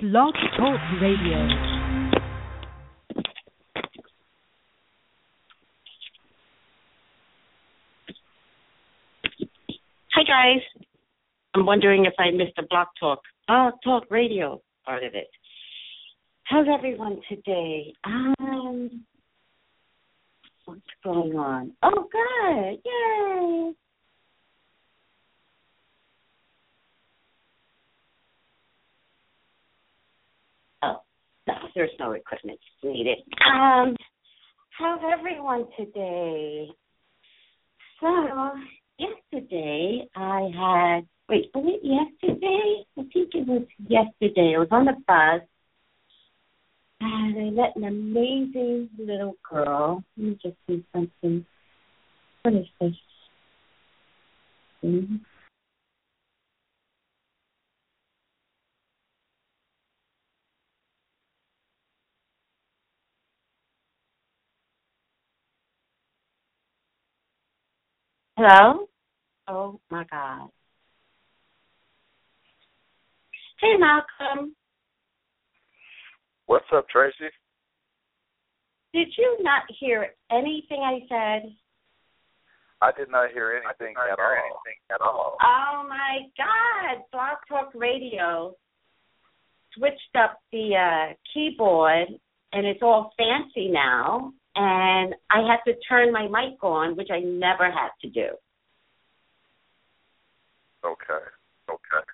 Blog Talk Radio. Hi guys. I'm wondering if I missed the Block Talk, uh, Talk Radio part of it. How's everyone today? Um, what's going on? Oh, good! Yay! There's no equipment needed. Um, how's everyone today? So, yesterday I had wait, was it yesterday? I think it was yesterday. I was on the bus and I met an amazing little girl. Let me just see something. What is this? Hmm. Hello? Oh my God. Hey, Malcolm. What's up, Tracey? Did you not hear anything I said? I did not hear anything, not at, hear all. anything at all. Oh my God! Blog Talk Radio switched up the uh, keyboard, and it's all fancy now. And I had to turn my mic on, which I never had to do. Okay. Okay.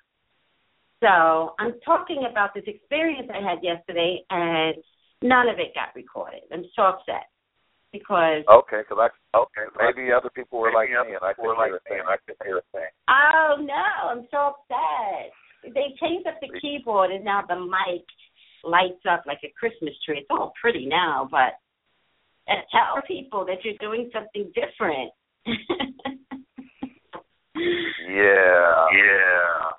So I'm talking about this experience I had yesterday, and none of it got recorded. I'm so upset because Okay, because I Okay. maybe other people were like maybe me and I people could were hear like a me thing. I could hear a thing. oh no, I'm so upset. They changed up the keyboard, and now the mic lights up like a Christmas tree. It's all pretty now, but uh, tell people that you're doing something different. Yeah. Yeah.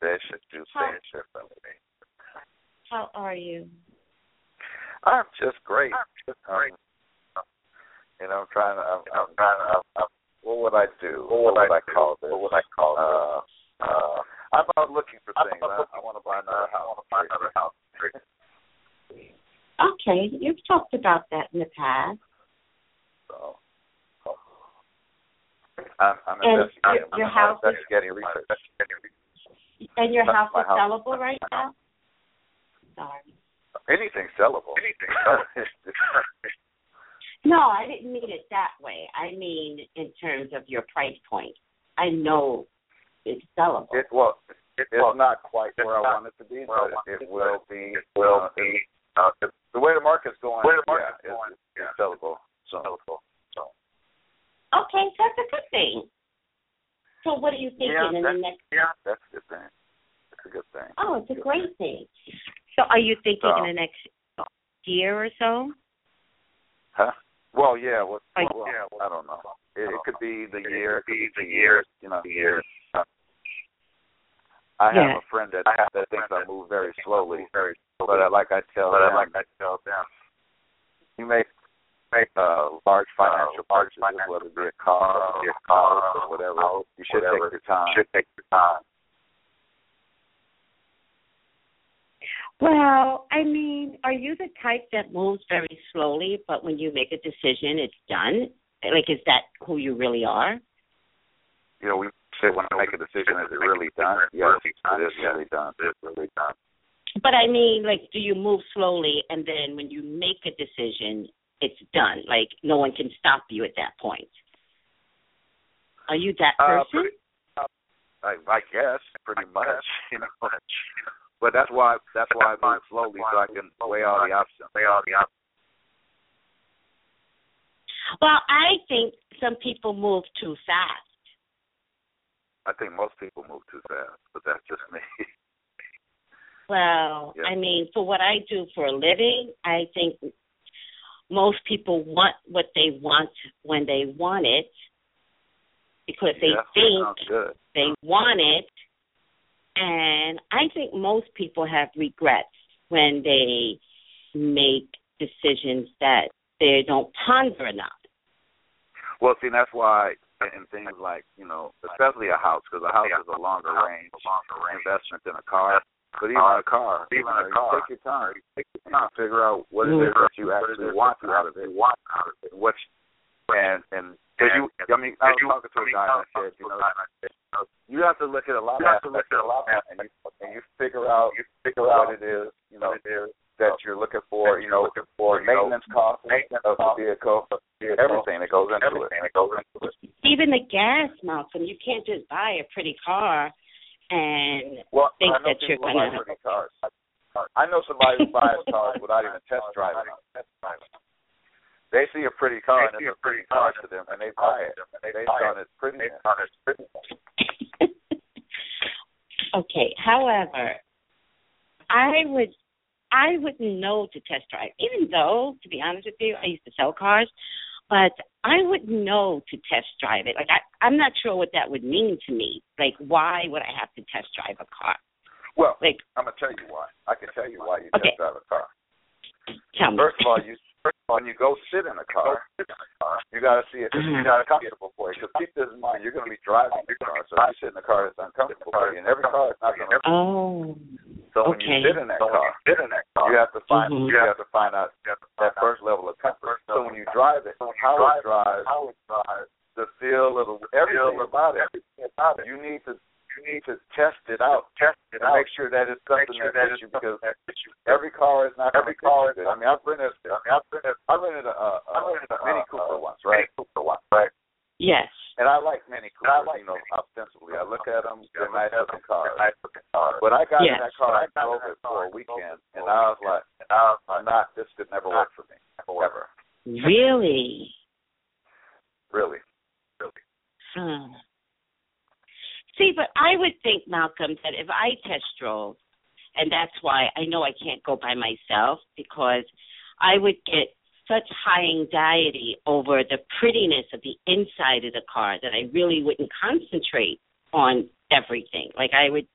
They should do Huh. things differently. How are you? I'm just great. I'm just Um, great. you know, I'm trying to. I'm, I'm I'm trying to. I'm, I'm, what would I do? what would I, I call this? What would I call this? Uh, Uh, I'm out looking for things. I, I want to buy another I want to buy another house. Okay, you've talked about that in the past. So, I'm, I'm And investigating. your- your house is- investigating research. And your house is house- sellable right now? Sorry. Anything sellable. Anything. sellable. No, I didn't mean it that way. I mean in terms of your price point. I know it's sellable. it well, it's well, not quite it's where I not want it to be, but it, it will be. be. It will uh, be. It- Uh, the way the market's going. Where the yeah, market's it's, going, it's yeah. sellable. So sellable. So Okay, so that's a good thing. So what are you thinking Yeah, in the next yeah. that's a good thing. That's a good thing. Oh, it's a great thing. So are you thinking So- in the next year or so? Huh? Well, yeah. Well, Like- well, yeah, I don't know. It, it could be the It year. could be the year. You know, years. I have Yeah. a friend that that thinks I move very slowly, very but I, like I tell but uh, them, like I tell them. you make make uh, large uh, financial large purchases, financial whether it be a car, be or a a car, house, or whatever. house, You should whatever. take your time. Should take your time. Well, I mean, are you the type that moves very slowly, but when you make a decision, it's done? Like, is that who you really are? You know, we say when I make a decision, is it really done? Yes, it is really done. It is really done. But I mean, like, do you move slowly, and then when you make a decision, it's done? Like, no one can stop you at that point. Are you that Uh, person? pretty, I, I guess pretty much, you know. But that's why that's why I move slowly so I can weigh all the options. Weigh all the options. well, I think some people move too fast. I think most people move too fast, but that's just me. Well, Yeah. I mean, for what I do for a living, I think most people want what they want when they want it because they yeah, think sounds good. they want it. And I think most people have regrets when they make decisions that they don't ponder enough. Well, see, that's why in things like you know, especially a house, because a house is a longer range longer range investment than a car. But even uh, a car, even you know, a car, take your time. Take your time to figure out what it mm. is that you actually want out of it. Want out of it. What and and because you, I mean, I was talking to a guy and I said, you know, you have to look at a lot You of have to look at a lot of and you, and you figure out you figure out what it is, you know, it is that you're looking for, you know, looking for, the you know, maintenance costs maintenance of the costs vehicle, everything that goes into everything that goes into it. Even the gas, Malcolm. You can't just buy a pretty car and Well, think I know that you're gonna- pretty cars. I know somebody who buys cars without even test driving them. They see a pretty car and it's a pretty pretty car to them, and they buy it based on its prettiness. Based on its prettiness. okay. However, I would I wouldn't know to test drive, even though, to be honest with you, I used to sell cars, but I wouldn't know to test drive it. Like I, I'm not sure what that would mean to me. Like, why would I have to test drive a car? Well, Like, I'm gonna tell you why. I can tell you why you Okay. test drive a car. tell me. First of all, you when you go sit in a car, you got to see if it's Mhm. got comfortable for you. Because keep this in mind, you're going to be driving the car, so if you sit in the car, it's uncomfortable for you. And every car is not to. Oh, So when you sit in that So car, you sit in that car, you have to find Mhm. you have to find out that out first level of comfort. So when you drive it, So when you how drive it drives, how it drives, the feel of the everything feel about it. everything about it. You need to you need to test it out Test it and out. make sure that it's something sure that that fits you because something that fits you. every car is not Every car is. I mean, I've rented I mean, I've at I rented a, a, I rented a a, Mini Cooper uh, once, right? Mini Cooper once, right? Yes. And I like many And I like you know, Mini ostensibly. I look at them, Yeah, they're look nice at looking them, cars. they're nice looking cars. But I got Yes. in that car I and got in drove it for a weekend, and I was like, And I was like, not, this could never work for me, ever. Really? Really. Hmm. See, but I would think, Malcolm, that if I test drove, and that's why I know I can't go by myself because I would get such high anxiety over the prettiness of the inside of the car that I really wouldn't concentrate on everything. Like I would,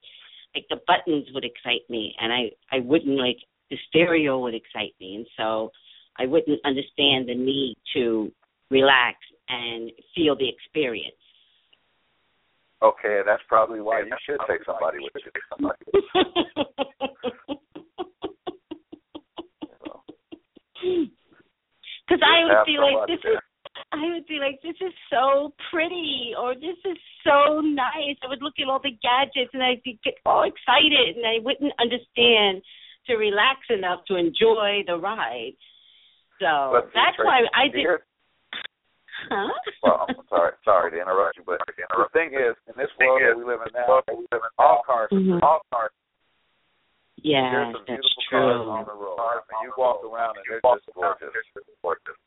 like the buttons would excite me, and I I wouldn't like the stereo would excite me, and so I wouldn't understand the need to relax and feel the experience. Okay, that's probably why you should take somebody with you. Because I would be like, this is. I would be like, this is so pretty, or this is so nice. I would look at all the gadgets and I'd be get all excited, and I wouldn't understand to relax enough to enjoy the ride. So But see, that's why I did. here- Huh? Well, I'm sorry, sorry to interrupt you, but the thing is, in this world that we live in now, we live in all cars, Mhm. all cars, yeah, there's some that's beautiful cars on true. the road. I mean, you walk around and they're just gorgeous. and they're just gorgeous.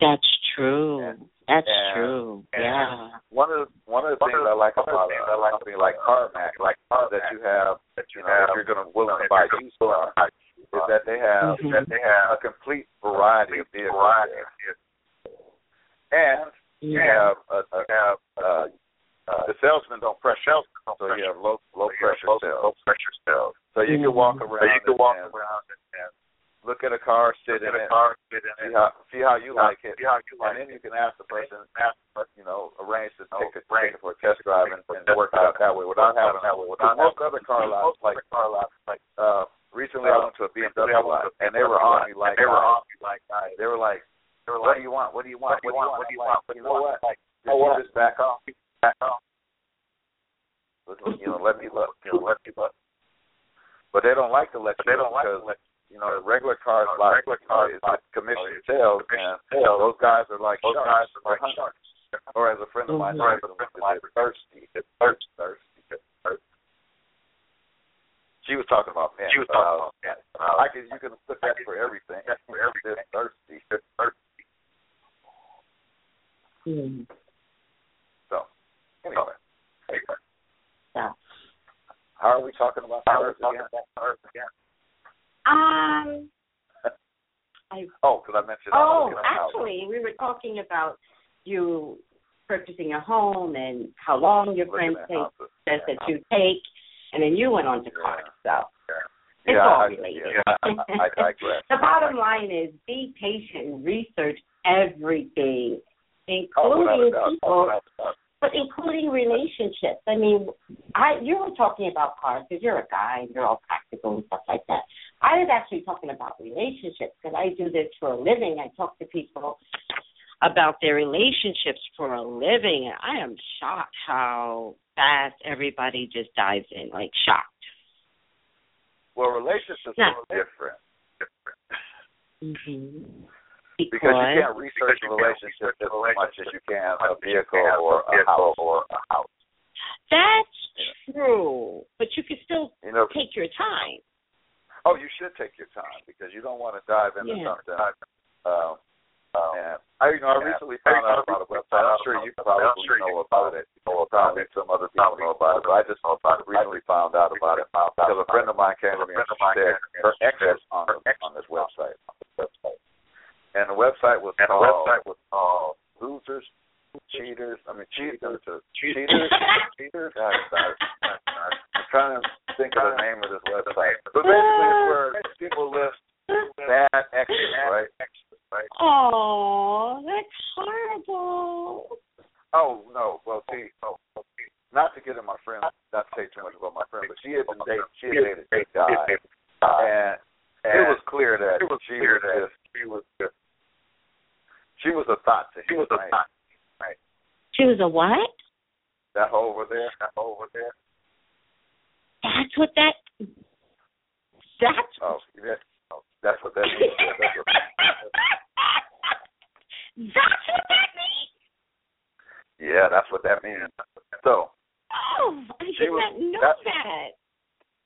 That's true. And- That's and- true. and Yeah. One of the one of the things I like one of the about I like company like CarMax, like that you have that you you know, have if you're going to willing to buy a used car, is that they have Mhm. that they have a complete variety of vehicles variety and you Yeah. have a, a have the salesman don't press shelf, shelf, so you have low low so pressure low, sales. low pressure sales. So you can walk around, So you can walk and around and, and look at a car, sit in a it, car, sit in see it, how see how you like it, see how you like and then you can ask the person, Ask you know, arrange to Oh, take a arrange for a test drive and, and work out that way without work it out having that way without most other car lots, like car lots, like uh, recently I Uh, went to a BMW I lot, and they were on me like they were on me like. They were like, "What do you want? What do you want? what do you want? What do you want? What do You want? what? Like, just back off? back off. You know, let me look. You know, let me look. But they don't like to let you they don't like to let you know the regular cars Uh, lot regular cars is lot commission is sales, commission and sales. those guys are like those sharks. guys are like sharks. Or as a friend of mine Mhm. Or as a friend of mine thirsty. Thirsty. thirsty. Thirsty. She was talking about men. She was talking was- about that. I can you can put that I for everything. That's for everything. They're thirsty. It's thirsty. Hmm. So anyway, Anyway, So, how are we talking about how are we talking again? about cars again? um, I Oh, because I mentioned. Oh, looking at houses. actually, we were talking about you purchasing a home and how long your friend at says, says that you take, and then you went on to cars. So it's Yeah, all I- related. yeah, I, I digress. the bottom line is be patient and research everything, Oh, including doubt. people Without a doubt. But including relationships. I mean, I you were talking about cars because you're a guy and you're all practical and stuff like that. I was actually talking about relationships because I do this for a living. I talk to people about their relationships for a living, and I am shocked how fast everybody just dives in, like shocked. Well, relationships are different Mm-hmm. Because you can't research a relationship as much as you can a vehicle or a house or a house. That's true, but you can still You know, take your time. oh, you should take your time because you don't want to dive into Yeah. something. Um, and I, you know, I recently found out about a website. I'm sure you probably know about it. Probably some other people know about it, but I just recently found out about it because a friend of mine came to me and she said her ex was on on this website. And the website was And the called website was called Losers, Cheaters. I mean, uh, cheaters, cheaters, cheaters. God, God, God. I'm trying to think of the name of this website, but basically it's where people list bad exes, right? Oh, that's horrible. Oh no, well see, oh, not to get in my friend, not to say too much about my friend, but she had been dating, she had dated this guy, and it was clear that it was she clear was that just, she was she was a thought to him. she was a thought. right? She was a what? That hole over there, That hole over there. That's what that. That's. oh, that, oh, that's what that means. That's what, That's what that means. yeah, that's what that means. So, Oh, I did not know that- that.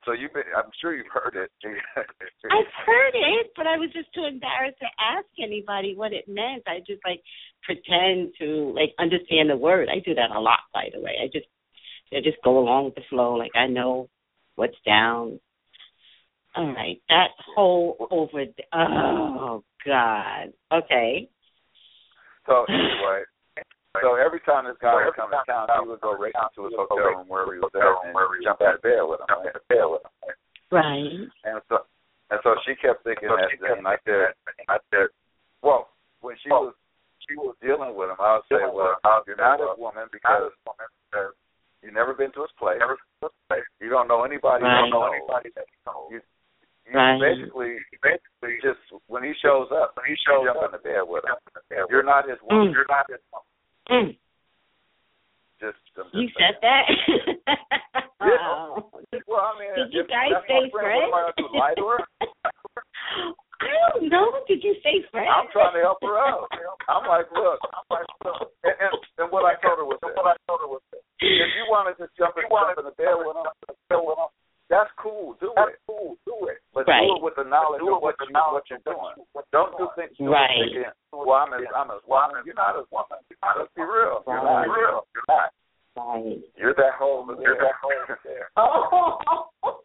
So you've been, I'm sure you've heard it. I've heard it, but I was just too embarrassed to ask anybody what it meant. I just like pretend to like understand the word. I do that a lot, by the way. I just I just go along with the flow, like I know what's down. All right, that whole over. th- Oh God. Okay. So anyway, so every time this guy would come to town, he would go right into his hotel room where he was at and jump out of bed with him. Right? Right. And so, and so she kept thinking So that, kept and I said, I said, well, when she was she was dealing with him, I would say, well, you're not his woman because you've never been to his place. You don't know anybody. Right. You don't know anybody that you know. You, you Right. basically, basically, just when he shows up, When he you shows jump up, in the bed with him. You're not his woman. Mm. You're not his woman. Mm. Just, just You saying. said that. Yeah. Well, I mean, Did you if guys that's say my friend, What am I do? Lie to her? I don't know. Did you say friend? I'm trying to help her out. I'm like, look, I'm like, look. And, and, and what I told her was this. What I told her was this. If you want to just jump in, jump in the bed with him, that's cool. Do it. Cool. Do it. But Right. do it with the knowledge of what you what you're doing. Don't do things. Right. thinking, Well, I'm as I'm as woman. You're not as woman. Let's be real. You're not real. You're not. Right. You're that hole over there. You're that hole there. Oh,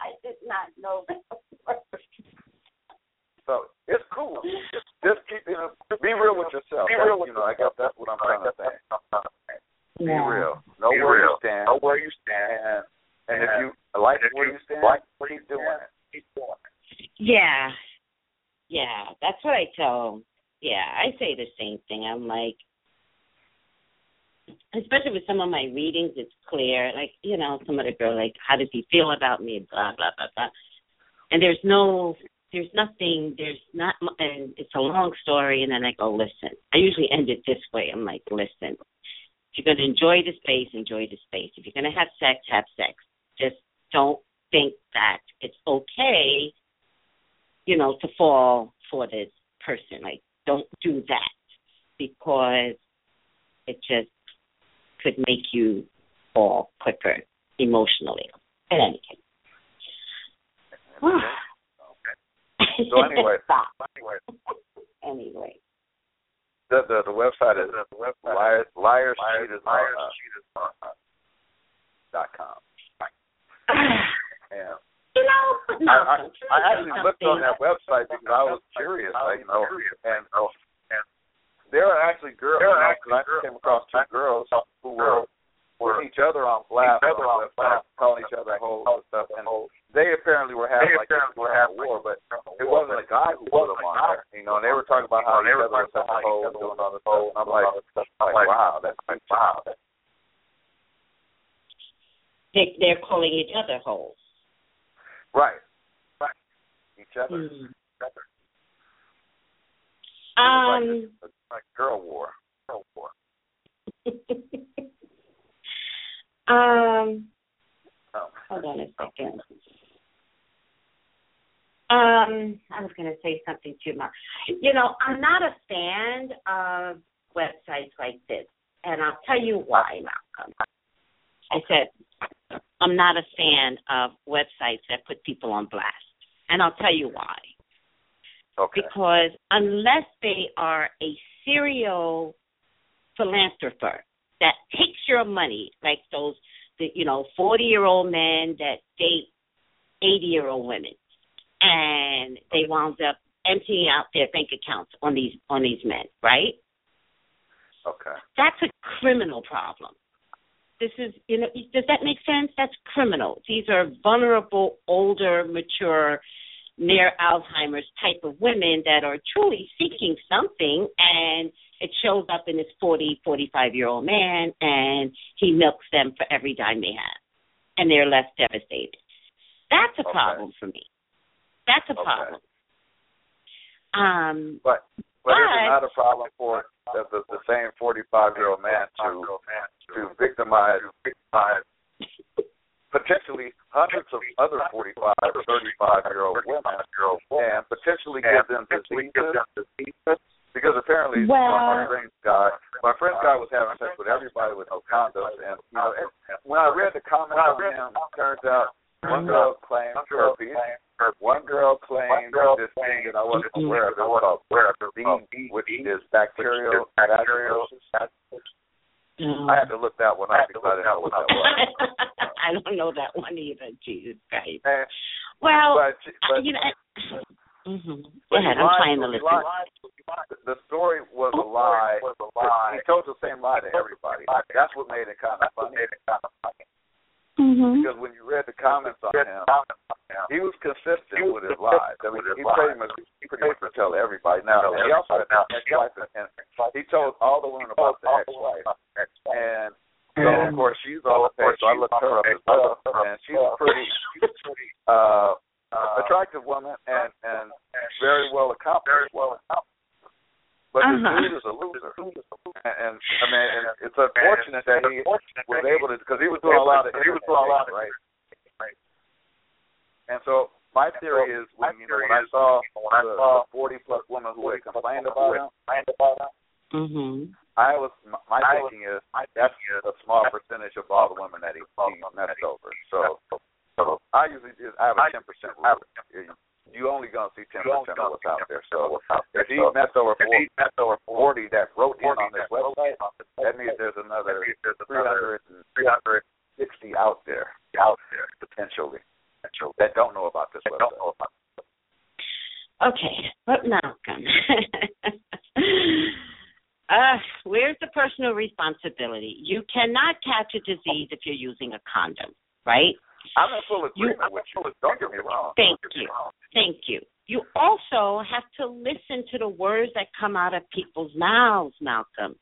I did not know that. So it's cool. Just keep you know, be real with yourself. Be real with you know, I guess that's what I'm trying to say. Be Yeah. real. Know Be where real. you stand. Know where you stand. And, and if you like if where you you stand, like keep doing it. Doing. Yeah. Yeah, that's what I tell. Yeah, I say the same thing. I'm like, especially with some of my readings, it's clear. Like, you know, some of the girl, like, how does he feel about me? Blah blah blah blah. And there's no, there's nothing. There's not, and it's a long story. And then I go, listen. I usually end it this way. I'm like, listen. If you're going to enjoy the space, enjoy the space. If you're going to have sex, have sex. Just don't think that it's okay you know, to fall for this person. Like, don't do that because it just could make you fall quicker emotionally. In any case. So anyway, anyway, Anyway. the the, the website is liars liars cheaters Liars, uh, cheaters, dot com. Yeah. You know, but no, I, I, I actually looked on that website because I was curious, like, you know, and oh, and there are actually girls. There you are know, actually 'cause I girls. came across two girls who were putting each other on blast Each other on the on website, blast. calling each other hoes and stuff, and they apparently were having They like this apparently were kind of having war, but it wasn't a guy who put them on there. You know, and they were talking about how they were such a hole doing all this stuff. I'm like, I'm like, wow, that's like, wow. They, they're calling each other holes. Right. Right. Each other. Mm. It was Um. like, a, like girl war. Girl war. um. Oh. Hold on a second. Um, I was going to say something too much. You know, I'm not a fan of websites like this, and I'll tell you why, Malcolm. I said I'm not a fan of websites that put people on blast, and I'll tell you why. Okay. Because unless they are a serial philanthropist that takes your money, like those, the, you know, forty-year-old men that date eighty-year-old women, and they wound up emptying out their bank accounts on these on these men, right? Okay. That's a criminal problem. This is, you know, does that make sense? That's criminal. These are vulnerable, older, mature, near Alzheimer's type of women that are truly seeking something, and it shows up in this 40, 45 year old man, and he milks them for every dime they have, and they're less devastated. That's a Okay. problem for me. That's a Okay. problem. Um, But but is it But- not a problem for the the, the same forty five year old man to to victimize potentially hundreds of other 45 or 35 year old women and potentially give them diseases because apparently Well- my friend's guy my friend's guy was having sex with everybody with no condoms and you know and when I read the comments on him it turns out one girl claimed herpes one girl claimed this thing that I wasn't aware of it was called B, which is bacterial vaginosis. I had to look that one up because I didn't know what that was. I don't know that one either. Jesus Christ. And, Well, but, uh, but you know. hmm Go ahead. I'm lied- trying to he listen. lied- The story was a lie. He told the same lie to everybody. That's what made it kind of funny. Mm-hmm. Because when you read the comments on him, he was consistent with his lies. I mean, he pretty much he pretty much would tell everybody. Now he also had an ex-wife, and he told all the women about the ex-wife, and so of course she's all the page. So I looked her up as well, and she's a pretty uh, attractive woman and and very well accomplished woman. But this Uh-huh. dude is a loser, and, and I mean, and it's unfortunate that he was able to because he was doing a lot of he was doing a lot of right. And so my theory is when you know when I saw the, the forty plus women who had complained about him, Mm-hmm. I was my my thinking is that's a small percentage of all the women that he, he messed over. So so I usually just I have a ten percent rule. You- You only gonna see ten percent of what's out there. So if he messed over four, forty that wrote in on this website, that means there's another three hundred and sixty out there, out there potentially that don't know about this website. Okay, but Malcolm. uh, where's the personal responsibility? You cannot catch a disease if you're using a condom, right? I'm in full You- agreement with you. Don't get me wrong. Thank Don't get me you. wrong. Thank you. You also have to listen to the words that come out of people's mouths, Malcolm.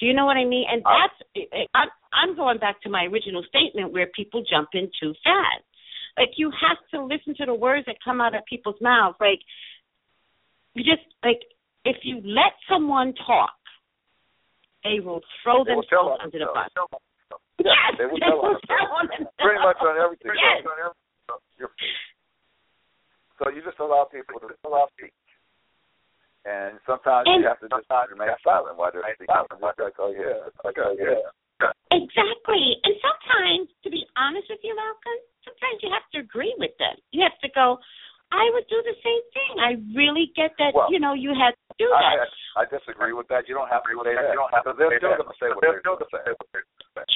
Do you know what I mean? And I- that's I'm I'm going back to my original statement where people jump in too fast. Like you have to listen to the words that come out of people's mouths. Like you just like if you let someone talk, they will throw They themselves under the bus. Yes, They will tell on Pretty much on everything. Yes. So you just allow people to allow speak. And sometimes And- you have to just remain silent while they're speaking. Like, oh yeah, okay, oh, yeah. Exactly. And sometimes, to be honest with you, Malcolm, sometimes you have to agree with them. You have to go, I would do the same thing. I really get that, Well, you know, you had to do that. I, I disagree with that. You don't have to say that. You don't have to. They're still going to say what they're going to say.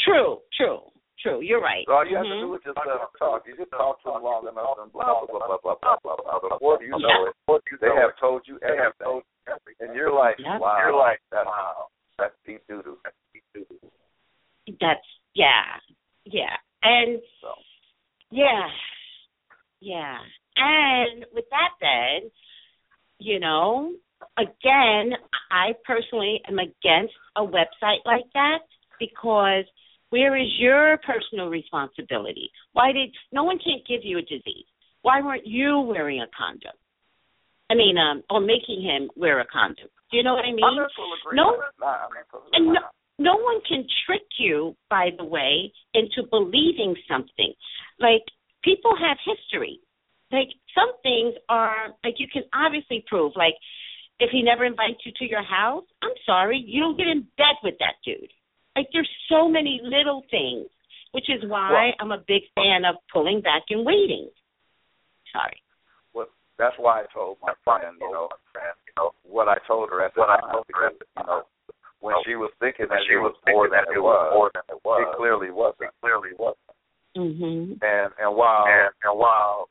True, true, true. You're right. So all you have to Mhm. do is just uh, talk. You just talk to them long enough and blah blah blah blah blah blah blah. blah. Before you know it, they have told you everything, and you're like, Yeah. wow, you're like, that's wow, that's deep doo doo. That's, yeah, yeah. And, So yeah, yeah. And with that then, you know, again, I personally am against a website like that because where is your personal responsibility? Why did no one can't give you a disease? Why weren't you wearing a condom? I mean, um, or making him wear a condom. Do you know what I mean? No, and no, no one can trick you, by the way, into believing something. Like people have history. Like some things are like you can obviously prove. Like if he never invites you to your house, I'm sorry, you don't get in bed with that dude. Like there's so many little things, which is why well, I'm a big fan of pulling back and waiting. Sorry. Well, that's why I told my friend, you know, you know what I told her at the time because you know when she was thinking that she was more than it was, more than it was, it clearly wasn't. It clearly wasn't. Mm-hmm. And and while and, and while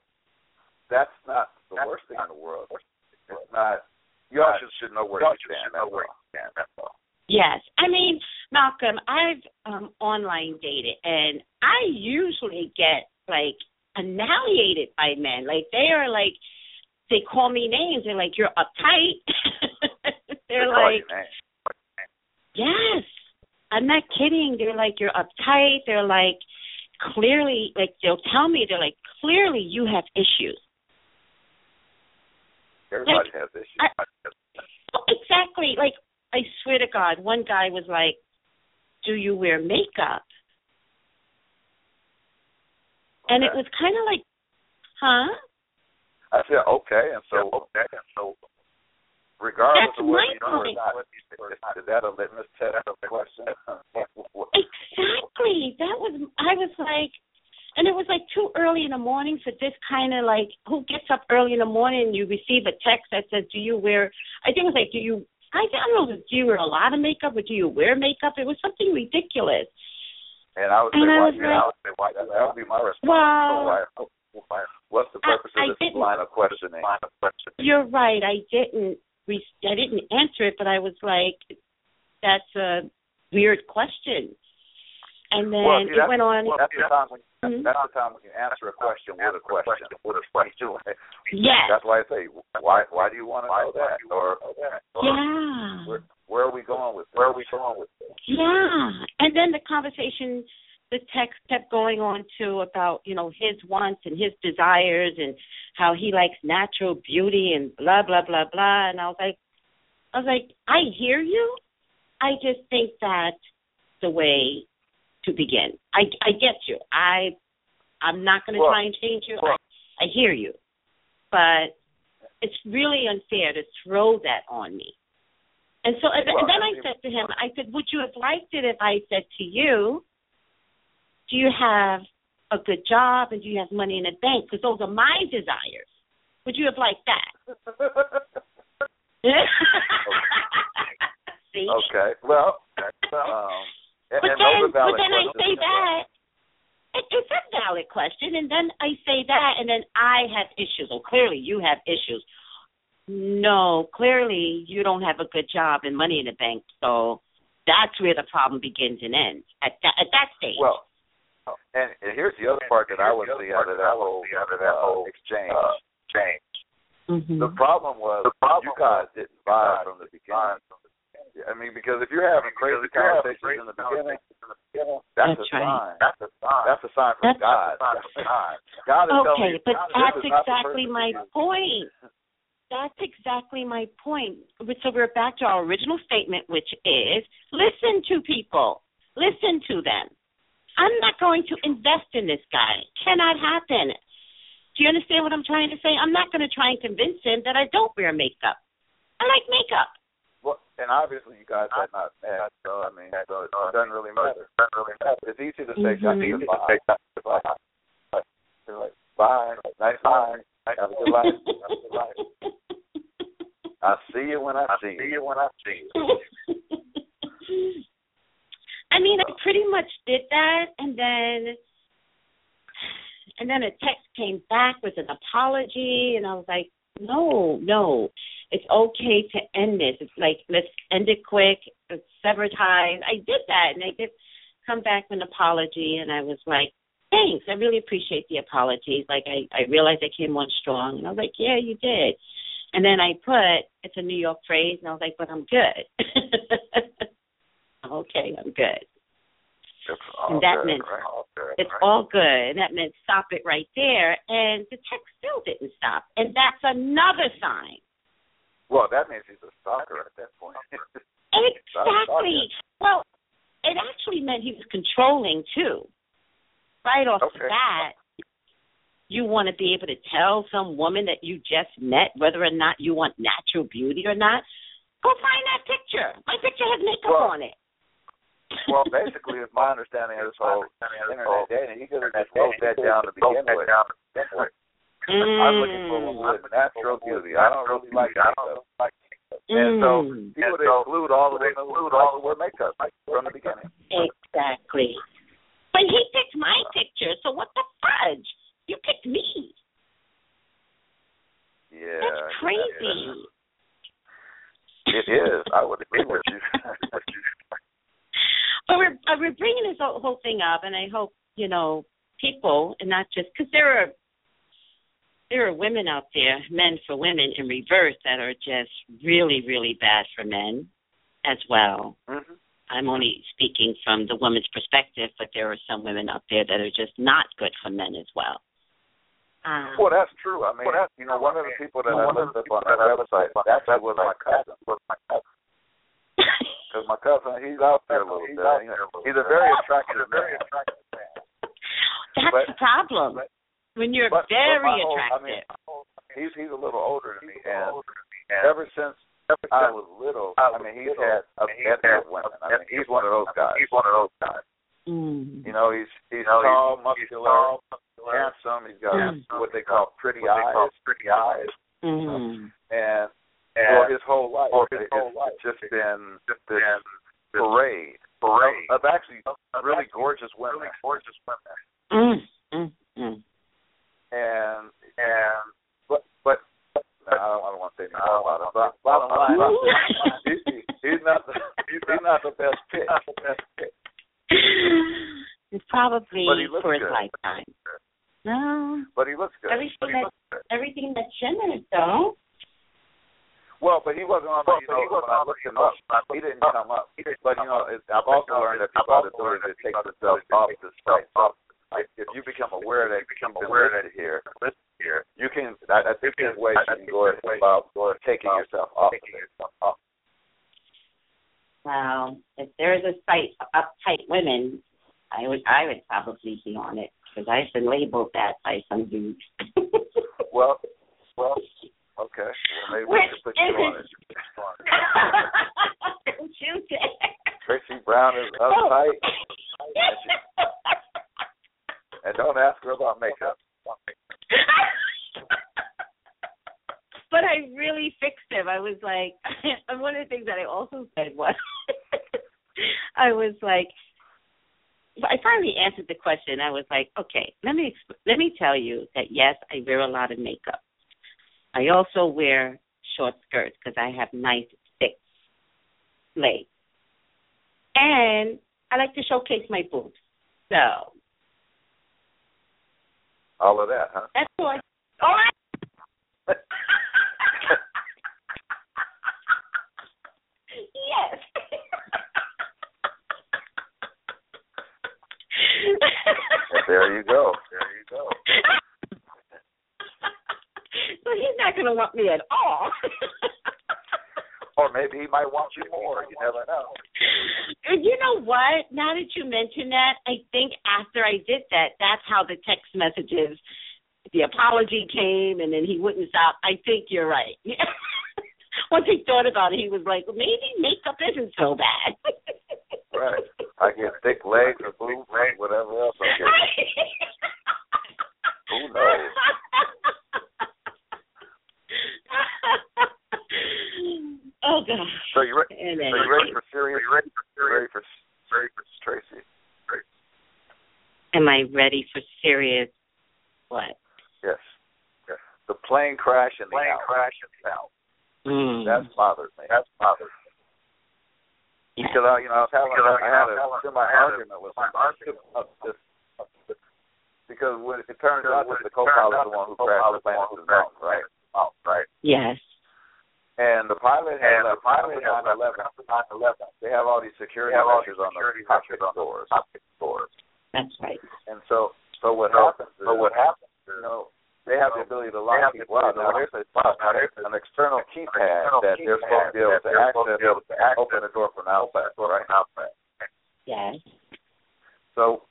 that's not the worst thing in the world, it's not. You all should, should know where you stand. Know where you stand. That's all. Yes, I mean Malcolm, I've um online dated, and I usually get like annihilated by men. Like they are like they call me names. They're like you're uptight. They're like Yes. I'm not kidding. They're like, you're uptight. They're like, clearly, like, they'll tell me, they're like, clearly you have issues. Everybody like, has issues. I, exactly. Like, I swear to God, one guy was like, do you wear makeup? Okay. And it was kind of like, huh? I said, okay. And so, okay. And so, regardless That's of whether you know or not, is that a litmus test question? exactly. That was I was like and it was like too early in the morning for this kind of like who gets up early in the morning and you receive a text that says, Do you wear I think it was like, Do you I don't know do you wear a lot of makeup or do you wear makeup? It was something ridiculous. And I would say, and why, I was like, I would say why that, that would be my response. Well, why, what's the purpose I, of this line of questioning? You're right. I didn't I didn't answer it, but I was like, "That's a weird question." And then well, see, it went on. Well, that's, the time when, mm-hmm. that's the time when you answer a question with a question. With a question. Yes. That's why I say, why why do you want to know that? Or, or yeah. Where, where are we going with this? Where are we going with this? Yeah. And then the conversation the text kept going on to about you know his wants and his desires and how he likes natural beauty and blah blah blah blah. And I was like I was like I hear you. I just think that's the way to begin. I I get you. I I'm not going to try and change you. I, I hear you. But it's really unfair to throw that on me. And so and then I said to him I said would you have liked it if I said to you do you have a good job and do you have money in the bank? Because those are my desires. Would you have liked that? See? Okay. Well, um, and, but and then, but then I say that. It, it's a valid question, and then I say that, and then I have issues. Well, clearly you have issues. No, clearly you don't have a good job and money in the bank. So that's where the problem begins and ends at that at that stage. Well, and, and here's the other part that I would see out of that whole out of that whole exchange. Change. Mm-hmm. The problem was the problem you guys didn't buy from the beginning. I mean, because if you're having crazy conversations in the beginning, that's, that's a right. sign. That's a sign. That's a sign from that's, God. God is okay, you, but that's exactly my point. That's exactly my point. So we're back to our original statement, which is listen to people, listen to them. I'm not going to invest in this guy. Cannot happen. Do you understand what I'm trying to say? I'm not going to try and convince him that I don't wear makeup. I like makeup. Well, and obviously you guys are not mad, so I mean, so it doesn't really matter. It doesn't really matter. It's easy to say, mm-hmm. bye. Bye. Bye. Nice bye. Have a good life. Have a good life. I see you when I see you. I see you when I see you. I mean, I pretty much did that, and then and then a text came back with an apology, and I was like, no, no, it's okay to end this. It's like let's end it quick, let's sever ties. I did that, and I did come back with an apology, and I was like, thanks. I really appreciate the apologies. Like I, I realized I came on strong, and I was like, yeah, you did. And then I put it's a New York phrase, and I was like, but I'm good. okay, I'm good. It's all And that good, meant right? All good, It's right? all good. And that meant stop it right there. And the text still didn't stop. And that's another sign. Well, that means he's a stalker at that point. Exactly. Well, it actually meant he was controlling too. Right off the bat, you want to be able to tell some woman that you just met whether or not you want natural beauty or not. Go find that picture. My picture has makeup Well, on it. Well, basically, it's my understanding of this whole internet dating. He could have just wrote that down to begin with. I'm looking for one with natural beauty. I don't really like makeup. And so Mm. he would exclude all the women who like to wear makeup from the beginning. Exactly. But he picked my picture, so what the fudge? You picked me. Yeah. That's crazy. It is. I would agree with you. But we're uh, we're bringing this whole, whole thing up, and I hope you know people, and not just because there are there are women out there, men for women in reverse, that are just really really bad for men as well. hmm I'm only speaking from the woman's perspective, but there are some women out there that are just not good for men as well. Um, Well, that's true. I mean, you know, one of the people that I looked up on that website actually was my cousin. Because my cousin, he's out there a little bit. You know, He's a very attractive man. That's but- the problem. when you're But- but very my whole- I attractive. mean, he's he's a little older than me, and ever since I was little, I mean, he's had a bevy of women. I mean, he's one of those guys. He's one of those guys. mm. You know, he's he's tall, muscular, handsome. He's got Mm. what they call pretty eyes. Pretty eyes. Mm. And for his whole life, it- it's just been just this parade, parade of actually really gorgeous women, really gorgeous women. Mm. Mm. Mm. And and but but I don't, I don't want to say any more about it. But bottom line, he's, he's not the he's not the best pick. It's probably But he looks for his good. lifetime. No, But he looks good. everything that good. everything that Jenner though. Well, but he wasn't on. the You know, when I looked him up, he didn't come up. But you know, it, I've also learned that people have the ability to take themselves off the site. So if if you become aware that you become aware that here, here, you can. I, I think there's ways you can go about taking yourself off. of it. Well, if there's a site for uptight women, I would I would probably be on it because I've been labeled that by some dudes. Well, well, okay. Well, maybe we Which can put you on it. You. Tracey Brown is uptight, and don't ask her about makeup. but I really fixed him. I was like, and one of the things that I also said was, I was like, I finally answered the question. I was like, okay, let me exp- let me tell you that yes, I wear a lot of makeup. I also wear short skirts because I have nice thick legs, and I like to showcase my boobs. So All of that, huh? that's all. I, all I yes. There you go. There you go. So he's not going to want me at all. Or maybe he might want you more. You never know. You know what? Now that you mention that, I think after I did that, that's how the text messages, the apology came, and then he wouldn't stop. I think you're right. Once he thought about it, he was like, well, maybe makeup isn't so bad. Right. I get thick legs or boobs, whatever else I get. Who knows? oh gosh. So you ready? So you ready for serious? You ready for ready for ready for Tracey? am I ready for serious? What? Yes. Yes. The plane crash in the plane crash in the Alps. Mm. That's bothered me. That's bothered me. Yeah. Because I, you know, I was having, I had a semi argument with somebody about this because when it turns out that the co-pilot is the one who crashed the plane into the mountain, right? Oh, right. Yes. And the pilot has And a pilot has 911. 911. They have all these security They have all measures these on the security cockpit on the doors. Cockpit doors. That's right. And so, so what So, happens is, so what happens you know, they have the ability to lock have the people out. Now there's a, people. Now, there's an external keypad external that they're supposed to be able to that they're supposed access, to able to access, open the door from the outside, door right? outside. Yes. So,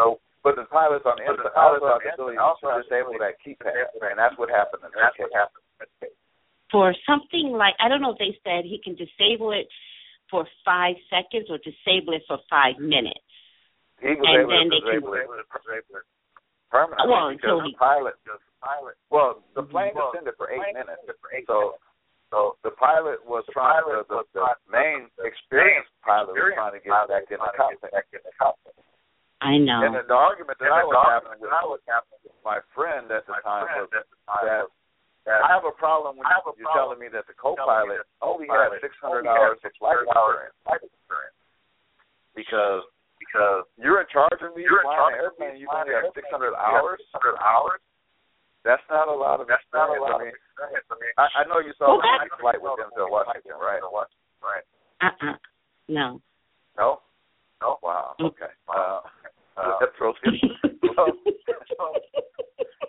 So, but the pilots on the inside also pilots have the the ability to disable that keypad, and that's what happened in and that's case. what happened in this case. For something like I don't know if they said he can disable it for five seconds or disable it for five minutes. He was And able then to they can- disable it Able to disable it. permanently Well, because until the he- pilot, Because the pilot, well, the mm-hmm. plane Well, descended for eight minutes. for eight So, minutes. so the pilot was The trying pilot to, the, was the trying- main experienced pilot was trying to get pilot back in the get cockpit. the cockpit. I know. And the, the argument that And I the was having argument with that I was having with my friend at the my time was at that that I have a problem when I you're problem telling me that the telling me co-pilot only had 600 only had hours of flight 600 hours experience of flight experience because because you're in charge of me you're in flying charge of. You only have an 600 airplane, you have hours. 600 hours. That's not a lot of That's not a experience. lot I of mean, experience. I mean, I, I know you saw Well, the that- night flight with Denzel Washington, right? Right. Uh-uh. No. No. No. Wow. Mm. Okay. Uh, Uh, that throws me.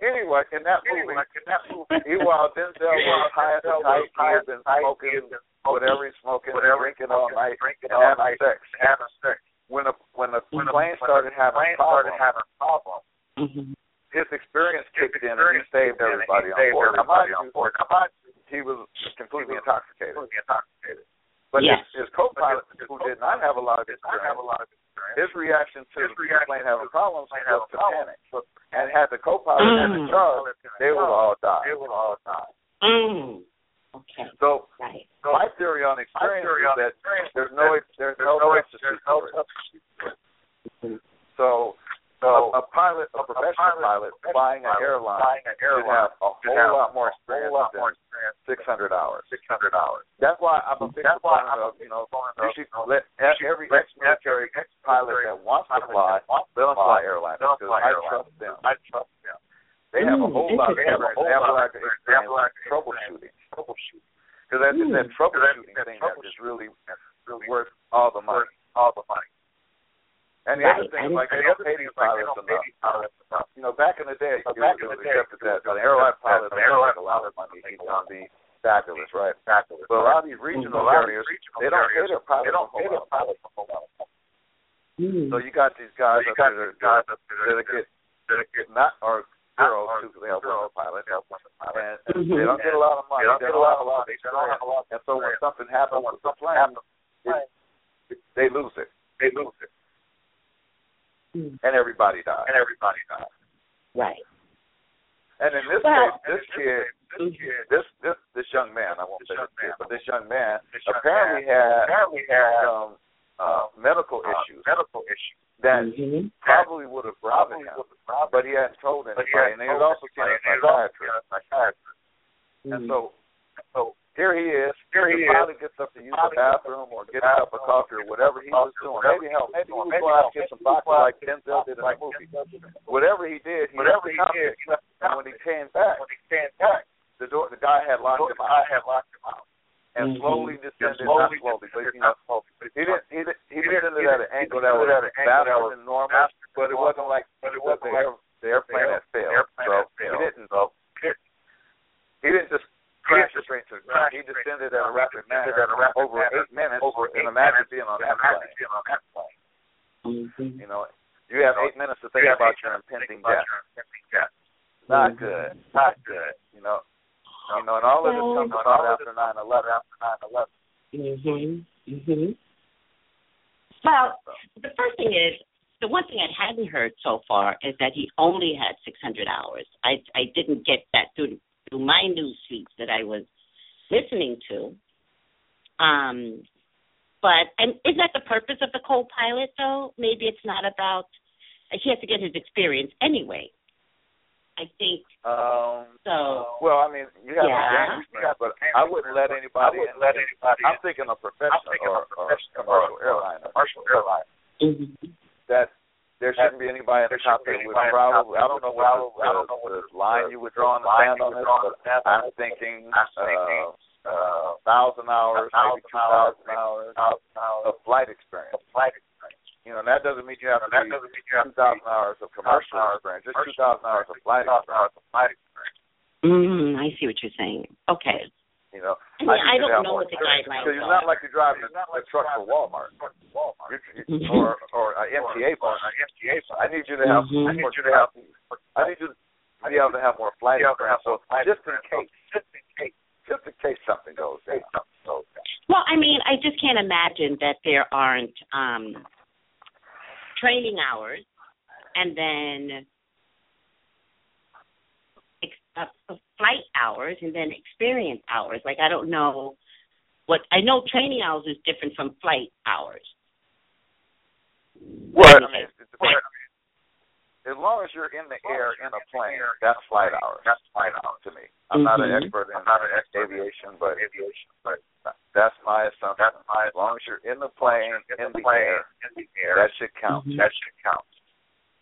anyway, in that movie, Anyway, in that movie, he while Denzel was high as a kite, he had been smoking whatever he's smoking, whatever drinking all night, drinking and all having night, sex. having sex. When the when the When the- plane when started the having plane problems, started having problems, hmm his experience kicked in and he experience saved kicked in and everybody he on saved board. Now, everybody mind on you, board. Now, mind you, he was completely He was intoxicated. completely intoxicated. But Yes. his, his co-pilot, But his- who did not have a lot of Did not have experience, a lot of experience. his reaction to His the reaction plane to having the problems plane was having to problems panic. was to And had the co-pilot been in Mm. charge, they would all die. They would all die. Mm. Okay. So Right. So, my theory on my experience theory is on that experience there's is no that there's there's no no substitute there's no for it. substitute for it. Mhm. So So a, a pilot, a professional pilot, flying an airline flying an should airline have a whole have lot more a experience whole lot more than experience 600 hours. 600 hours. That's why I'm a big That's why I'm of, you know, proponent you should let you should every ex-military every pilot that wants to fly, that wants to let them fly fly, airliners because fly I airliners. trust them. I trust them. They have a whole lot of interesting. experience. They have a lot of experience They have a lot of in troubleshooting. Troubleshooting. Because that's Mm. that troubleshooting thing that is really worth all the money. all the money. And the Right. other thing like the don't other pay thing these is like they pilots don't pay enough. these pilots enough. You know, back in the day, So it back was, in the day, accepted that an airline that pilot an airline a lot of money. makes He's going to be fabulous, right? Fabulous. But a lot of these regional a lot carriers, they don't pay their pilots. They don't a whole pay their pilots a whole lot. So you got these guys So you up got there, guys that, up there that get that get not or girls or too, they have women girls, pilots, they have women pilots. and, and Mhm. they don't get a lot of money. They don't get a lot of a lot of money. They don't have a lot. And so when something happens when with the something plane, happens, they lose it, they lose it, Mm. and everybody dies. and everybody dies. Right. And in this Well- case, this kid, this this this this young man, I won't This say young this kid, but this young man this young apparently man had apparently had some uh, medical uh, issues medical issues that Mhm. probably would have bothered probably him, would but he hadn't told anybody. he had and he was also seen a psychiatrist. psychiatrist. And Mhm. so, so here he is. Here he the is. pilot gets up to use the bathroom or get a cup of coffee or whatever he was doing. Maybe hell, maybe he was going out to get some vodka like Denzel did in the movie. Whatever he did, he Whatever he did, company. he left the And when he came back, when he came back, the door, the guy had locked him out. I had locked him out. and Mhm. slowly descended, slowly not slowly, but you know, not slowly, he didn't, he didn't, he descended at an angle he that was descended at an angle that faster was than normal, faster than but it wasn't like but it the, wasn't the, like the airplane had failed. airplane so had he failed. didn't, So he didn't he didn't just crash to the crash ground. He descended to at a rapid manner Descended at a rapid over eight minutes. over and eight imagine minutes. being on And that imagine plane. being on that plane. Mhm. You know, you have eight minutes to think about your to impending death. your impending death. Not Mhm. good. Not good. You know, you know, and all of this comes about after nine eleven. After 9/11. Mhm. Mhm. Well, the first thing is the one thing I hadn't heard so far is that he only had 600 hours. I I didn't get that through through my news feeds that I was listening to. Um, but and is that the purpose of the co-pilot though? Maybe it's not about. He has to get his experience anyway. I think Um, so. well, I mean, you have Yeah. a game experience, but I wouldn't let I anybody. wouldn't let anybody. I'm thinking of professional I'm thinking or, of or professional commercial or- airliner commercial airline Mhm. that there shouldn't be anybody in the cockpit would probably. I don't know what the, the, the line you would draw in the sand on this, but I'm thinking uh, uh, thousand hours, maybe two thousand hours of flight experience. You know, and that doesn't mean you have to be two thousand hours of commercial experience. Just two thousand hours of flight hours of flight experience. Mm, I see what you're saying. Okay. You know, I, mean, I, I don't know what the guidelines Because it's are. not like you're driving a, a truck for Walmart, You're- you- Mhm. or or an MTA bus. I need you to have. Mhm. I need you to have. I need you to be able to have more flight experience. So just in case, just in case, just in case something goes down. Well, I mean, I just can't imagine that there aren't um training hours and then ex- uh, uh, flight hours and then experience hours. Like I don't know what I know training hours is different from flight hours. Well, I mean, it's, it's, as long as you're in the air in a plane, that's flight hours. That's flight hours to me. I'm not an Mhm. expert in aviation, but aviation, but that's my assumption. As long as you're in the plane, in the air, that should count. Mhm. That should count.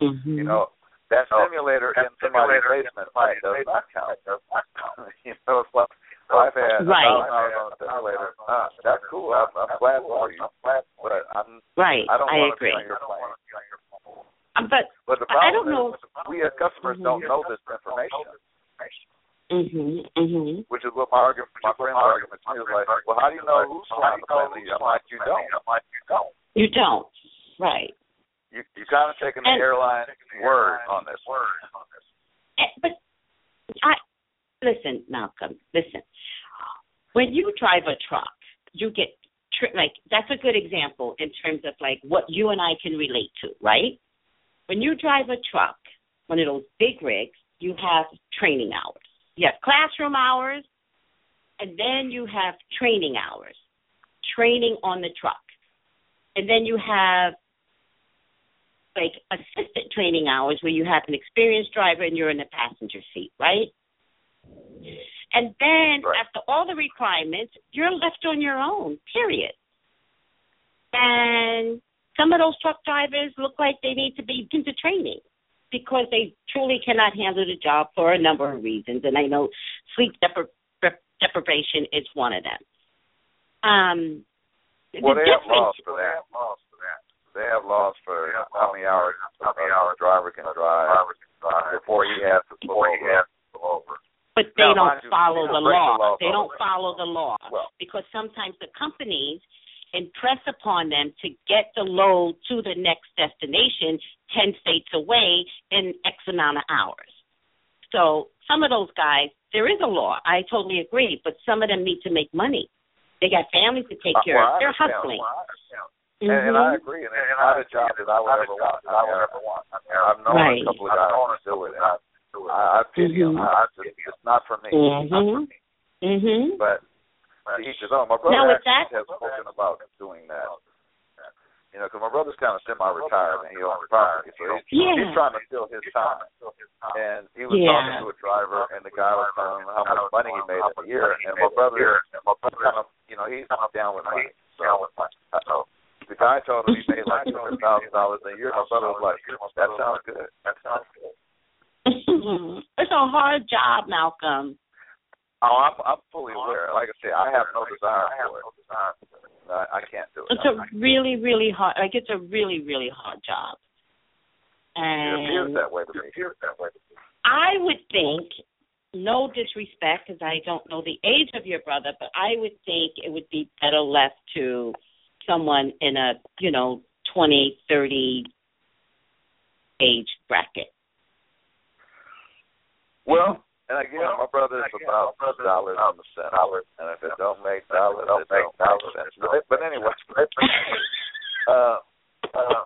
Mhm. You know, that simulator in somebody's basement flight does not count. you know, it's like well, I've had Right. a thousand hours on a simulator. Uh, that's cool. I'm, I'm glad for you. But I'm, Right. I don't I want agree. to be on your plane. But But the I problem don't know. is, we as customers don't know this information, mhm. Mhm. which is what my argument, my friend's argument to is like, well, how do you know who's flying the plane? I'm like, you don't. You don't. Right. You you kind of taking the And- airline word on this. Eh, But I listen, Malcolm. Listen. When you drive a truck, you get tri- like that's a good example in terms of like what you and I can relate to, right? When you drive a truck, one of those big rigs, you have training hours. You have classroom hours, and then you have training hours, training on the truck, and then you have like assistant training hours where you have an experienced driver and you're in the passenger seat, right? And then Right. after all the requirements, you're left on your own, period. And some of those truck drivers look like they need to be into training because they truly cannot handle the job for a number of reasons. And I know sleep depri- dep- deprivation is one of them. Um, Well, the they have difference- laws for that. They have laws for how many hours how many hours a driver can drive before he has to pull over. But they Now, don't follow you the know, break the law. law They don't follow the law Well. because sometimes the companies impress upon them to get the load to the next destination 10 states away in X amount of hours. So some of those guys, there is a law. I totally agree, but some of them need to make money. They got families to take Uh, care well, of. They're understand. hustling. And, and I agree, and it's not a job that I would ever want. I mean, I've known Right. a couple of guys who do it. I, I, I pity them. Mhm. I just, it's not for me. Mm-hmm. Mm hmm. But to each his own. My brother Now, actually that- has spoken about doing that. You know, because my brother's kind of semi-retired and he owns property, so he's, Yeah. he's trying to fill his time. And he was Yeah. talking to a driver, and the guy was telling him how much money he made in a year. And my brother, kind of, you know, he's down with money. So uh, the guy told him he made like two hundred thousand dollars a year. My brother was like, "That sounds good. That sounds good." it's a hard job, Malcolm. Oh, I'm, I'm fully aware. Like I said, I have no desire for it. I, I can't do it. It's a really, really hard. Like it's a really, really hard job. It appears And that way to me. I would think, no disrespect, because I don't know the age of your brother, but I would think it would be better left to someone in a, you know, twenty, thirty age bracket. Well, and again, my brother is about dollars on the cent. And if it don't make dollars, it don't make sense. But, but anyway, uh, uh,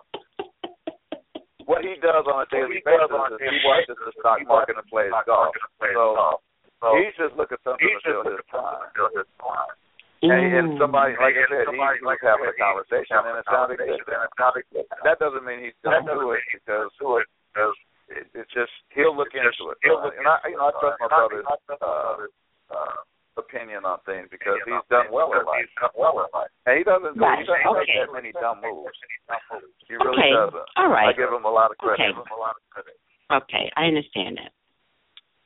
what he does on a daily basis is he watches the stock market and plays golf. So he's just looking for something to fill his time. And, and somebody, like I said, he was having a conversation and it sounded good. That doesn't mean he's going to do it because it, it's just he'll look into it. Uh, and I, you know, I trust my brother's uh, uh, opinion on things because he's done well in life. And he doesn't, Right, he doesn't make okay. that many dumb moves. He really okay. doesn't. All right. I give him a lot of credit. Okay. I give him a lot of credit. Okay, I understand that.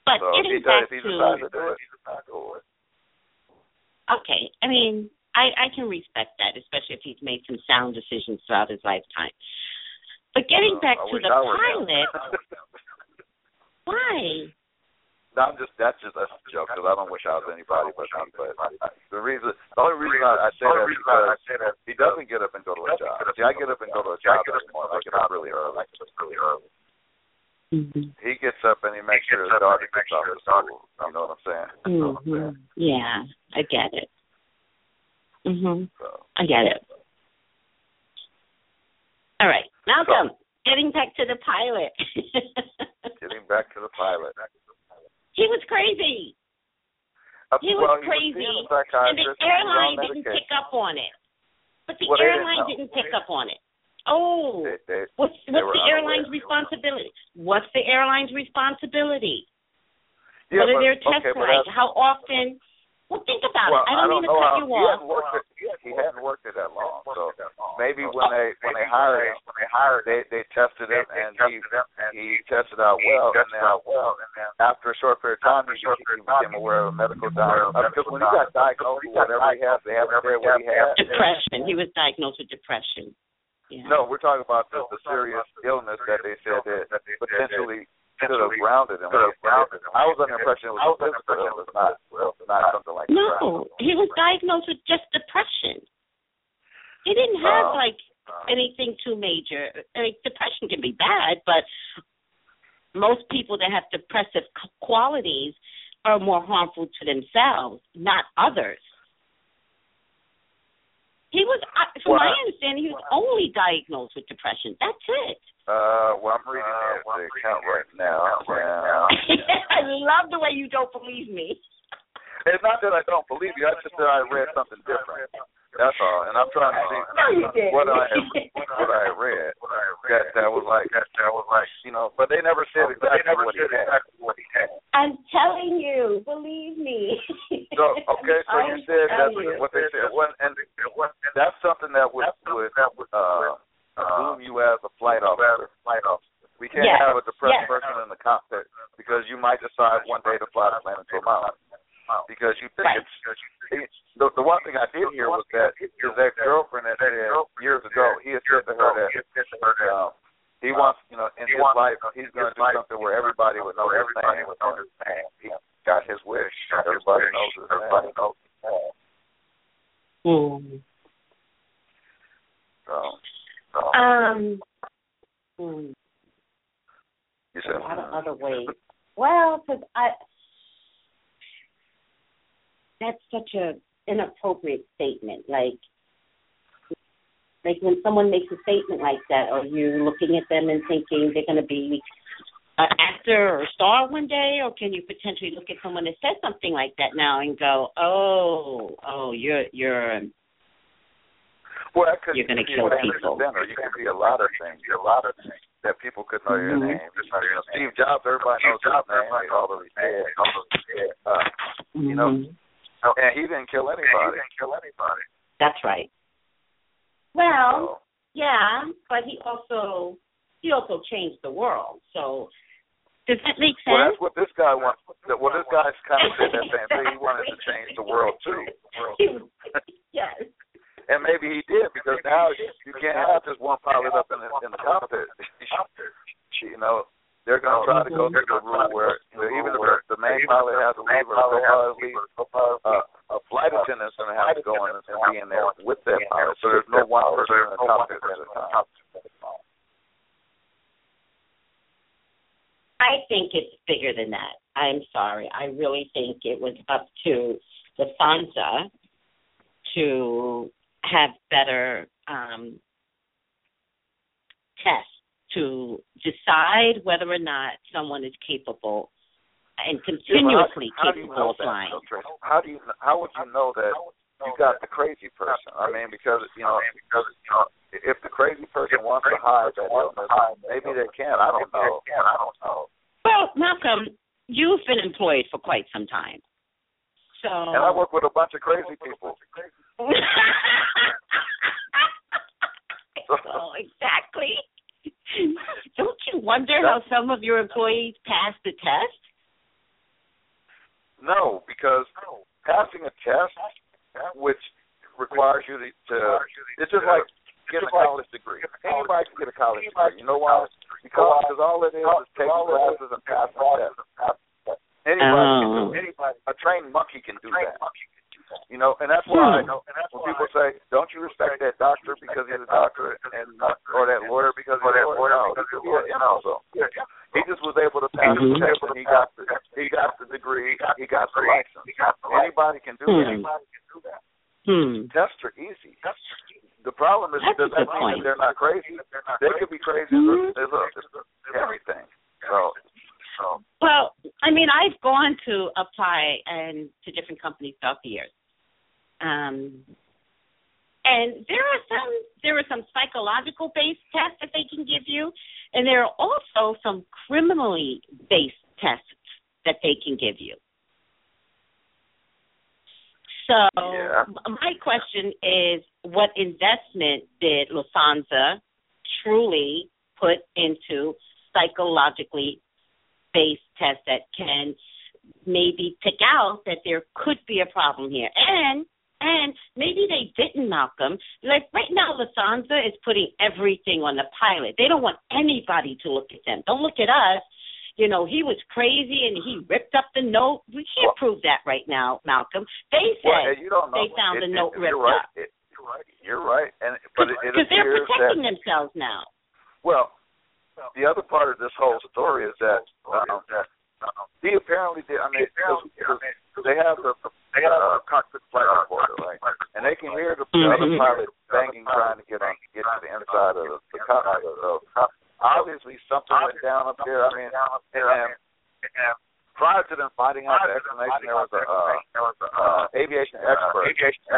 But so if he getting does, back he to to do it, he decides to do it. okay, I mean, I I can respect that, especially if he's made some sound decisions throughout his lifetime. But getting Uh, back I to the I were him. pilot, why? No, I'm just that's just that's a joke because I don't wish I was anybody but me. But I, the reason, the only reason I, I say that is because he doesn't get up and go to a job. See, I get up and go to a job every morning. I get up really early. I get up really early. Mm-hmm. He gets up and he makes sure his daughter gets off to school. You know what I'm saying? hmm Yeah, I get it. Mhm. So I get it. All right, Malcolm. getting back to the pilot. getting back to the pilot. he was crazy. Uh, He was well, crazy. He was And the airline didn't pick up on it. But the Well, they didn't airline didn't pick up on it. Oh, They, they, what's what's the airline's unaware. responsibility? What's the airline's responsibility? yeah, what are but, their tests okay, like? How often? Well, think about well, it. I don't, mean to know cut how, you he off. hadn't worked. He hadn't worked it that long, so maybe when they when they hired him, when they hired, they they tested him and he he tested out well, and then well, and then after a short period of time, he, he became aware of a medical diagnosis. Because when he got diagnosed with whatever he has, they haven't said what he had. Depression. He was diagnosed with depression. Yeah. No, we're talking about the, the serious illness that they said that potentially could have grounded him. I was under the impression it was a physical illness, not not something like No, he was diagnosed with just depression. He didn't have Oh. like anything too major. I mean, depression can be bad, but most people that have depressive qualities are more harmful to themselves, not others. He was, I- from my understanding, he was only diagnosed with depression. That's it. Uh, well, I'm reading the, the account right now. And I love the way you don't believe me. it's not that I don't believe you. It's just that I read something different. That's all. And I'm trying to see No, what I have, what I read. That that was like that that was like you know. But they never said exactly what he had. I'm telling you, believe me. So okay, so you said that's you. what they said. Well, and that's something that would would that uh, boom you as a flight officer. Flight officer. We can't Yes. have a depressed Yes. person in the cockpit because you might decide one day to fly the plane into a mountain because you think Right. it's. The, the one thing I did hear was that his ex girlfriend had said years ago he had said to her that um, he wants you know in his life he's going to do something where everybody would know his name. And he got his wish. Everybody knows his name. Hmm. So, so Um, hmm, you a lot of other ways. Well, because I that's such a inappropriate statement. Like, like when someone makes a statement like that, are you looking at them and thinking they're going to be an actor or a star one day, or can you potentially look at someone that says something like that now and go, oh, oh, you're you're Well, that could You're gonna be kill people. Or you could be a lot of things. A lot of things that people could know your Mhm. name. Just like, you know, Steve Jobs, everybody knows his name. Although he's dead. Uh, you know, Mhm. and he didn't kill anybody. He didn't kill anybody. That's right. Well, So, yeah, but he also he also changed the world. So does that make sense? well, sense? that's what this guy wants. that- Well, this guy's kind of said that same thing. He wanted to change the world too. yes. And maybe he did because now you can't have just one pilot up in the in the cockpit. you know, they're going to try to go through the rule where you know, even if the, the main pilot has to leave or the co-pilot leaves, uh, a flight attendant's going to have to go in and be in there with that pilot. So there's no one person in the cockpit at a time. I think it's bigger than that. I'm sorry. I really think it was up to the Lufthansa to have better um, tests to decide whether or not someone is capable and continuously how, how capable know of that, flying. though, How do you how would you know that you got the crazy person? I mean, because you know, because you know, if the crazy person wants to hide that illness, maybe they can. I don't know. I don't know. Well, Malcolm, you've been employed for quite some time. So And I work with a bunch of crazy people. So oh, exactly. Don't you wonder how some of your employees pass the test? No, because passing a test, which requires you to, to it's just like getting a college degree. Anybody can get a college degree. You know why? Because because all it is is taking classes and passing tests. Anybody can do Oh. anybody a trained monkey can do that. You know, and that's why Hmm. when people say, "Don't you respect that doctor because he's a doctor," and or that lawyer because he's a lawyer, no, he's yeah, also. He just was able to pass Mhm. the test and he got the he got the degree, he got the license. Anybody can do Hmm. that. Anybody can do that. Hmm. Tests are easy. The problem is That's does that good mean point. that they're not crazy? They could be crazy Mhm. as, a, as a, everything. So, so Well, I mean, I've gone to apply and to different companies throughout the years, um, and there are some there are some psychological based tests that they can give you, and there are also some criminally based tests that they can give you. So Yeah. my question is, what investment did Lufthansa truly put into psychologically based tests that can maybe pick out that there could be a problem here. And and maybe they didn't, Malcolm. Like right now, Lufthansa is putting everything on the pilot. They don't want anybody to look at them. Don't look at us. You know, he was crazy and he ripped up the note. We can't prove that right now, Malcolm. They well, said know. they found it, the note ripped you're right. up. It, you're right. You're right. And but it, it because they're appears that protecting themselves now. Well, the other part of this whole story is that um, he apparently did. I mean, cause, 'cause they have the uh, a cockpit flight recorder, right? And they can hear the Mhm. other pilot banging, trying to get on, get to the inside of the, the cockpit. So obviously something went down up there. I mean, and, and prior to them finding out the explanation, there was a uh, uh, aviation expert.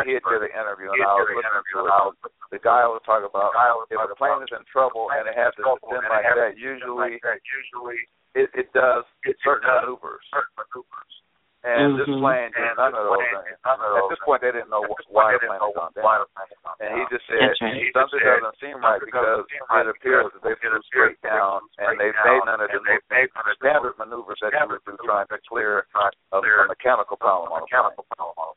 He had did an interview, and I was listening to it. The guy was talking about if a plane is in trouble and it has to descend like that, usually usually it, it does certain maneuvers. And this Mhm. plane did none of those things. At this point, they didn't know why the plane had gone down. And he just said right. something doesn't seem right because it appears that they flew straight down and they made none of the standard maneuvers that you would do trying to clear a, a mechanical problem on a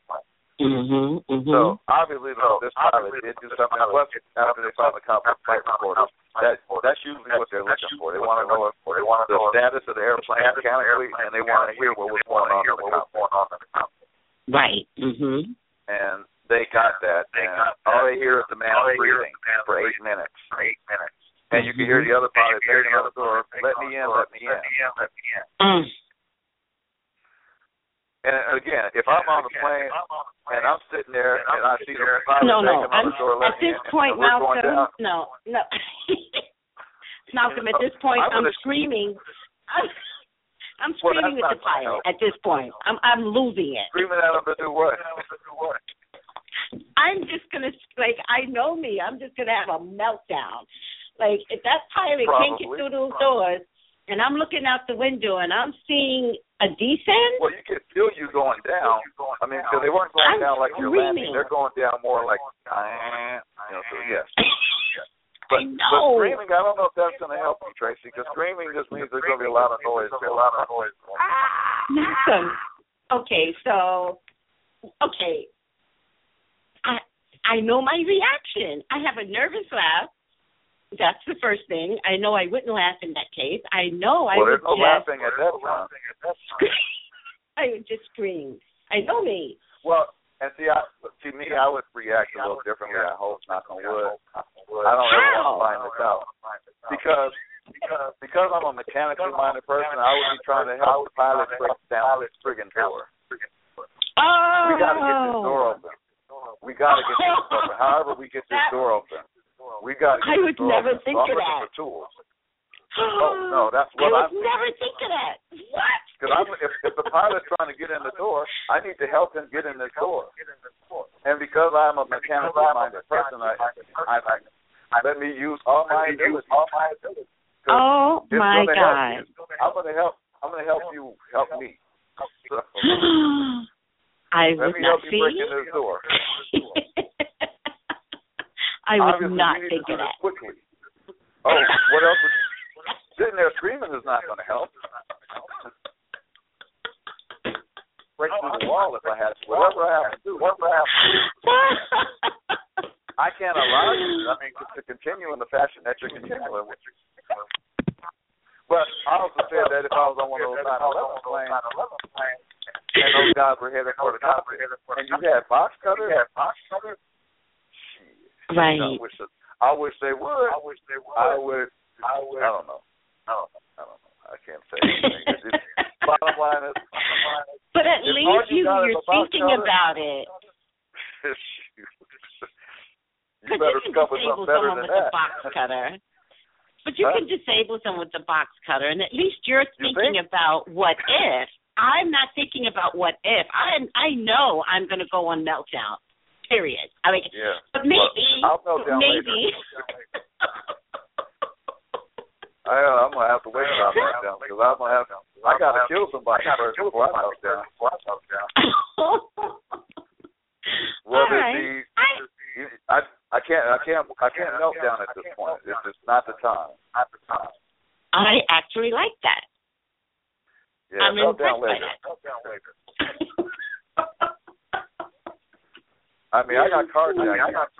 plane. Mhm. Mhm. So obviously, though, this pilot did do something. Plus, after they found the cockpit flight recorders, that that's usually what they're looking for. They want to know they if, the status of the airplane mechanically, and they want to hear what was going on in the cockpit. right. Mhm. And they got that, and all they hear is the man breathing for eight minutes. And you can hear the other pilot banging on the door, "Let me in, let me in." Mm. And again, if I'm on the plane and I'm sitting there and I see the pilot No, no. banging on I'm, the door, at this in, point, and we're going Malcolm. down, No, no. Malcolm, at this point, I'm I'm gonna- screaming. I'm, I'm screaming that's with the not pilot. help. At this point, I'm I'm losing it. screaming at him to do what? I'm just gonna like I know me. I'm just gonna have a meltdown. Like if that pilot can't get through those doors, and I'm looking out the window and I'm seeing a descent. Well, you can feel you going down. I mean, because they weren't going I'm down like you're landing. They're going down more like, you know. So yes. I But, but screaming, I don't know if that's going to help you, Tracey, because screaming just means there's going to be a lot of noise. A lot of noise. Malcolm. Okay, so okay. I I know my reaction. I have a nervous laugh. That's the first thing. I know I wouldn't laugh in that case. I know I Well, would there's no just laughing at that time. I would just scream. I know me. Well, and see, I, see me, I would react a little differently. I hope, knock on wood. I don't ever want to find this out because because because I'm a mechanically minded person. I would be trying to help the pilot break down this friggin' door. Oh. We got to get this door open. We got to get this door open. However, we get this door open. We got I would never think I'm of that. for tools. Oh no, that's I what would I'm. never think of that. What? Because I'm, if, if the pilot's trying to get in the door, I need to help him get in this door. And because I'm a mechanically minded person, I, I, I let me use all my abilities. Oh it's my gonna God. Help. I'm gonna help. I'm gonna help you help me. So, I let me not help see. you break in this door. I would Obviously, not you need think to of do that. this quick Oh, what else? Would, sitting there screaming is not going to help. Break through the wall if I had to. Whatever I have to do. Whatever I have to do. I can't allow you. I mean, to continue in the fashion that you're continuing with. But I also said that if I was on one of those 9/11 planes, and those guys were headed for the top, and you had box cutters, box cutters. Right. I wish, I wish they would. I wish they would. I would. I would. I don't know. I don't know. I don't know. I can't say anything. It's just, bottom line is. But at least you you you're a thinking cutter- about it. you better you can discover disable something better than with that. a box cutter. But you Huh? can disable someone with a box cutter, and at least you're You thinking think? about what if. I'm not thinking about what if. I I know I'm going to go on meltdown. Period. I mean, Yeah. but maybe, Well, I'll melt down maybe. I, uh, I'm gonna have to wait till I melt down because I'm gonna have. To, I gotta kill somebody first before I melt down. All Whether right. it be, I, I, I can't, I can't, I can't melt down at this point. It's just not the time. Not the time. I actually like that. Yeah, I'm melt down impressed by later. that. Melt down later. I mean, I got carjacked. I got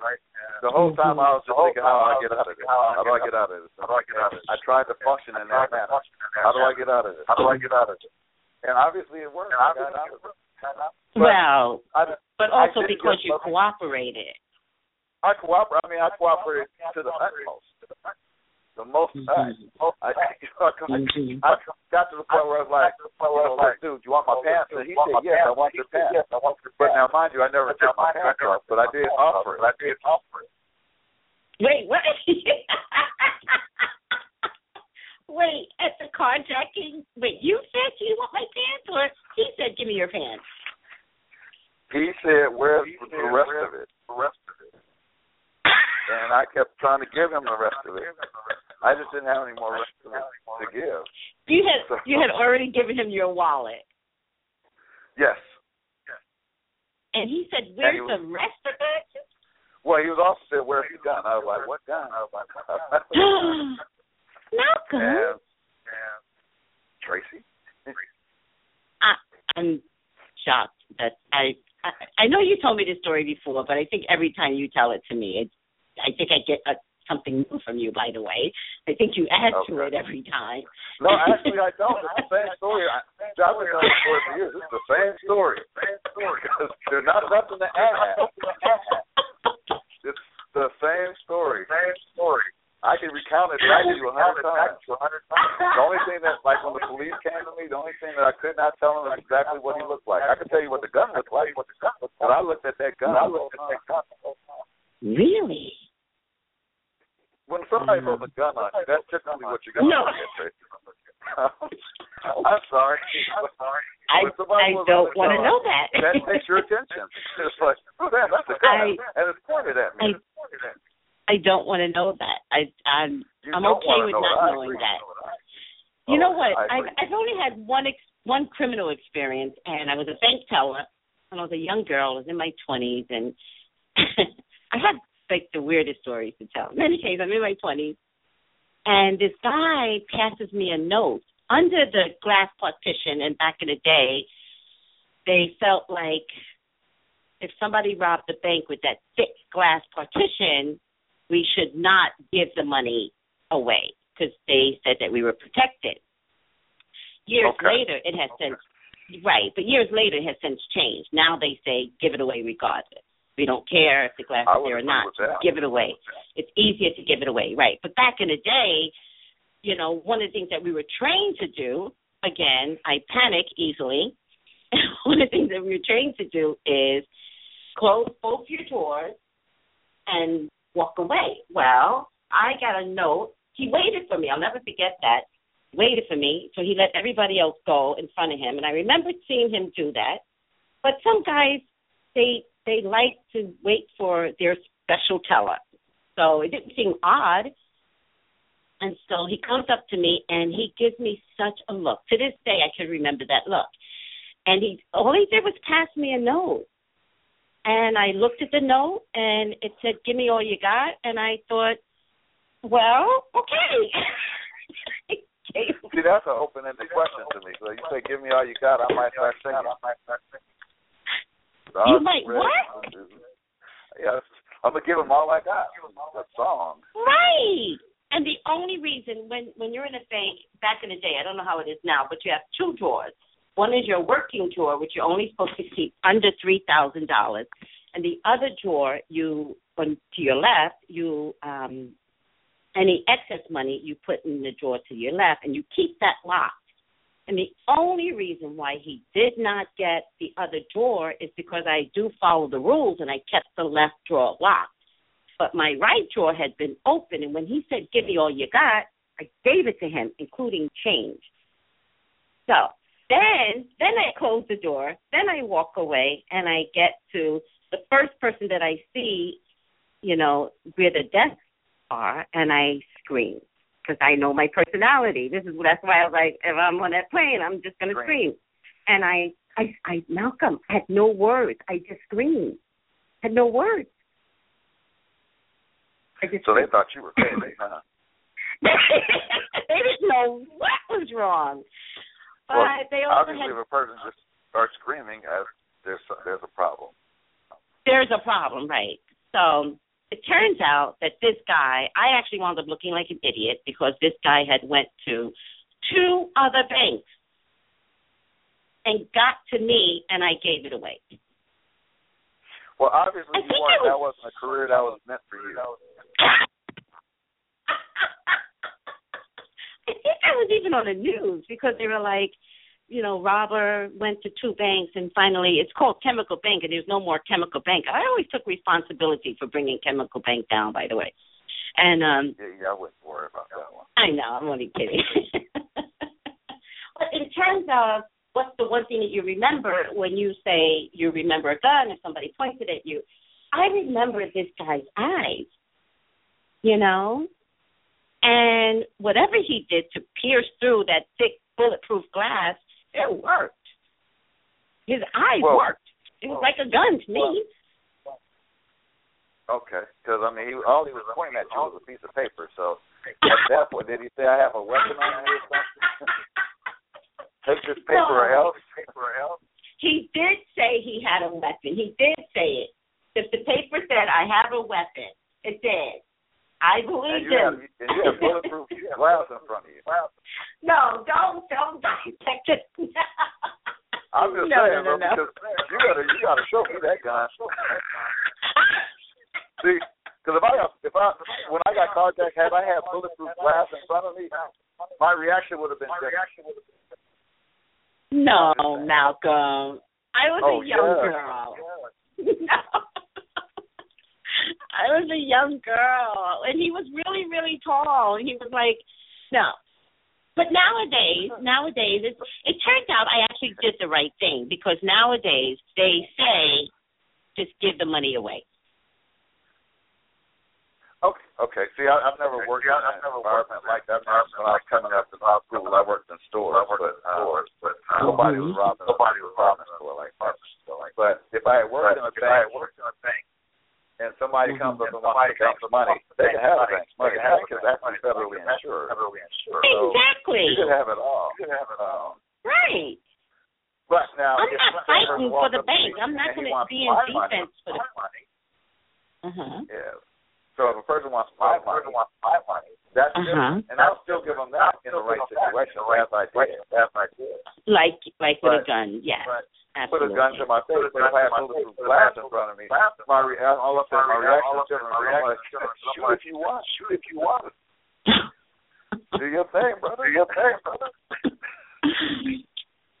right, and the whole time I was just thinking, how do I get out of this? How do I get out of this? How do I get out of this? I tried to function in that manner. How do I get out of this? How do I get out of this? And obviously it worked. I got out of it. But well, I, but also because you cooperated. I cooperate. I mean, I cooperated to the utmost. The most. I, I, Mhm. I got to the point where I was like, you know, like, dude, you want my pants? And he said, yes, I want your pants. But now, mind you, I never took my pants off, but I did offer it. I did offer it. Wait, what? Wait, at the carjacking? Wait, you said you want my pants, or he said, "Give me your pants." He said, where's the rest of it? The rest of it. And I kept trying to give him the rest of it. I just didn't have any more rest of to give. You had you had already given him your wallet, Yes. and he said, "Where's he was- the rest of it?" Well, he was also said, where's the gun? I was like, what gun? I was like, Malcolm, and, and Tracey. I, I'm shocked that I, I I know you told me this story before, but I think every time you tell it to me, it I think I get a, something new from you. By the way, I think you add to it every time. No, actually, I don't. It's the same story. I, I've been telling the story for years. It's the same story. Same story. Because there's not nothing to add. It's the same story. Same story. I can recount it back to you a hundred times. The only thing that, like, when the police came to me, the only thing that I could not tell them is exactly what he looked like. I could tell you what the gun looked like, but I looked at that gun. I looked at that gun. Really? When somebody throws a gun on you, that's typically what you're to No. get. I'm sorry. I'm sorry. I I don't want to know that. that takes your attention. It's like, oh, man, that's a gun, I- and it's pointed at me. I- It's pointed at me. I don't want to know that. I I'm You I'm okay with know not. I knowing that. Oh, You know oh, what? I I've. I've only had one ex, one criminal experience, and I was a bank teller when I was a young girl. I was in my twenties, and I had like the weirdest stories to tell. In any case, I'm in my twenties, and this guy passes me a note under the glass partition. And back in the day, they felt like if somebody robbed the bank with that thick glass partition, we should not give the money away because they said that we were protected. Years Okay. later, it has since right, but years later, it has since changed. Now they say give it away regardless. We don't care if the glass is there or not. Give it away. It's easier to give it away, right? But back in the day, you know, one of the things that we were trained to do. Again, I panic easily. one of the things that we were trained to do is close both your doors and walk away. Well, I got a note. He waited for me. I'll never forget that. Waited for me, so he let everybody else go in front of him. And I remembered seeing him do that. But some guys, they they like to wait for their special teller. So it didn't seem odd. And so he comes up to me and he gives me such a look. To this day, I can remember that look. And he all he did was pass me a note. And I looked at the note and it said, "Give me all you got." And I thought, Well, okay. See, that's an open-ended question to me. So you say, "Give me all you got," I might start singing. You might what? Yes, I'm gonna give them all I got. A song. Right. And the only reason when when you're in a bank back in the day, I don't know how it is now, but you have two drawers. One is your working drawer, which you're only supposed to keep under three thousand dollars, and the other drawer you on to your left you um any excess money you put in the drawer to your left, and you keep that locked. And the only reason why he did not get the other drawer is because I do follow the rules and I kept the left drawer locked. But my right drawer had been open, and when he said, Give me all you got, I gave it to him, including change. So then then I close the door, then I walk away and I get to the first person that I see, you know, where the desks are and I scream because I know my personality. This is that's why I was like, if I'm on that plane, I'm just gonna scream. And I, I, I, Malcolm had no words. I just screamed. Had no words. I just so they thought you were crazy, huh? they didn't know what was wrong. But well, they also obviously, had, if a person just starts screaming, uh, there's there's a problem. There's a problem, right? So it turns out that this guy, I actually wound up looking like an idiot because this guy had went to two other banks and got to me, and I gave it away. Well, obviously, I you weren't. was- That wasn't a career that was meant for you. I think I was even on the news because they were like, you know, robber went to two banks and finally it's called Chemical Bank and there's no more Chemical Bank. I always took responsibility for bringing Chemical Bank down, by the way. And um Yeah, yeah, I wouldn't worry about that one. I know, I'm only kidding. but in terms of what's the one thing that you remember when you say you remember a gun if somebody pointed at you, I remember this guy's eyes. You know? And whatever he did to pierce through that thick bulletproof glass, it worked. His eyes Well- worked. It was like a gun to me. Okay, because I mean, he, all he was pointing at you was a piece of paper. So at that point, did he say, "I have a weapon on me" or something? Take this paper or No. else. Paper or else. He did say he had a weapon. He did say it. If the paper said I have a weapon, it did. I And believed you have, him. and you have bulletproof glass in front of you. no, don't don't dissect it. I'm just no, saying, no, no, bro, no. because you gotta you gotta show me that gun. See, because if I if I when I got carjacked, had I had bulletproof glass in front of me, my reaction would have been different. no, Malcolm. I was Oh, a young yeah. girl. No. I was a young girl, and he was really, really tall, and he was like, no. But nowadays, nowadays, it, it turns out I actually did the right thing because nowadays they say just give the money away. Okay, okay. See, I, I've never worked in I've an never environment worked like that. When I was coming up to school, I worked in stores, I worked but, uh, but uh, nobody was robbing. Nobody was robbing a store like that. But if I had worked in a bank, and somebody comes up and wants the bank's money, they can have the bank's money. The bank is actually federally insured. Exactly. You should have it all. You should have it all. Right. But now, I'm if not fighting for the bank. I'm not going to be in my money, defense for the. Uh huh. Yeah. So if a person wants my money, that's Uh-huh. different. And I'll still give them that in the right situation, as I did. As I did. Like like with a gun, yes, But put a gun to my face, but if I have bulletproof glass in front of me, my re- all of a sudden my reaction is different. I'm shoot if you want, shoot if you want. Do your thing, brother. Do your thing, brother.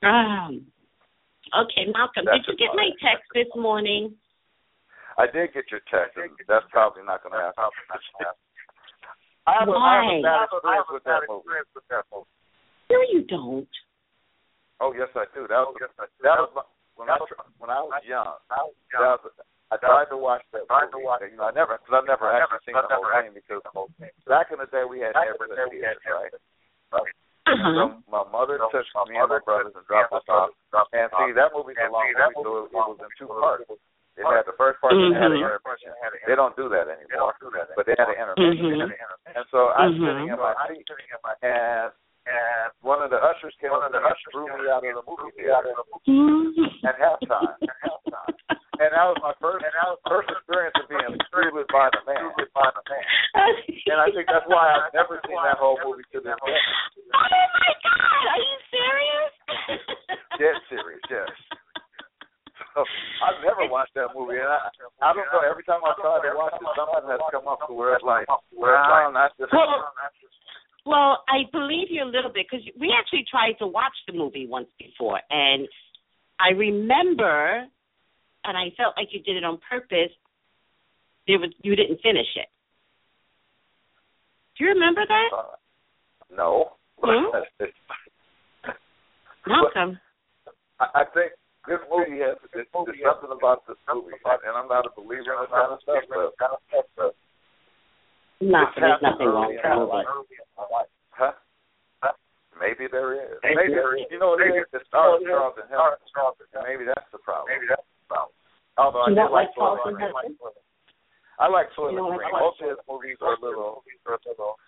um. Okay, Malcolm, That's did you get my it. text this morning? I did get your text, and that's probably not going to happen. I have, a, I have a Why? bad experience with that movie. No, you don't. Oh yes, I do. That was that was my, when I tr- when I was young. That was, I tried to watch that movie. You know, I never because I've never actually seen the whole thing because back in the day we had never theaters, right? Uh huh. So my mother took me and my brothers and dropped us off. And see, that movie's a long movie, so it, it was in two parts. It had the first part and it had an Mhm. intermission. They don't do that anymore, but they had an intermission. Mhm. And so I'm Mhm. sitting in my seat, and and one of the ushers came up and threw me out of the movie theater at halftime. And that was my first first experience of being excluded by the man. And I think that's why I've never seen that whole movie to this day. Oh my God! Are you serious? Dead serious, yes. So I've never watched that movie, and I, I don't know. Every time I try to watch it, something has come up to where it's like, well, that's just. Well, well, I believe you a little bit because we actually tried to watch the movie once before, and I remember, and I felt like you did it on purpose. There was you didn't finish it. Do you remember that? Uh, no. Hmm? Malcolm. I I think this movie has there's, there's something about this movie, and I'm not a believer in this kind of stuff, but No, it's there's nothing wrong early with in the my movie. life. Huh? Maybe there is. Maybe Maybe, there is. you know what it is? It stars Charlton Charles Heston. And maybe that's the problem. Maybe that's the problem. Although I do don't like like Soylent Charlton I like Soylent You don't like Green. Charlton Most of his movies are a little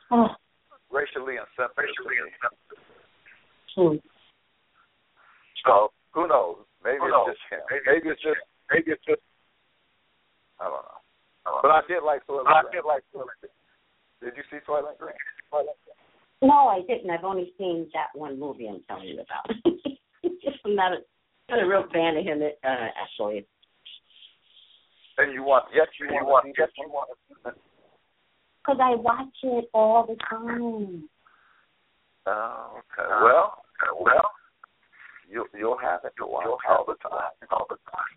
Oh. racially insensitive to me. Hmm. So who knows? Maybe Who it's just him. Maybe Maybe it's just Maybe it's just. I don't know. But I did like Soylent I Green. feel like Soylent Did you see Soylent Green? No, I didn't. I've only seen that one movie I'm telling you about. I'm not a, not a real fan of him, uh, actually. And you want yes, you, You want want, yes, you want. Because I watch it all the time. Oh, okay. Well, well, you you'll have it to watch all the time. All the time.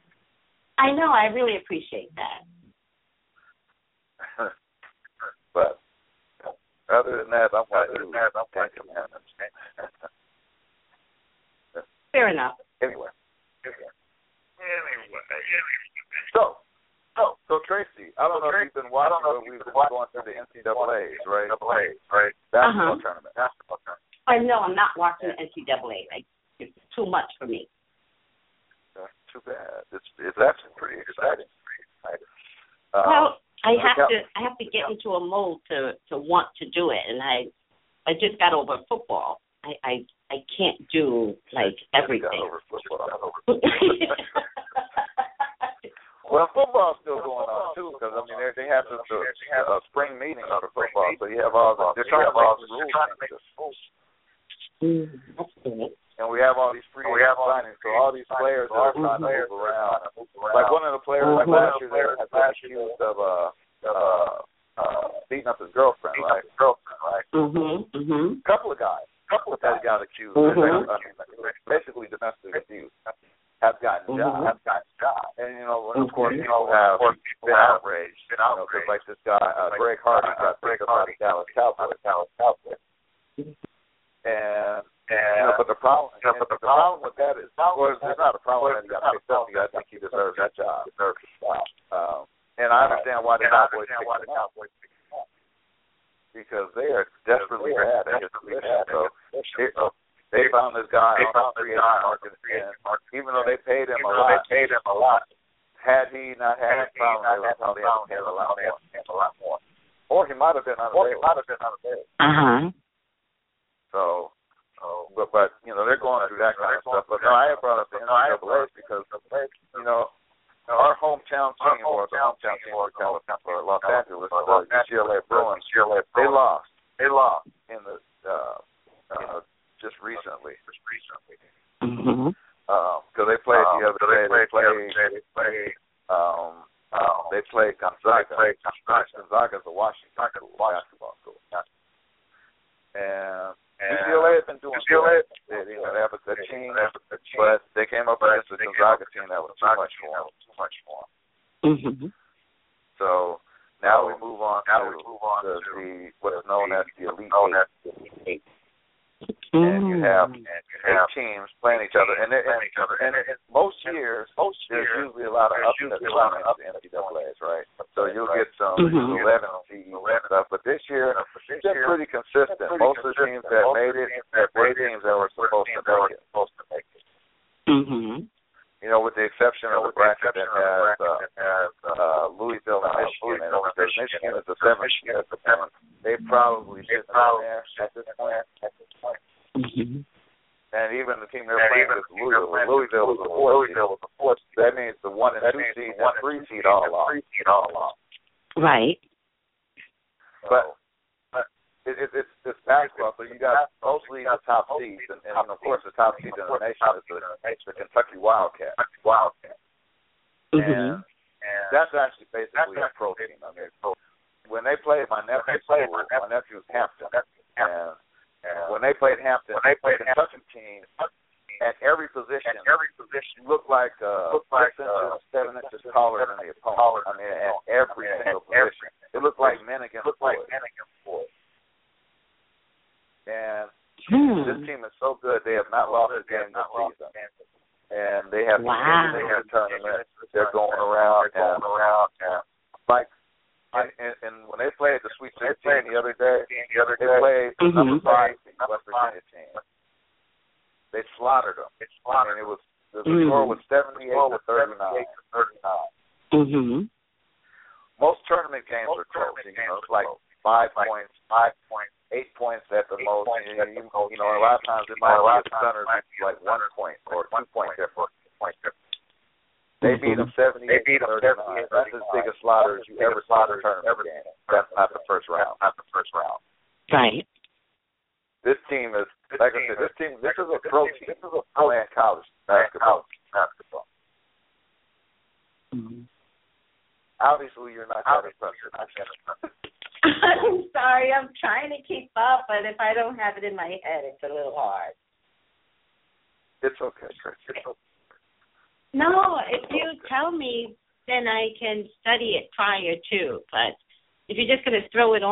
I know. I really appreciate that. but other than that, I'm Other to than that, I'm Ten going. Fair enough. Anyway, Anyway. so so so Tracey, I don't know if you've been watching, but we've been been going through the NCAA's, right? NCAA, right? Basketball Uh-huh. tournament. Basketball tournament. I know I'm not watching the NCAA. I, it's too much for me. That's too bad. It's it's actually pretty exciting. Uh, well, I have out. to. I have to get into a mold to to want to do it, and I I just got over football. I I I can't do like got everything. over football. Well, football's still going on too, because I mean they they have the, the uh, spring meeting for football, so you have all the they're trying to make the rules changes. That's good. and we have all these free We have all signings, so all these players are trying to move around. Like one of the players like Mhm. last year there had been accused of uh uh uh beating up his girlfriend, right? Girlfriend, right? Mhm. Mhm. Couple of guys, couple of guys got accused, Mhm. of basically domestic abuse, have gotten Mhm. jobs, have gotten jobs, and you know, of course, Mhm. people have Of course, people been outraged, been you know, 'cause outraged. like this guy, uh, Greg Hardy, got picked up by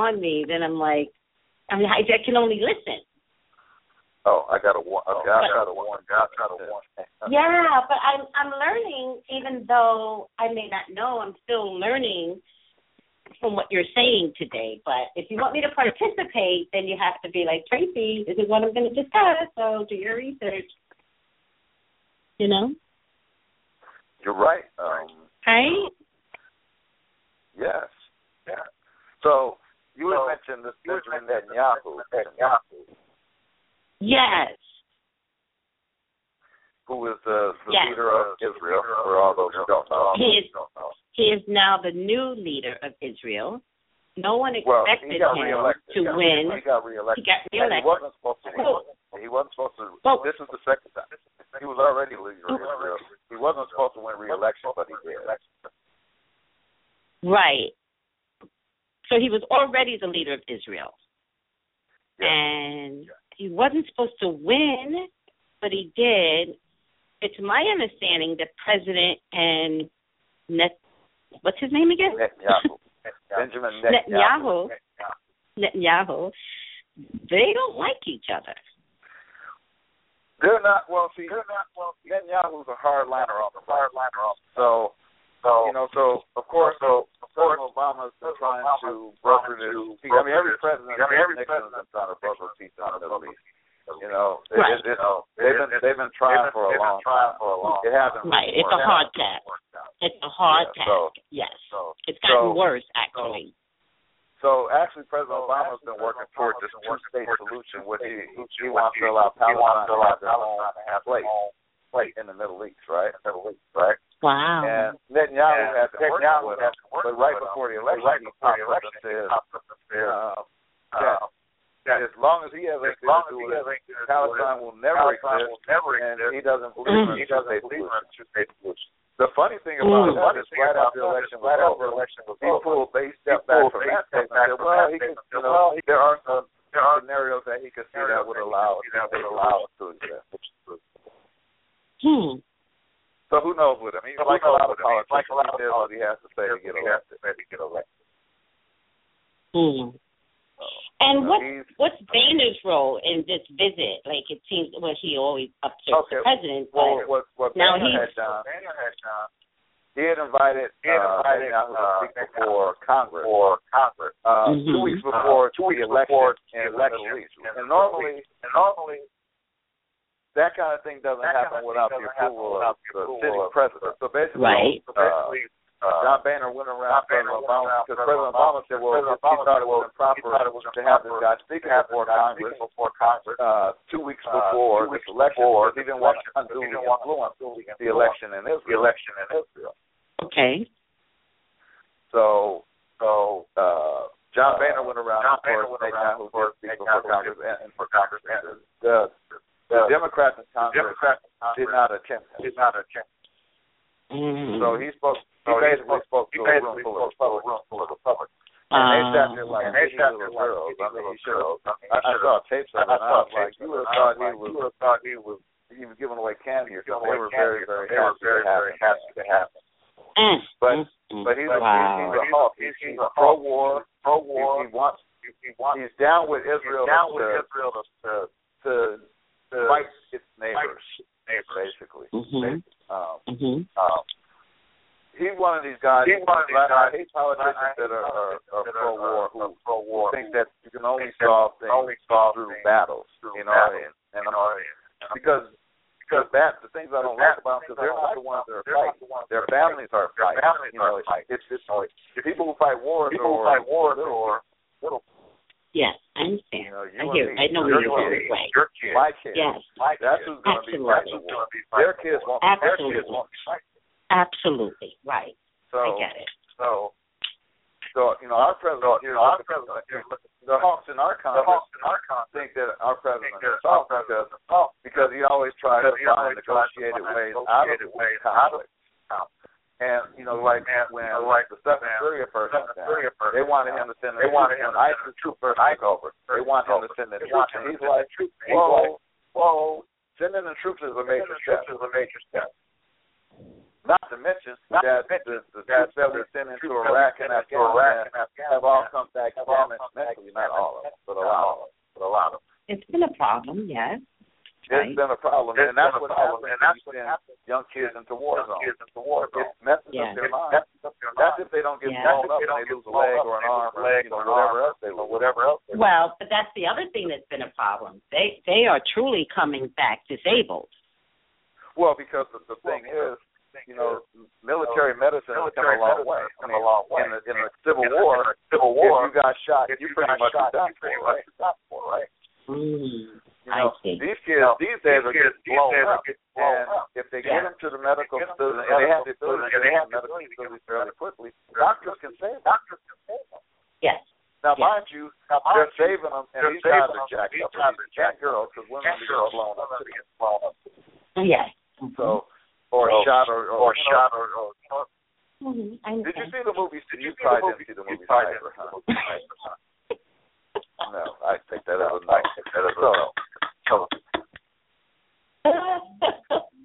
on me, then I'm like, I mean, I, I can only listen. Oh, I got a one. Okay, I got a one. I got a one. Yeah, but I'm I'm learning, even though I may not know. I'm still learning from what you're saying today. But if you want me to participate, then you have to be like Tracey. This is what I'm going to discuss. So do your research. You know, You're right. Um, right? yes. Yeah. So you had So, mentioned this you had Benjamin mentioned Netanyahu, Netanyahu. Yes. who is the, the Yes. leader of Israel, for all those who don't know. He is he is now the new leader of Israel. No one expected he got him reelected. to Yeah, win. He got reelected. He reelected. got And he wasn't supposed to win. Who? He wasn't supposed to. Well- this is the second time. He was already leader of Israel. He wasn't supposed to win re-election, but he did. Right. So he was already the leader of Israel. Yeah. And he wasn't supposed to win, but he did. It's my understanding that President and Net what's his name again? Netanyahu. Benjamin Netanyahu. Netanyahu. Netanyahu. They don't like each other. They're not well. See, they're not well. Netanyahu's a hardliner off the hardliner off. So, So, you know, so of course, so of course, Obama's been trying to broker this. peace. I mean, every president, I mean, every Nixon's trying to broker peace in the Middle East. You know, they, Right. it, it, they've been they've been trying for a long time. for a long It hasn't Right. It's a hard task. It's a hard Yeah, so- task. Yes. So, It's gotten so- worse actually. so actually, President Obama's been working toward this two-state solution, which he he wants to allow Palestine to have their own place place in the Middle East, right? Middle East, right? Wow. And Netanyahu And has been working Netanyahu with has him, been working but right with him, before the election, right before the election, and said, popped up and said, uh, uh, that as long as he has as long as he has it, anything to do with Palestine will never Palestine exist, will never and exist, he doesn't believe in he doesn't believe in solution. a two-state solution. The funny thing Mm. about The it funny is, right after the election was right after election was he they he stepped back from that step statement back from well, that he could, statement. you know, well, he there are some there are scenarios that he could see that would allow that would allow solution to exist. Hmm. So who knows with him? He's So like a lot of with him? He's like a lot He of says what he has to say to get elected. to get elected. Hmm. And So what what's Boehner's role in this visit? Like it seems well he always upsets Okay. the president, well, but what what Now Boehner he's- had done, Daniel had done he had invited He had uh, invited, Netanyahu to uh, speak Netanyahu before Congress for Congress. uh, Mhm. two weeks before two weeks the election before in the the election Middle East. in the And normally, And normally, that kind of thing doesn't happen without the approval of the city president. So basically, Right. uh, basically, uh, John Boehner went around John Boehner President went Obama because President President Obama Obama said, well, President he thought it was improper it was to have this guy speaking before Congress before Congress uh, two weeks uh, before two this election before because he didn't want to this election, unduly he didn't want to influence unduly the election in the Israel. election in Israel. Okay. So So uh, John Uh, Boehner went around, John of Boehner course, went around, Netanyahu of course, did speak Netanyahu before Congress, did and, and for Congress, and and the, the the Democrats in Congress Democrats in Congress did not attend him. did not attend. Mm. So he spoke. He So he basically spoke he to a room basically full of spoke to a Republicans. room full of Republicans. And they sat there like And they sat there like girls. I mean, he should have. I I, he I should saw tapes of it. and I saw was like, you would have thought he like, was you would have thought he was he was giving away candy or giving something. They were very, very They were very, very happy to have him. mm, But mm, mm. but he's a, wow. he's a hawk. He's, he's a pro war. pro war. he wants. He, he wants He's down with Israel he's down with Israel to, to, to to fight its fight neighbors, neighbors. basically. Mhm. Um, Mhm. Um, he's one of these guys. He's one of these I, I guys- hate politicians I- I that are, are, are pro war are who, pro who war think that you can only solve things only solve through things battles. through You know, battles, and, and you know, and- because because that the things I don't like about them because they're not the ones that are they're fighting. the ones Their that are families are Their fighting. you know, are fighting. it's it's the people who fight wars People who or fight wars or little, Yes, I you understand. know, you I hear. me, I know your where you're kids, going. Right. your kids, my kids. Yes. my That's kids, who's going to be Absolutely. fighting the war. gonna be Their kids won't. war. Their Absolutely. kids won't be fighting. Absolutely. Right. So I get it. So, so you know our president so you know, our president here, the hawks in our the Congress Hawks in our Congress think that our president think is our soft president because because he always tries to find always tries to negotiated ways out of negotiated ways out of conflict. And you know, like And, when you know, like the Southern when Syria first Southern down, Syria first they wanted him to send they the wanted him to send ISIS the troops first when over. They want him to send the They troops, and he's like, the troops. And he's "Whoa, like, whoa, sending the troops is a sending major the step." troops is a major step. Not to mention Not that to mention the, the that troops that we the send into troops that Iraq and Afghanistan have all come back have all damaged come back mentally, not all of them, but a lot all of them. of them, but a lot of them. It's been a problem. Yes. It's Right. been a problem, It's and that's been a what problem, happens and when that's you what send happens young kids into war Young zones. kids into war It messes Yeah. up their It mind. messes up their That's if they don't get Yeah. blown up and they they lose a leg or an arm lose or leg you or whatever else they or lose. whatever else they. Well, but that's the other thing that's been a problem. They they are truly coming back disabled. Well, because the, the thing is, you know, military medicine has come a long way. I mean, a long way. in the in the Civil In War, the Civil War, if you got shot, if you you pretty got much shot, were done pretty for, much right? done for, right? Mm. You know, these kids Now, these days are these getting these blown up, getting blown and up. if they Yeah. get them to the medical Get 'em to facility, and they have the ability to get them to the medical ability to get facilities them fairly quickly, doctors can save them. Doctors can save them. Yes. Now, Yeah. mind you, Now, they're mind saving them, and these guys are them, jacked these up. guys These are jack girls, because women are girls, getting blown up. get blown up. Yes. So, or So- shot, or or, Or you know, shot, or, or you know, Mhm. Did you see the movie? Did you you see probably didn't see the You movie probably Sniper, huh? the movie Sniper, huh? No, I take that as a no. I that as a no. So,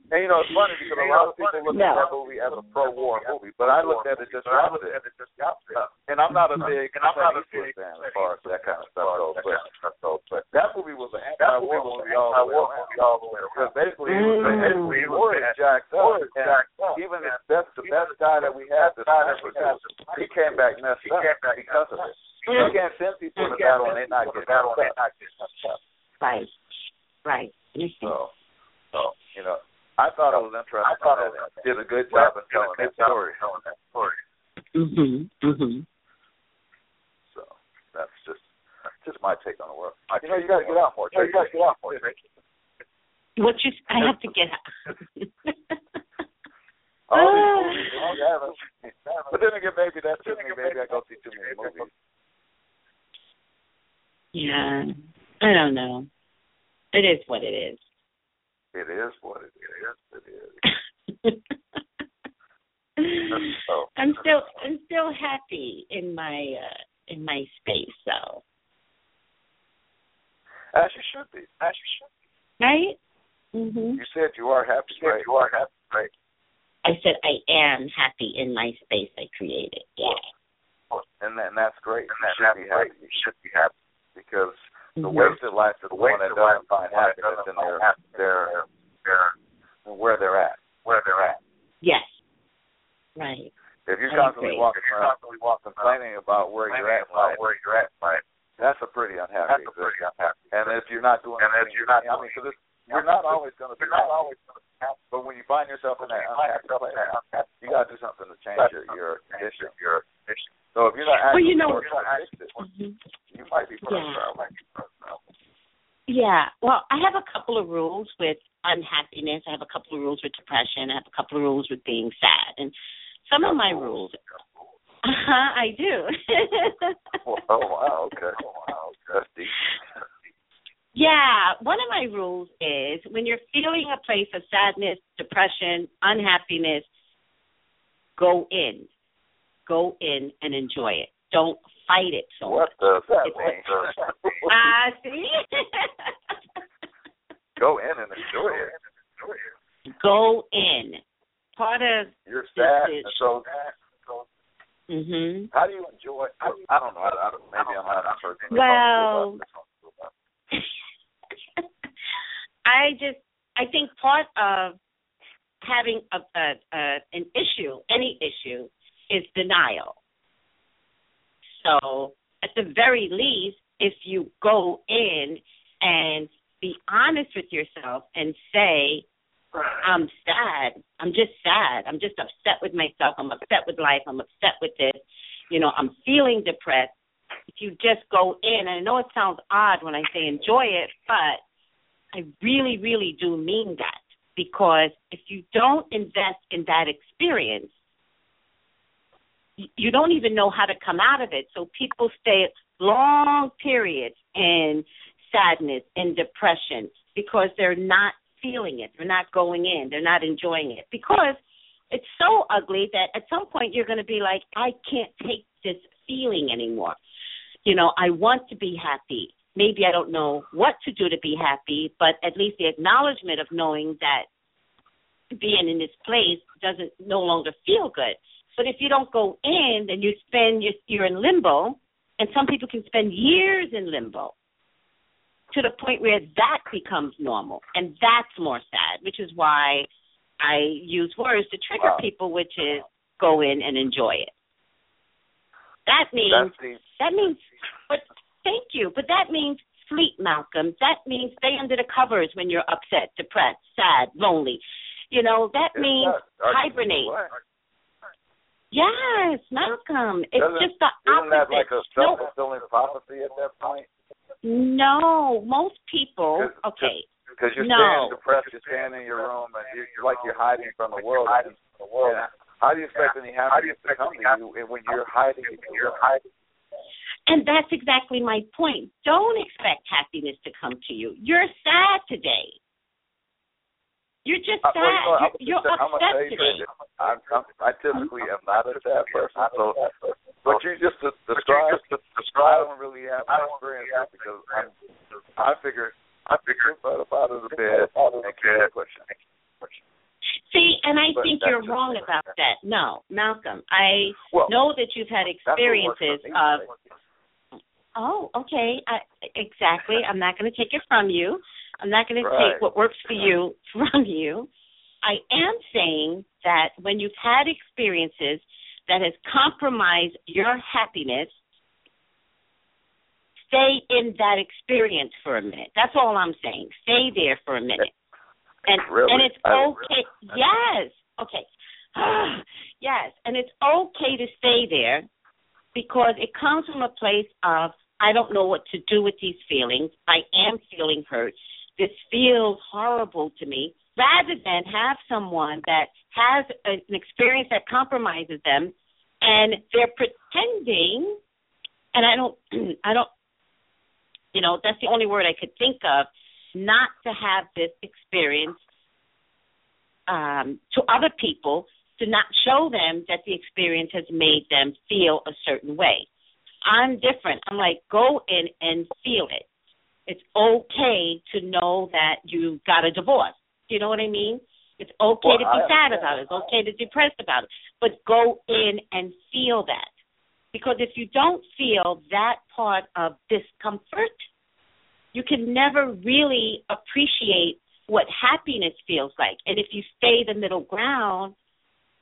And you know, it's funny because a lot of people look No. at that movie as a pro-war movie, but I looked at it just the I looked opposite. at it just the opposite. And I'm not a big, And I'm not a big fan as far as that kind of stuff goes, that but kind of stuff but that movie was an anti-war movie all the way anti-war around. movie all the way Because basically, Mm. basically he was jacked up, and even the best, the best guy that we had, the guy that we he came back messed He up because of it. You can't send people to battle and they not get battle and not get messed up. Right. Right. Understand. So, so you know, I thought it was interesting. I thought it was- did a good job in Did telling good that job story. telling that story. Mhm. Mhm. So that's just just my take on the world. My You know, you got to get out more. Yeah, you gotta get out more, Tracey. What you? I have to get. All these movies, oh, yeah, But then again, maybe that's just me. Maybe I go see too many movies. yeah. I don't know. It is what it is. It is what it is. It is. So, I'm still I'm still happy in my uh in my space so. as you should be. As you should. Be. Right? Mhm. You said you are happy, You right? you are happy, right? I said I am happy in my space I created. Yeah. And, that, and that's great. And you that should happy, be happy You should be happy. because the wasted life is the one that doesn't find is the one that happiness in find their their where they're at. where they're at. Yes. Right. If you're constantly agree. walking If you're around constantly walking complaining about where you're at about where you're at in life, that's a pretty unhappy that's a pretty unhappy. And if you're not doing And if anything, you're not I mean, so this you're not always going to be not always going to but when you find yourself in that unhappy place, you got to do something to change your your condition. Your condition. So if you're not well, you know, addicted, mm-hmm. you might be yeah. Yeah. Well, I have a couple of rules with unhappiness. I have a couple of rules with depression. I have a couple of rules with being sad. And some of my rules uh-huh, I do. oh wow, okay. Wow, that's deep. Yeah, one of my rules is when you're feeling a place of sadness, depression, unhappiness, go in. Go in and enjoy it. Don't fight it so what much. What that mean? Ah, see? go in and enjoy it. Go in. Part of You're sad, is, so Mhm. How do you enjoy? I, I don't know. I, I, maybe I'm not a Well, I just I think part of having a, a, a an issue, any issue, is denial. So at the very least, if you go in and be honest with yourself and say, I'm sad. I'm just sad. I'm just upset with myself. I'm upset with life. I'm upset with this. You know, I'm feeling depressed. If you just go in, I know it sounds odd when I say enjoy it, but I really, really do mean that because if you don't invest in that experience, you don't even know how to come out of it. So people stay long periods in sadness and depression because they're not feeling it. They're not going in. They're not enjoying it because it's so ugly that at some point you're going to be like, I can't take this feeling anymore. You know, I want to be happy maybe I don't know what to do to be happy, but at least the acknowledgement of knowing that being in this place doesn't no longer feel good. But if you don't go in, then you spend you're, you're in limbo, and some people can spend years in limbo to the point where that becomes normal, and that's more sad. Which is why I use words to trigger wow. people, which is go in and enjoy it. That means that means, Thank you. But that means sleep, Malcolm. That means stay under the covers when you're upset, depressed, sad, lonely. You know, that it's means hibernate. Yes, Malcolm. It's doesn't, just the opposite. isn't that like a self-fulfilling no. prophecy at that point? No, most people. Cause, okay. Because you're no. standing depressed, you're staying in your room, and you're, you're like you're hiding from the world. Hiding from the world. Yeah. How do you expect any happiness to come to you when you're hiding? You're hiding and that's exactly my point. Don't expect happiness to come to you. You're sad today. You're just sad. Uh, well, you know, you're, you're upset today. I'm, I'm, I typically am not a sad person, so what you just described, describe, I don't really have an experience because I'm, I figure I figure up out of the bed and keep pushing. See, and I but think you're wrong about that. No, Malcolm, I well, know that you've had experiences of Oh, okay. I, exactly. I'm not going to take it from you. I'm not going right. to take what works for you from you. I am saying that when you've had experiences that has compromised your happiness, stay in that experience for a minute. That's all I'm saying. Stay there for a minute. And really? and it's okay. Yes. Okay. yes, and it's okay to stay there because it comes from a place of I don't know what to do with these feelings. I am feeling hurt. This feels horrible to me. Rather than have someone that has an experience that compromises them and they're pretending and I don't I don't you know, that's the only word I could think of, not to have this experience um, to other people, to not show them that the experience has made them feel a certain way. I'm different. I'm like, go in and feel it. It's okay to know that you got a divorce. Do you know what I mean? It's okay well, to be sad about it. It's okay to be depressed about it. But go in and feel that. Because if you don't feel that part of discomfort, you can never really appreciate what happiness feels like. And if you stay the middle ground,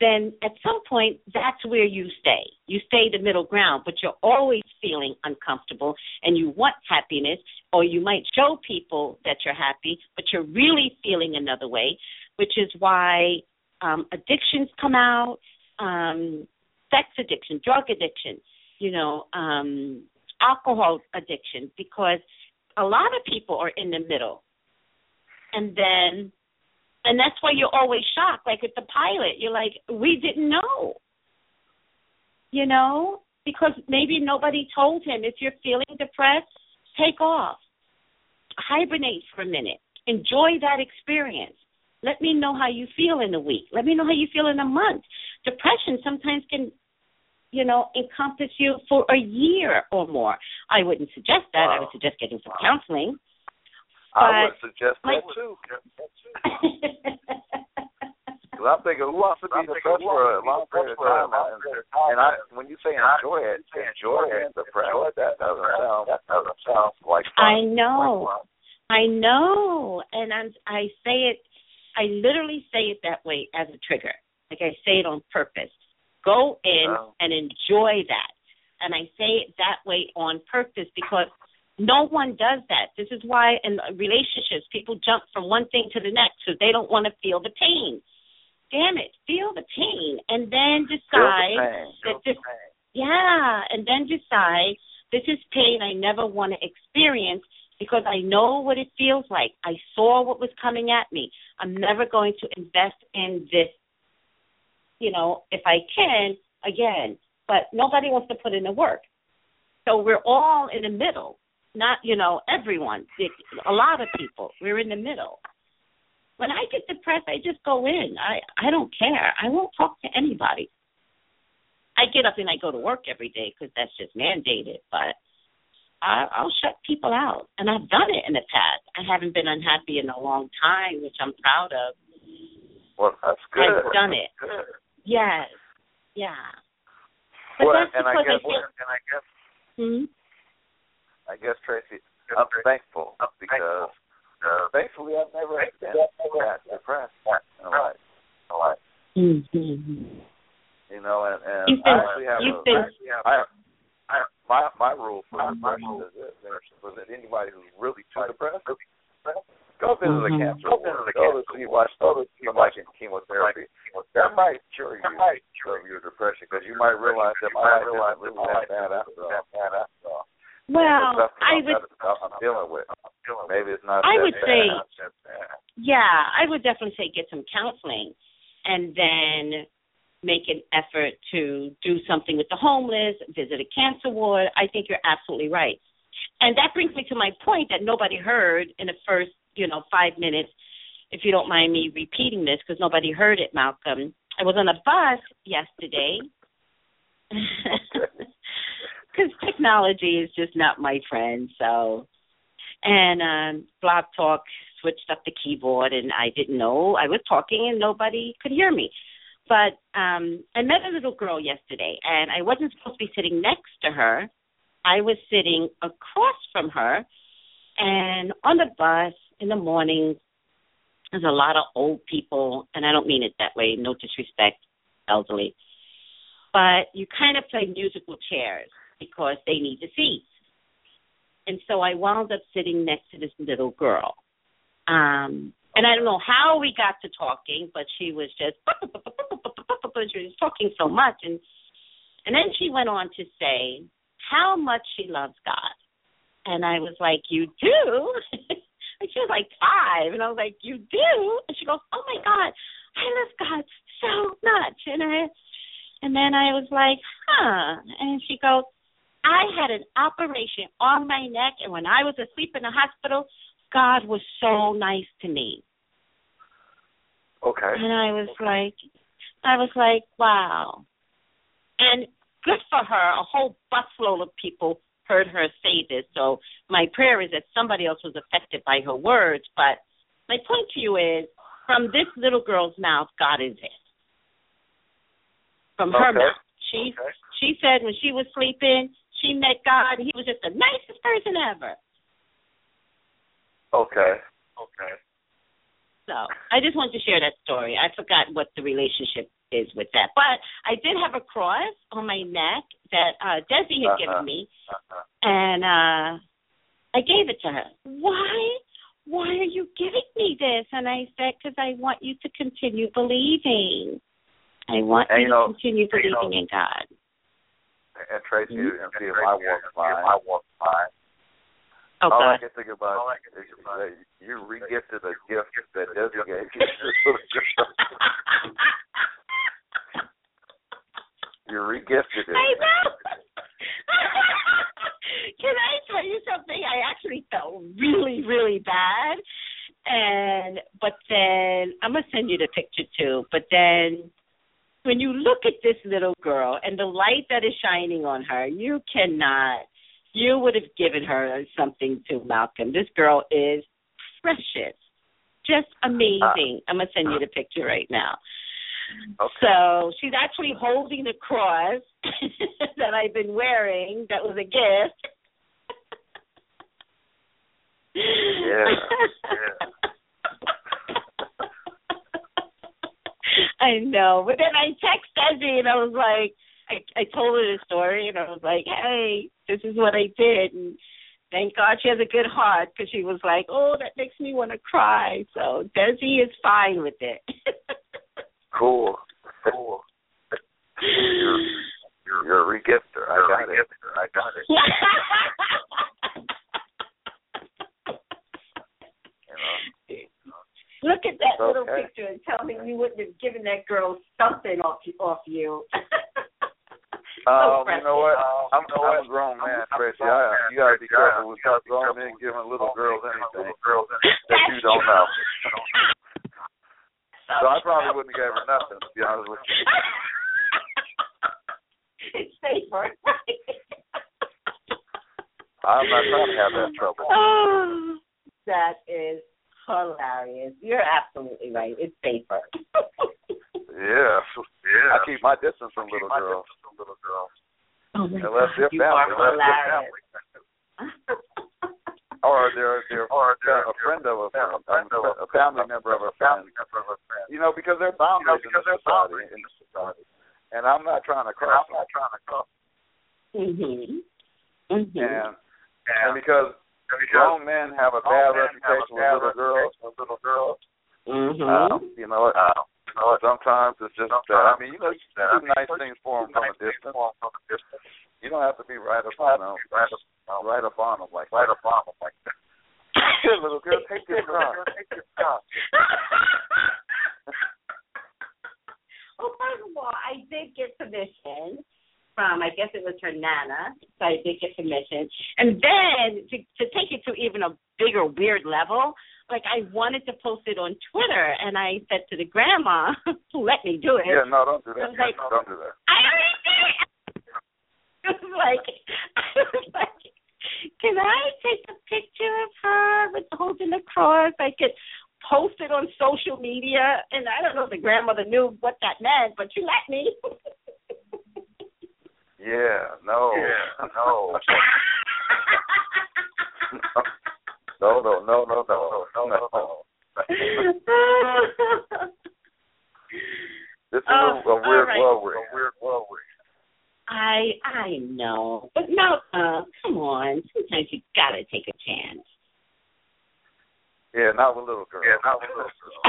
then at some point that's where you stay. You stay the middle ground, but you're always feeling uncomfortable and you want happiness, or you might show people that you're happy, but you're really feeling another way, which is why um, addictions come out, um, sex addiction, drug addiction, you know, um, alcohol addiction, because a lot of people are in the middle. And then and that's why you're always shocked. Like with the pilot, you're like, we didn't know. You know, because maybe nobody told him if you're feeling depressed, take off, hibernate for a minute, enjoy that experience. Let me know how you feel in a week. Let me know how you feel in a month. Depression sometimes can, you know, encompass you for a year or more. I wouldn't suggest that. I would suggest getting some counseling I would suggest that too. Because I'm thinking, who wants to be depressed for a long period of time? And, I, when you say enjoy it, enjoy it, depressed, that doesn't sound, that doesn't sound like fun. I know, I know, and I'm, I say it, I literally say it that way as a trigger. Like I say it on purpose. Go in and enjoy that, and I say it that way on purpose because no one does that. This is why in relationships people jump from one thing to the next because they don't want to feel the pain. Damn it, feel the pain and then decide the that this yeah, and then decide this is pain I never want to experience because I know what it feels like. I saw what was coming at me. I'm never going to invest in this, you know, if I can, again. But nobody wants to put in the work. So we're all in the middle not you know everyone a lot of people. We're in the middle. When i get depressed i just go in. I i don't care. I won't talk to anybody. I get up and i go to work every day because that's just mandated but i i'll shut people out. And i've done it in the past. I haven't been unhappy in a long time which i'm proud of. Well that's good. i've done it. yes. Yeah. But well, that's and because I guess, I and I guess hmm? I guess Tracey, I'm thankful because uh, thankfully I've never been that depressed in life. Mm-hmm. You know, and, and you've I actually have you've a, been, I, I, my my rule for depression is this: was that anybody who's really too depressed, go visit mm-hmm. a cancer ward. Go to see watch go to somebody in chemotherapy. That might cure you of your depression because you might realize that my life isn't really that bad after all. Well, I would. I'm dealing with. Maybe it's not. I would say. Yeah, I would definitely say get some counseling, and then make an effort to do something with the homeless, visit a cancer ward. I think you're absolutely right, and that brings me to my point that nobody heard in the first, you know, five minutes. If you don't mind me repeating this, because nobody heard it, Malcolm. I was on a bus yesterday. because technology is just not my friend. So, and um, Blog Talk switched up the keyboard, and I didn't know I was talking, and nobody could hear me. But um, I met a little girl yesterday, and I wasn't supposed to be sitting next to her. I was sitting across from her, and on the bus in the morning, there's a lot of old people, and I don't mean it that way, no disrespect, elderly. But you kind of play musical chairs because they need to seats. And so I wound up sitting next to this little girl. Um, and I don't know how we got to talking, but she was just she was talking so much and and then she went on to say how much she loves God. And I was like, You do? and she was like five and I was like, You do? And she goes, Oh my God, I love God so much and I and then I was like, Huh and she goes, I had an operation on my neck, and when I was asleep in the hospital, God was so nice to me. Okay. And I was like, I was like, wow. And good for her. A whole busload of people heard her say this. So my prayer is that somebody else was affected by her words. But my point to you is, from this little girl's mouth, God is it. From her okay. mouth, she okay. she said when she was sleeping, she met God. He was just the nicest person ever. Okay. Okay. So I just wanted to share that story. I forgot what the relationship is with that. But I did have a cross on my neck that uh Desi had Uh-huh. given me, Uh-huh. and uh I gave it to her. Why? Why are you giving me this? And I said, because I want you to continue believing. I want And you you know- to continue and you know- believing in God. And Tracey, Mhm. and see if I walk fine. I walk fine. Oh All I can think about All I is can think about that you regifted a gift that Desi gave you. you regifted it. I know. Can I tell you something? I actually felt really, really bad. And but then I'm gonna send you the picture too. But then when you look at this little girl and the light that is shining on her, you cannot you would have given her something to Malcolm. This girl is precious. Just uh, amazing. I'm gonna send you uh. the picture right now. Okay. So she's actually holding the cross that I've been wearing. That was a gift. Yeah, I know, but then I texted Desi and I was like, I I told her the story and I was like, hey, this is what I did, and thank God she has a good heart because she was like, oh, that makes me want to cry. So Desi is fine with it. Cool. Cool. You're, you're, you're a regifter. I got it. I got it. You know. Look at that little picture and tell me you wouldn't have given that girl something off off you. Um, you know what? I'm, I'm a grown man, I'm a grown man, you gotta be Tracey. I- careful with you gotta be grown careful men with giving little grown girls men giving anything little girls anything. that you don't know. so So I probably wouldn't have gave her nothing, to be honest with you. it's safer. I'm not trying to have that trouble. Oh, that is hilarious. You're absolutely right. It's safer. Yeah. Yeah. I keep my distance from little girls. from little girls. oh my Unless God, they're you family, are unless they're hilarious. Or they're they're Or they're a friend of a friend, a a family member of a friend. family member of a friend. You know, because they're You know, because in the there's society, boundaries in the society. and I'm not trying to And cross I'm not trying to cross. Mhm. Mhm. them. And And and because because grown men have a bad reputation with little girls, with little girls. Mhm. um, you know, Uh, you know, it's sometimes it's just. Uh, I mean, you know, you I do nice things for them from a distance. for 'em from a distance. You don't have to be right up You don't on them, right up, right up on them like right that. up on them like that. Little girl, take this cross. Take this cross. well, first of all, I did get permission from, I guess it was her nana, so I did get permission. And then to, to take it to even a bigger weird level, like I wanted to post it on Twitter, and I said to the grandma, let me do it, Yeah, no, don't do I that. was like- don't do that. I already did it. I was like, I was like, can I take a picture of her with holding the cross? I could post it on social media, and I don't know if the grandmother knew what that meant, but she let me. Yeah, no, Yeah, no. no, no, no, no, no, no, no. This is Oh, a, a weird all right. world we're A in. weird world we're in. I I know, but no, uh, come on. Sometimes you gotta take a chance. Yeah, not with little girls. Yeah, not with little girls.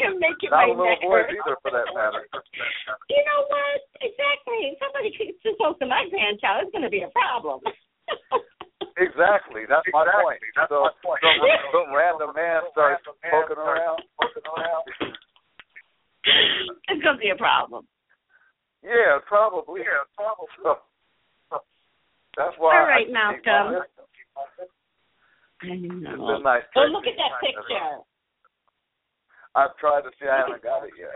You're making Not my with little neck boys hurt. either, for that matter. You know what? Exactly. Somebody gets too close to my grandchild, it's going to be a problem. Exactly, that's my Exactly, point. that's so, my point. Some, some random man starts Random man poking starts around. poking around. it's going to be a problem. Yeah, probably. Yeah, probably. So, that's why. All right, I keep Malcolm. my distance. I know. been nice. Well, look at that picture. I've tried to see. I haven't got it yet.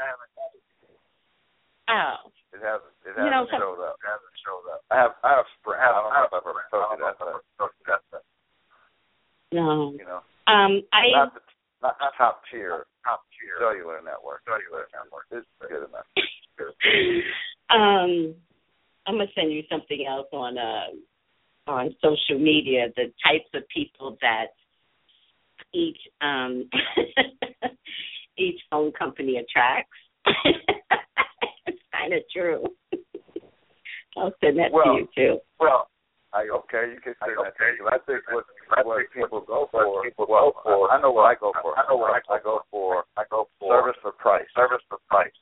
Oh. It hasn't. It hasn't some- showed up. It hasn't showed up. I have. I have Sprint. I don't know if I've ever I told don't you know that, if I've but ever told you that, No. you know, Um, I not the not the top tier top tier cellular network. cellular network. It's good enough. um I'm gonna send you something else on uh on social media, the types of people that each um each phone company attracts. it's kind of true. I'll send that Well, to you too. Well, I okay, you can say that. okay. too. I think what I what think people go for. people well, go for- I know what I go for. I know what I go for. I go for Service for price. service for price.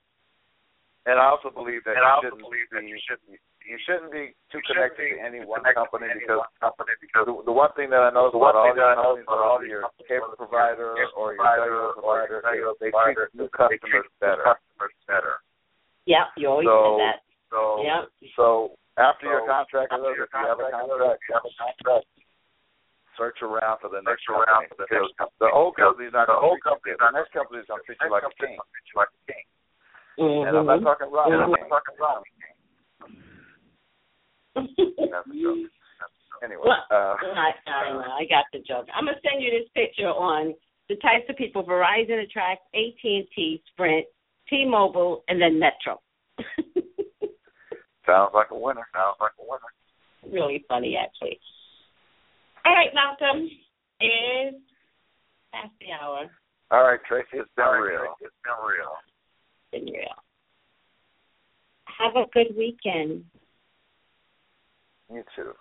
And I also believe that And I you also shouldn't believe that be, you shouldn't you shouldn't be too shouldn't connected be to any one connected to company any because one company because the, the one thing that I know The about all these that companies, about all your cable provider or your provider cellular or provider, they, they provider, treat new they customers treat better. customers better. Yeah, you always So- said that. So Yep. So after So, your contract is after over, your if you have a contract is contract, over, if you have a contract, search around for the next search around company for the because next company. the old Because company's not the going old to company's not The next company's going to treat you like a king. Treat you like a king. And I'm not Mhm. talking wrong. Mhm. I'm not talking wrong. That's a joke. Anyway, Well, uh, I, I know, I got the joke. I'm gonna send you this picture on the types of people Verizon attracts, AT and T, Sprint, T-Mobile, and then Metro. sounds like a winner. Sounds like a winner. really funny, actually. All right, Malcolm, it is past the hour. All right, Tracey, it's been All right, real. It's been real. Been real. Have a good weekend. You too.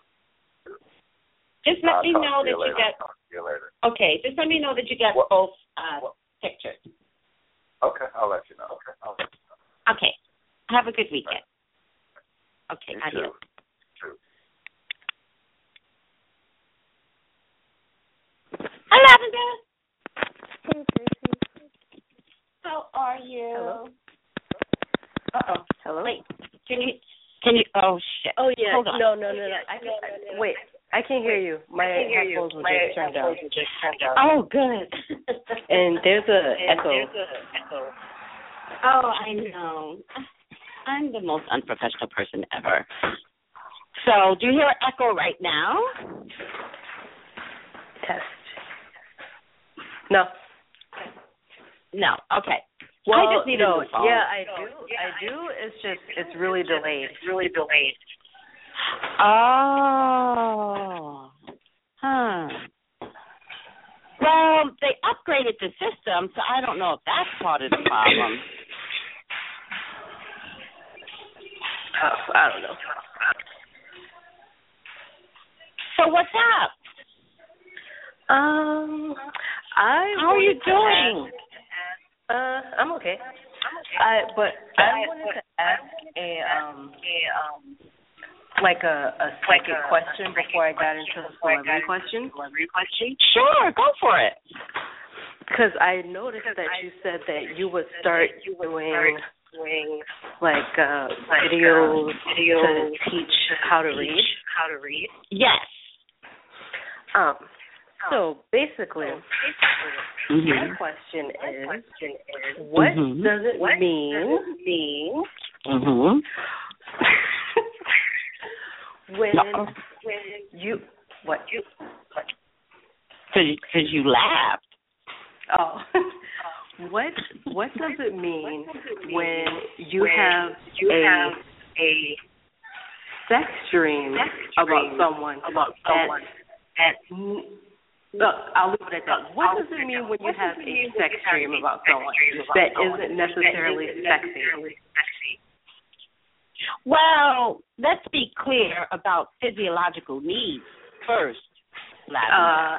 Just let I'll me know that you you later. got. You later. Okay, just let me know that you got What- both uh, pictures. Okay, I'll let you know. Okay, I'll let you know. Okay. Have a good weekend. Okay, You adios. too. Hi, Lavender. Hey, Tracey. How are you? Hello? Uh oh. Hello. Wait. Can you? Can you? Oh shit. Oh yeah. Hold on. No, no, no, no. I can, wait. I can't hear you. My headphones were just turned down. Oh, good. And there's a echo. oh, I know. I'm the most unprofessional person ever. So, do you hear echo right now? Test. No. No. Okay. Well, I just need no. a new phone. Yeah, I do. I do. It's just it's really delayed. It's really delayed. Oh. Huh. Well, they upgraded the system, so I don't know if that's part of the problem. Oh, I don't know. So what's up? Um, I. How are you to doing? Ask- uh, I'm okay. I but I wanted to ask a um a um like a a second question before I got into the celebrity question. Sure, go for it. Because I noticed that you said that you would start doing like uh videos to teach how to read. How to read. Yes. Um. So basically, my Mhm. question is, what Mhm. does it mean mean Mhm. when No. when you what you Cause, you- cause you laughed. oh what what does it mean when you have a a sex dream about someone about someone at Look, I'll leave it at that. What does it mean when you have a sex dream about someone that isn't necessarily sexy? Well, let's be clear about physiological needs first. Uh,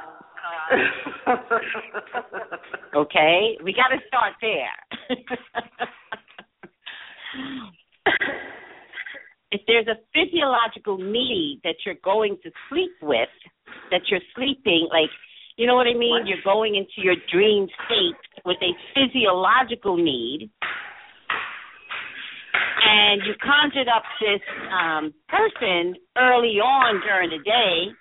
okay, we got to start there. if there's a physiological need that you're going to sleep with, that you're sleeping, like, you know what I mean? You're going into your dream state with a physiological need, and you conjured up this um, person early on during the day.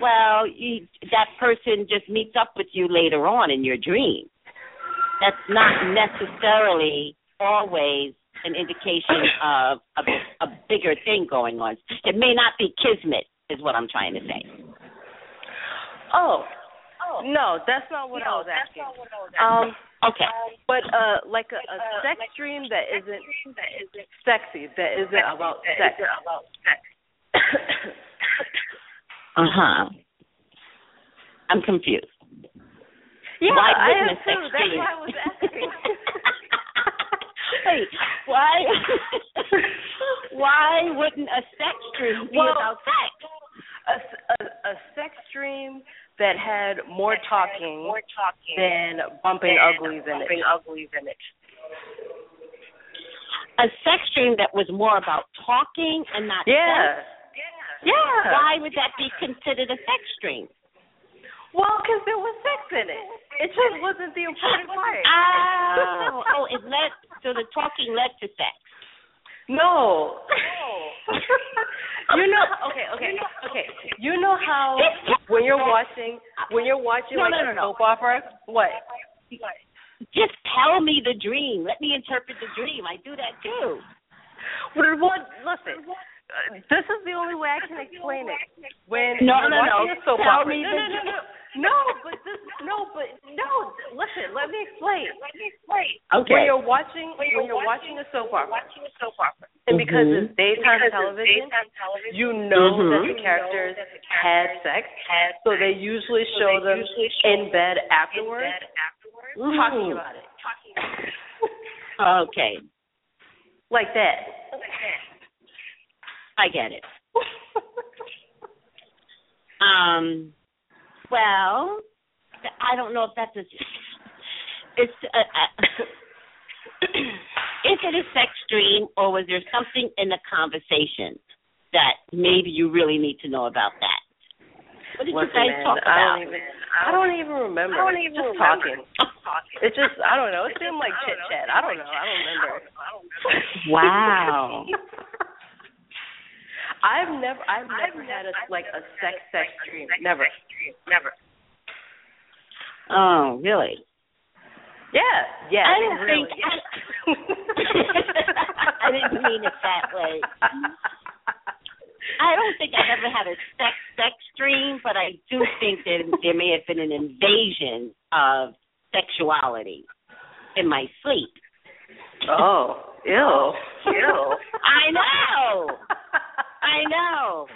Well, you, that person just meets up with you later on in your dream. That's not necessarily always an indication of a, a bigger thing going on. It may not be kismet, is what I'm trying to say. oh, no, that's not what I was asking. Um, Okay. but uh, like a, a sex dream that isn't sexy, that isn't about sex. Uh huh. I'm confused. Yeah, why I wouldn't have a sex too. That's why I was asking. Wait, why? why wouldn't a sex dream be Well, about sex? a, a, a sex dream that had more talking More talking. than bumping than uglies in bumping it. uglies in it. A sex dream that was more about talking and not sex. Yeah. Yeah. Why would that be considered a sex dream? Well, because there was sex in it. It just wasn't the important oh, part. Oh, oh, it led. So the talking led to sex. No. Oh. you know. Okay. Okay. Okay. You know how when you're watching when you're watching No, like no, no, a no. soap opera. What? Just tell me the dream. Let me interpret the dream. I do that too. Well, well, listen. This is the only way I can explain it. When No, no, no. soap opera. no, no, no, no. No, but this. No, but no. Listen. Let me explain. Let me explain. Okay. When you're watching When when you're you're watching a soap opera, Watching a soap opera. and because Mhm. it's daytime Because it's television, daytime television. you know Mhm. that the characters had sex, Had so they usually So show they them usually show in them bed in afterwards, bed afterwards. talking Mhm. about it, Talking about it. Okay, like that. I get it. Um, well, I don't know if that's a. It's a, is it a sex dream or was there something in the conversation that maybe you really need to know about that? What did Listen, you guys man, talk I about? don't even. I don't even remember. I don't even just remember. talking. Talking. It just. I don't know. It seemed like chit chat. I don't know. I don't remember. I don't remember. Wow. I've never. I've never had a like a sex sex dream. Never. Never. Oh, really? Yeah. Yeah. I didn't really. think. I didn't mean it that way. I don't think I've ever had a sex sex dream, but I do think that there may have been an invasion of sexuality in my sleep. Oh. Ew. Ew. I know. I know.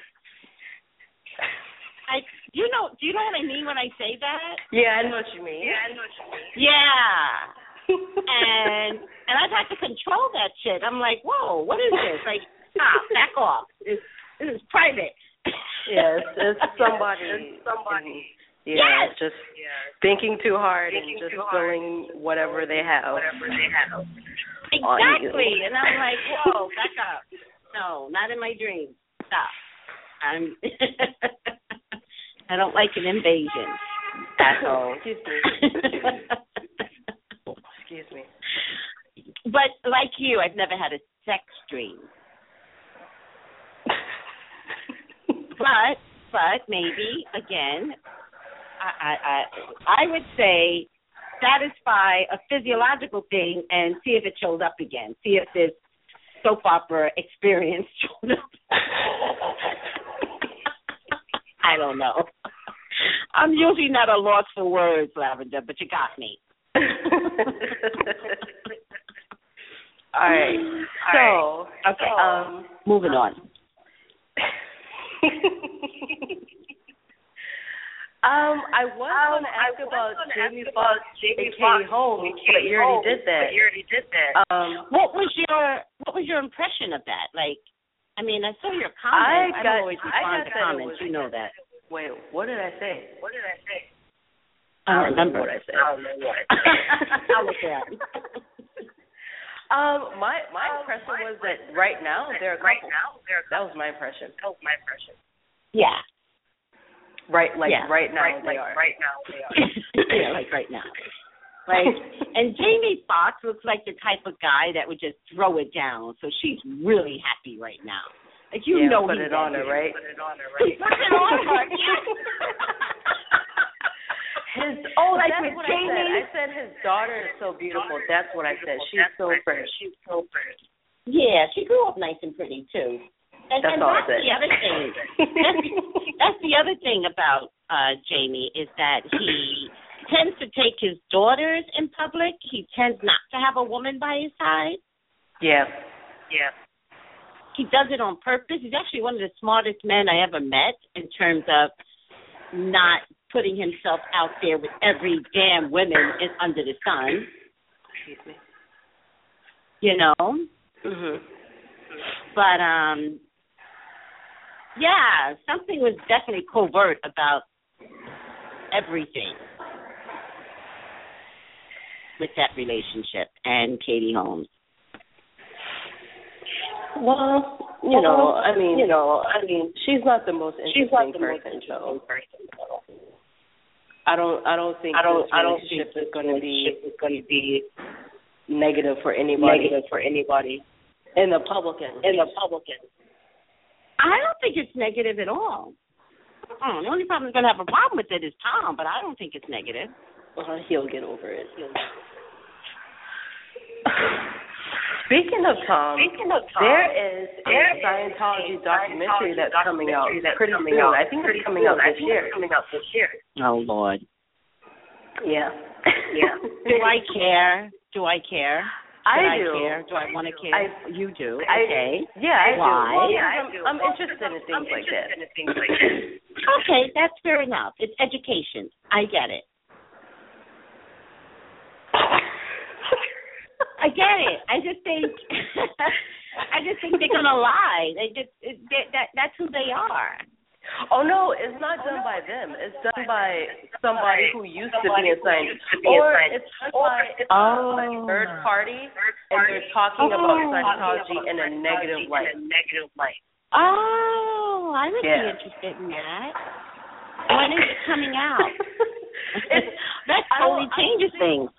I you know do you know what I mean when I say that? Yeah, I know what you mean. Yeah, I know what you mean. Yeah. And and I've had to control that shit. I'm like, whoa, what is this? Like, stop, back off. This, this is private. yes, it's somebody. It's somebody. Yeah, Yes. just Yeah. thinking too hard Thinking and just too hard. spilling whatever they have. Whatever they have. Exactly. And I'm like, whoa, back up. No, not in my dreams. Stop. I'm I don't like an invasion. That's all. Excuse me. Excuse me. but like you, I've never had a sex dream. But but maybe again, I I I, I would say satisfy a physiological thing and see if it shows up again. See if this soap opera experience showed up. I don't know. I'm usually not a loss for words, Lavender, but you got me. All right. So, Okay. um, Moving on. um, I was going to ask about Jamie Foxx and Katie Holmes, but you already did that. But you already did that. Um, What was your What was your impression of that? Like, I mean, I saw your I comments. I, got- don't always I respond got to comments. was- you know that. wait, what did I say? What did I say? I don't remember what I said. I don't know what. I'll look it. Um, my my Um, impression my was that right now they're a right couple. now they're That was my impression. That was my impression. Yeah. Right, like Yeah. right now right, they like, are. right now they are. yeah, like right now. Like, and Jamie Foxx looks like the type of guy that would just throw it down. So she's really happy right now. Like you Yeah, know, put it on her, right? Put it on her, right? put it on her. His oh, Like that's with what I said. Jamie? I said his daughter is so beautiful. That's what I said. She's so what pretty. She's so pretty. yeah, she grew up nice and pretty too. And, That's and all that's the other thing. That's, that's the other thing about uh Jamie is that he tends to take his daughters in public. He tends not to have a woman by his side. Yeah. Yeah. He does it on purpose. He's actually one of the smartest men I ever met in terms of not putting himself out there with every damn woman in, under the sun. Excuse me. You know, Mhm. but um, yeah, something was definitely covert about everything with that relationship and Katie Holmes. Well, you know, I mean, you know, I mean, she's not the most interesting she's not the most person, interesting person. So I don't, I don't think I don't, this I don't think is going to be is going to be negative for anybody negative for anybody in the public end. in the public end. I don't think it's negative at all. Mm, the only problem is going to have a problem with it is Tom, but I don't think it's negative. Uh, he'll get over it. Speaking of Tom, Speaking of Tom, there is a there is Scientology a documentary Scientology that's coming out that's pretty coming soon. out I think pretty it's coming out soon. I this year. coming out this year. Oh Lord. Yeah. Yeah. Do I care? Do I care? I Should do. care? Do I want to care? I- you do. I- okay. Yeah, I do. Why? Well, Yeah, I'm, I'm interested in things like that. okay, that's fair enough. It's education. I get it. I get it. I just think I just think they're gonna lie. They just it, that, that that's who they are. Oh no, it's not done by them. It's done by somebody who used to be in science, to or it's done by Oh. a third oh. party, and they're talking about Oh. Scientology in a negative light. negative light. Oh, I would Yeah. be interested in that. When is it coming out? It's- that totally changes things.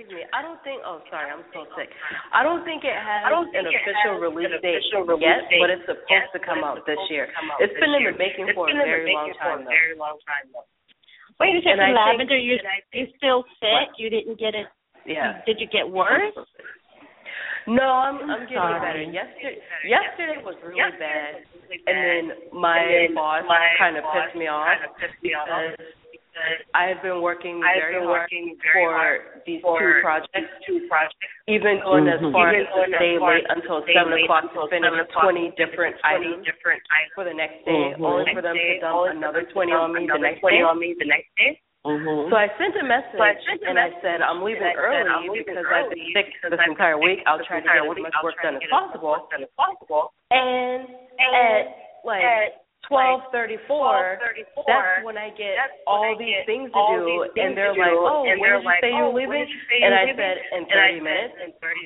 Excuse me. I don't think. Oh, sorry, I'm so sick. I don't think it has I don't an think it official release an date official release yet, date but it's supposed yet, to come out this year. out It's this been in the making It's for a been in the very long making for a time though. very long time though. Wait a second, I think- Lavender. You you still sick? You didn't get it? Yeah. Did you get worse? No, I'm I'm getting Sorry. better. Yesterday yesterday was really bad, Really and then my And then boss my kind of pissed me off Kind of pissed me off because because I've been working I've very been hard working very for hard these for two projects, two projects. even going as Mhm. far Even as to going stay late until stay seven late o'clock to finish 7 twenty different 20 items different items for the next day, Mhm. only for them to dump for another them twenty on me the another next 20 day. on me the next day. Mm-hmm. So I sent a message So I sent a and I said I'm leaving and I said, early I'm leaving because I've been early sick because this I've been entire sick week. I'll this try to entire get as week. much I'll work try to done as get as much possible. work done as possible. And And at like at twelve thirty four, that's when I get when all I these get things to do, things and they're like, "Oh, when did you like, say you "Oh, were when leaving?" And I said, "In thirty said, minutes."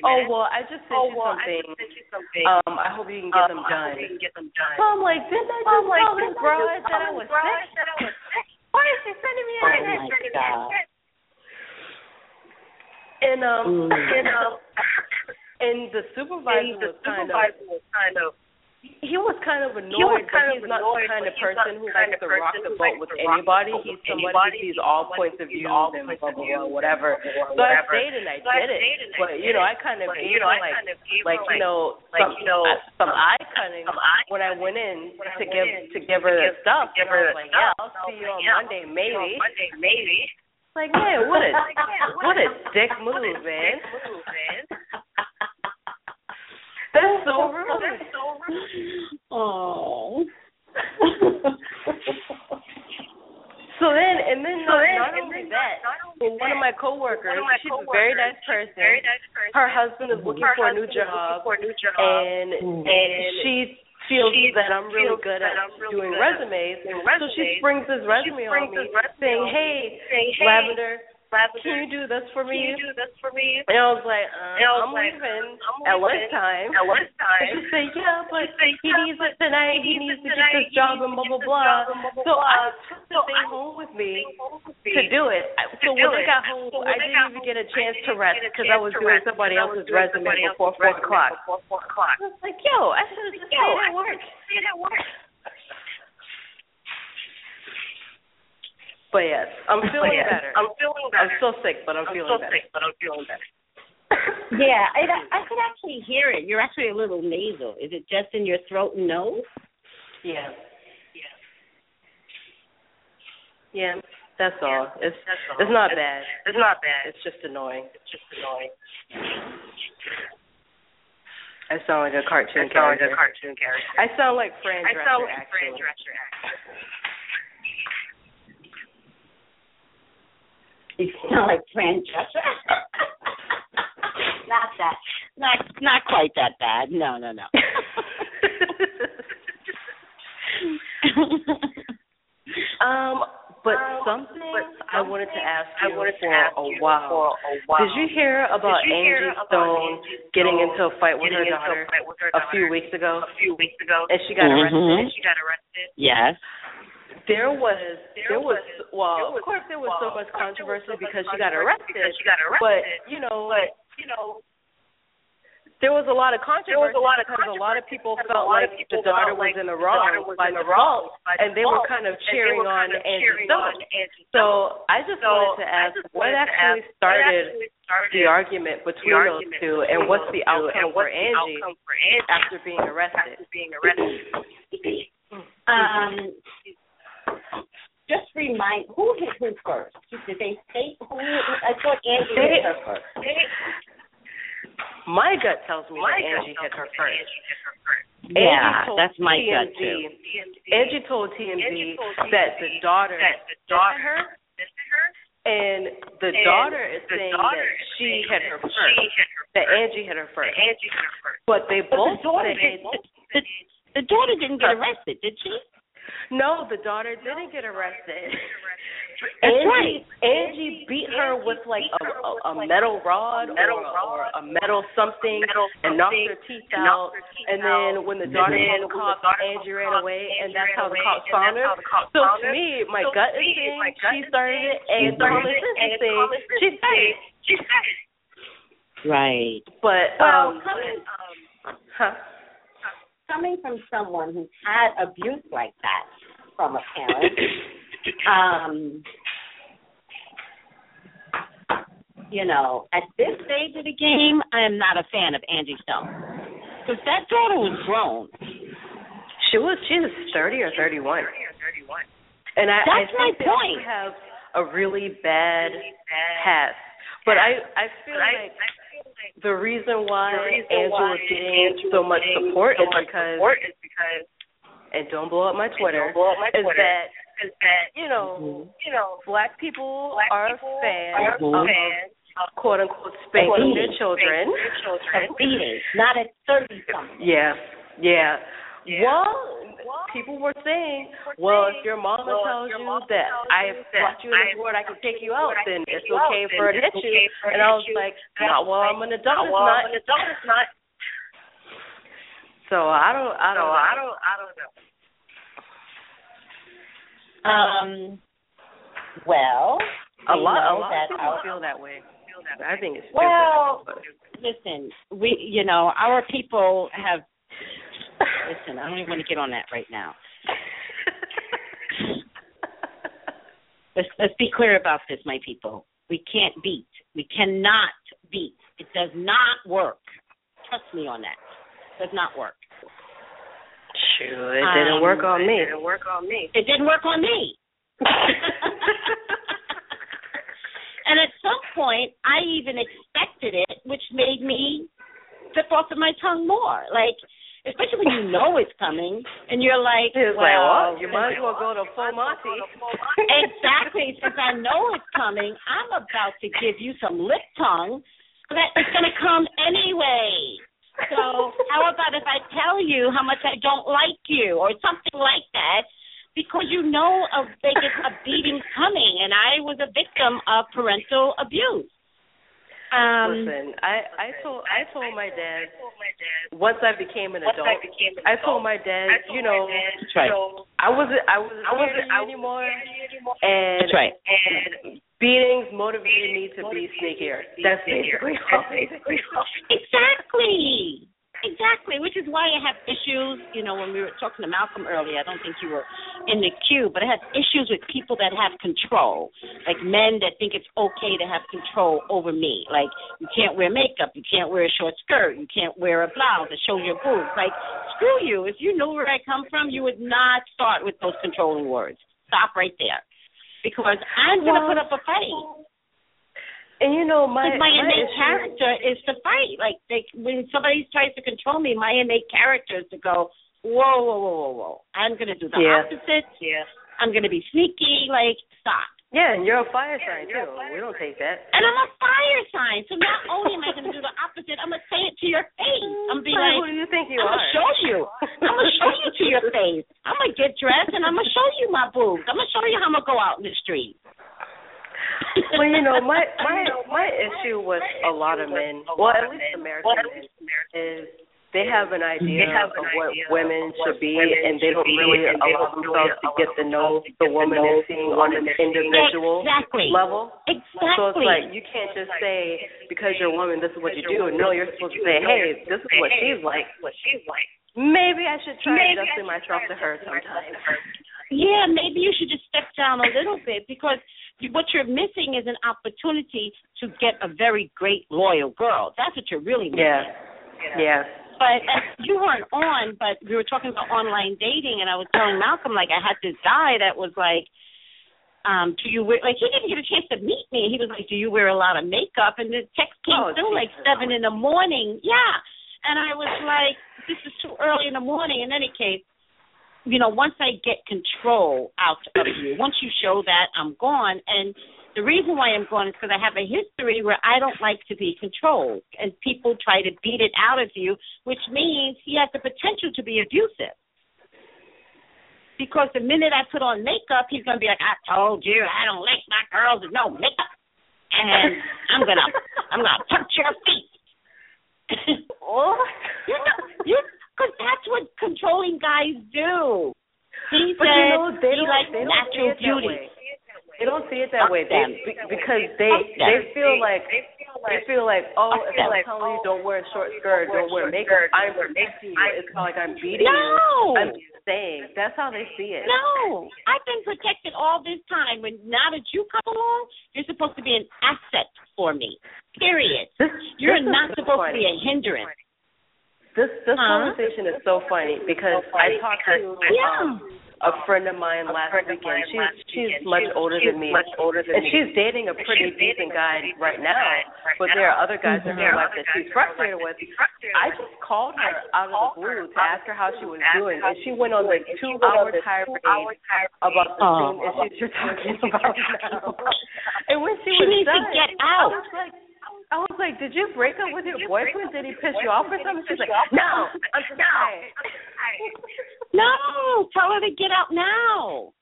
Oh well, I just sent Oh you something. you something. Um, I hope you can get Um, them done. hope you can get them done. So I'm like, didn't I just like, tell this broad that I was sick? that I was sick? Why is she sending me a Oh my god. And um, Mm. and um, and the supervisor was kind of supervisor was kind of he was kind of annoyed, he was kind but of he's not annoyed, the kind of person not who the kind likes of to rock person the who boat likes with to rock the anybody. boat He's with somebody anybody. who sees He's all somebody points who of sees view all and points blah of blah view blah and whatever. blah, blah, blah, So I whatever. stayed and I So I did it, stayed and I but did you know it. I kind of But, gave you know, I like kind of gave like you like know like, some you know, some some- eye cutting when I went in to give to give her the stuff. and I her was like, yeah, I'll And I was see you on Monday maybe. on Monday maybe. Like man, what a what a dick move, man. Dick move, man. That's so rude. That's so rude. Oh. So then, and then So not, then- not only then that, not only but one of my coworkers, one of my she's a very nice person. very nice person. Her husband is looking Her for a new husband is looking job, for a new job, and and and she feels she that I'm really good at I'm really doing good at resumes. So she resumes. springs this She resume on me, resume saying, "Hey, saying, "Hey, Lavender, Lavender, can you do this for me? can you do this for me? And I was like, uh, I was "I'm like, leaving I'm at leaving lunchtime." At lunchtime. And she said, "Yeah, but said, he "Yeah, needs it tonight. he needs to get this He job needs and to blah get blah this blah." job and blah, blah, So I blah. took So the thing I home with took me the thing home with to me do it. To So do when I it. got home, So when I didn't got even home, get a I chance didn't even get a chance to rest because I was doing somebody else's resume. Before four o'clock. I was like, yo, I should have just Yo, stayed at work. But yes, I'm feeling yeah, better. I'm feeling I'm better. still sick, but I'm, I'm feeling still better. sick, but I'm feeling better. Yeah, I, I could actually hear it. You're actually a little nasal. Is it just in your throat and nose? Yeah. Yeah, yeah. that's all. It's That's all. it's not It's- bad. It's not bad. It's just annoying. It's just annoying. I sound like a cartoon character. I sound like character. a cartoon character. I sound like Fran I Drescher sound like. Fran Drescher, actually. You sound like Fran Drescher. not that. Not not quite that bad. No, no, no. um, but Um, something but I wanted to ask you wanted to for ask a you while. for a while. Did you hear about you hear Angie about Stone Angie getting Stone into a fight with her getting into a daughter with her a few weeks ago, a few weeks ago, and she got Mhm. arrested? and she got arrested? yes. There was there was well, there was- of course there was so much of course there was controversy so much because she got arrested. because she got arrested. But you know, But you know, there was a lot of controversy there was a lot of because a lot of people felt lot like people the daughter felt was like in the the wrong was by in the default, wrong by and they were kind of cheering on kind of Angie Stone. on Angie Stone. So I just So wanted to ask just what to actually ask what started actually started the argument between the those argument two, between and what's the two, outcome and for the Angie outcome for Angie after being arrested? after being arrested? Um, just remind who hit who first? Did they state who? I thought Angie They- hit her first. My gut tells me My that Angie hit her first. Angie hit her first. Yeah, that's my TMZ, gut too. Angie told TMZ Angie told TMZ that the daughter that the daughter her, her, and the and daughter is the saying daughter that is she saying hit that her she first, hit her that first, Angie hit her that first. Angie hit her first. But they But both the daughter said did, the, the daughter didn't get arrested, did she? No, the daughter didn't get arrested. That's Angie, right. Angie beat her with like a, a, a metal rod metal or, rod or a metal something metal and knocked her teeth and out. knocked her teeth And then when the daughter then called the when the cops, Angie ran cops, away, and that's how the away, cops found her. cops So to me, my So gut to is me, saying she started it, and she started common sense and is saying common sense she is started it. she started it. Right. But Well, um, coming, huh? Coming from someone who's had abuse like that from a parent, um, you know, at this stage of the game, I am not a fan of Angie Stone. Because that daughter was grown. She was she was thirty or thirty one, Thirty or thirty-one. and I, That's I think my that point. have a really bad past. But I I feel but like. I, feel like the reason why the reason Angie why getting Angie so much support so is because support is because and don't blow up my Twitter don't blow up my is that is that you know you know black people black are people fans are Mhm. fans of quote unquote spanking their Beating. children. their children. Beating, not at 30 something. Yeah, yeah. Yeah. Well, people were saying, well, if your mama well, tells your you mama that tells I have that brought you in I this have world, I can take you you in out, then it's you out, okay for her to hit you. okay And I was like, And I not was while like, I'm an adult, not it's not. I'm an adult, it's not. So I don't, I don't, know. I don't, I don't know. Um, well, A we lot, a know lot that of people feel that way. I think it's stupid. Well, listen, we, you know, our people have. Listen, I don't even want to get on that right now. Let's let's be clear about this, my people. We can't beat. We cannot beat. It does not work. Trust me on that. It does not work. Sure, it didn't Um, work on me. It didn't work on me. It didn't work on me. and at some point, I even expected it, which made me slip off of my tongue more. Like, especially when you know it's coming, and you're like, well, well, you might as well go to full Monty. exactly. Since I know it's coming, I'm about to give you some lip tongue that it's going to come anyway. So how about if I tell you how much I don't like you or something like that? Because you know a biggest a beating coming, and I was a victim of parental abuse. Um, Listen, I I told I told my dad I told my dad. once I became an adult. I became an I told my dad, told you know, my dad, That's right. I wasn't I wasn't I wasn't scared of I wasn't anymore, scared of you anymore. and that's right. And beatings motivated me to be sneakier. That's basically. That's basically all. Exactly. Exactly, which is why I have issues. You know, when we were talking to Malcolm earlier, I don't think you were in the queue, but I have issues with people that have control, like men that think it's okay to have control over me. Like you can't wear makeup, you can't wear a short skirt, you can't wear a blouse that shows your boobs. Like screw you. If you knew where I come from, you would not start with those controlling words. Stop right there, because I'm gonna put up a fight. And you know my my, my innate issue- character is to fight. Like they, when somebody tries to control me, my innate character is to go, whoa, whoa, whoa, whoa, whoa. I'm gonna do the Yeah. opposite. Yeah. I'm gonna be sneaky. Like stop. Yeah, and you're a fire sign too. We don't take that. And I'm a fire sign, so not only am I going to do the opposite, I'm going to say it to your face. I'm going to be Who do you think you I'm are? gonna show you. I'm gonna show you to your face. I'm gonna get dressed and I'm gonna show you my boobs. I'm gonna show you how I'm gonna go out in the street. Well, you know, my my my issue with a lot of men, well, at least American men, is they have an idea of what women should be, and they don't really allow themselves to get to know the woman they're seeing on an individual Exactly. level. Exactly. So it's like you can't just say because you're a woman, this is what you do. No, you're supposed to say, hey, this is what she's like. What she's like. Maybe I should try adjusting myself to her sometimes. yeah, maybe you should just step down a little bit because you- what you're missing is an opportunity to get a very great loyal girl. That's what you're really missing. Yeah. Yeah. But uh, you weren't on, but we were talking about online dating, and I was telling Malcolm like I had this guy that was like, um, "Do you wear?" Like he didn't get a chance to meet me. He was like, "Do you wear a lot of makeup?" And the text came Oh, through like seven in the morning. Yeah, and I was like, "This is too early in the morning." In any case, you know, once I get control out of you, once you show that, I'm gone. And the reason why I'm gone is because I have a history where I don't like to be controlled, and people try to beat it out of you, which means he has the potential to be abusive. Because the minute I put on makeup, he's gonna be like, "I told you, I don't like my girls with no makeup," and I'm gonna, I'm gonna punch your feet. Oh. you know, you, because that's what controlling guys do. He But said you know, they he don't, likes they natural beauty. way. They don't see it that Fuck way. They because they they feel like they feel like oh if. I'm telling you oh, don't wear a short skirt, don't wear makeup, I'm protecting you. It's not like I'm beating you. No. I'm saying that's how they see it. No, I've been protected all this time. When now that you come along, you're supposed to be an asset for me. Period. You're not supposed to be a hindrance. This this Huh? conversation is so funny because I talked to Yeah. um, a friend of mine last weekend. She's she's much older than me, Much older than and she's dating a pretty decent guy right now. But there are other guys in her life that she's frustrated with. I just called her out of the blue to ask her how she was doing, and she went on the two-hour tirade about the same issues you're talking about. And when she, She was needs to get I out. was like, I was like, did you break up with your boyfriend? Did he piss you off or something? She's like, no, I'm just. No, tell her to get out now.